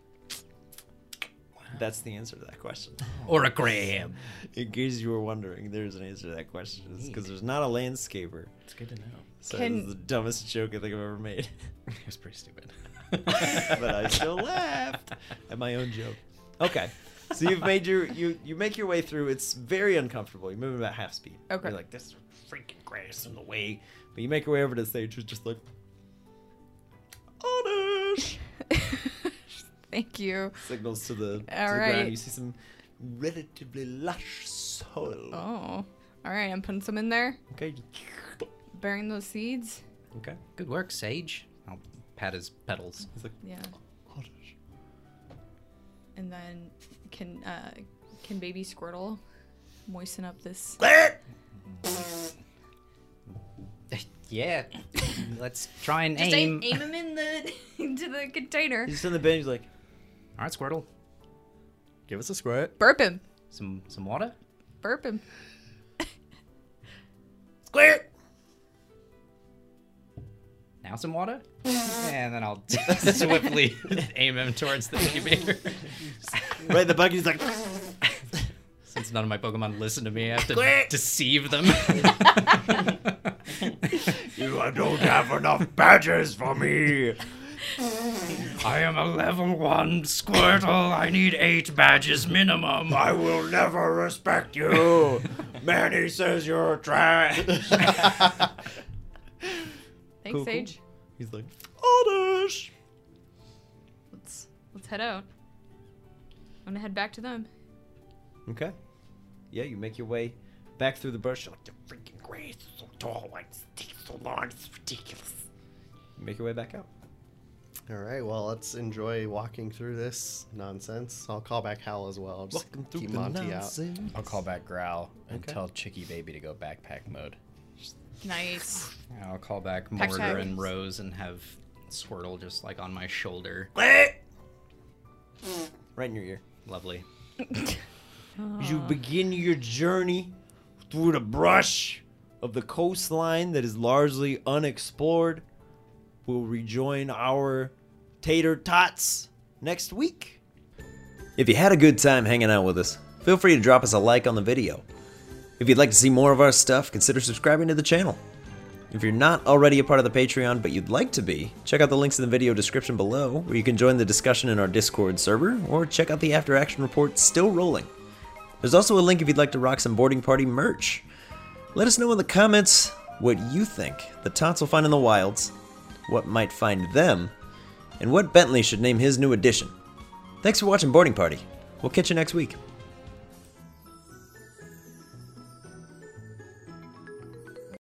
That's the answer to that question. or a graham. In case you were wondering, there's an answer to that question. Because there's not a landscaper. It's good to know. So Can- this is the dumbest joke I think I've ever made. it was pretty stupid. but I still laughed at my own joke. Okay. So you've made your you you make your way through. It's very uncomfortable. You're moving about half speed. Okay. You're like this freaking grass in the way, but you make your way over to the stage. Who's just like, Oddish! Thank you. Signals to the, to the All ground. You see some relatively lush soil. Oh. All right. I'm putting some in there. Okay. Burying those seeds. Okay. Good work, Sage. I'll pat his petals. He's like, Yeah. Oddish. And then can uh can baby Squirtle moisten up this. Yeah. Let's try and Just aim. aim, aim him in the into the container. He's in the bench. He's like, All right, Squirtle. Give us a squirt. Burp him. Some some water. Burp him. squirt. Now some water. and then I'll swiftly aim him towards the incubator. Right, the bucket. He's like, Since none of my Pokemon listen to me, I have to Squirt. deceive them. You don't have enough badges for me. I am a level one Squirtle. I need eight badges minimum. I will never respect you. Manny says you're trash. Thanks, Cool, cool. Sage. he's like, Oddish. Let's let's head out. I'm gonna head back to them. okay. Yeah, you make your way back through the brush. You're like, the freaking grass is so tall. Like, it takes so long. It's ridiculous. You make your way back out. All right, well, let's enjoy walking through this nonsense. I'll call back Howl as well. Just Welcome through keep the Monty out. I'll call back Growl and Okay. tell Chicky Baby to go backpack mode. Nice. I'll call back Pack Mortar tag. and Rose and have Squirtle just like on my shoulder. Right in your ear. Lovely. You begin your journey through the brush of the coastline that is largely unexplored, we'll rejoin our tater tots next week. If you had a good time hanging out with us, feel free to drop us a like on the video. If you'd like to see more of our stuff, consider subscribing to the channel. If you're not already a part of the Patreon but you'd like to be, check out the links in the video description below where you can join the discussion in our Discord server or check out the after action report still rolling. There's also a link if you'd like to rock some boarding party merch. Let us know in the comments what you think the Tots will find in the wilds, what might find them, and what Bentley should name his new addition. Thanks for watching Boarding Party. We'll catch you next week.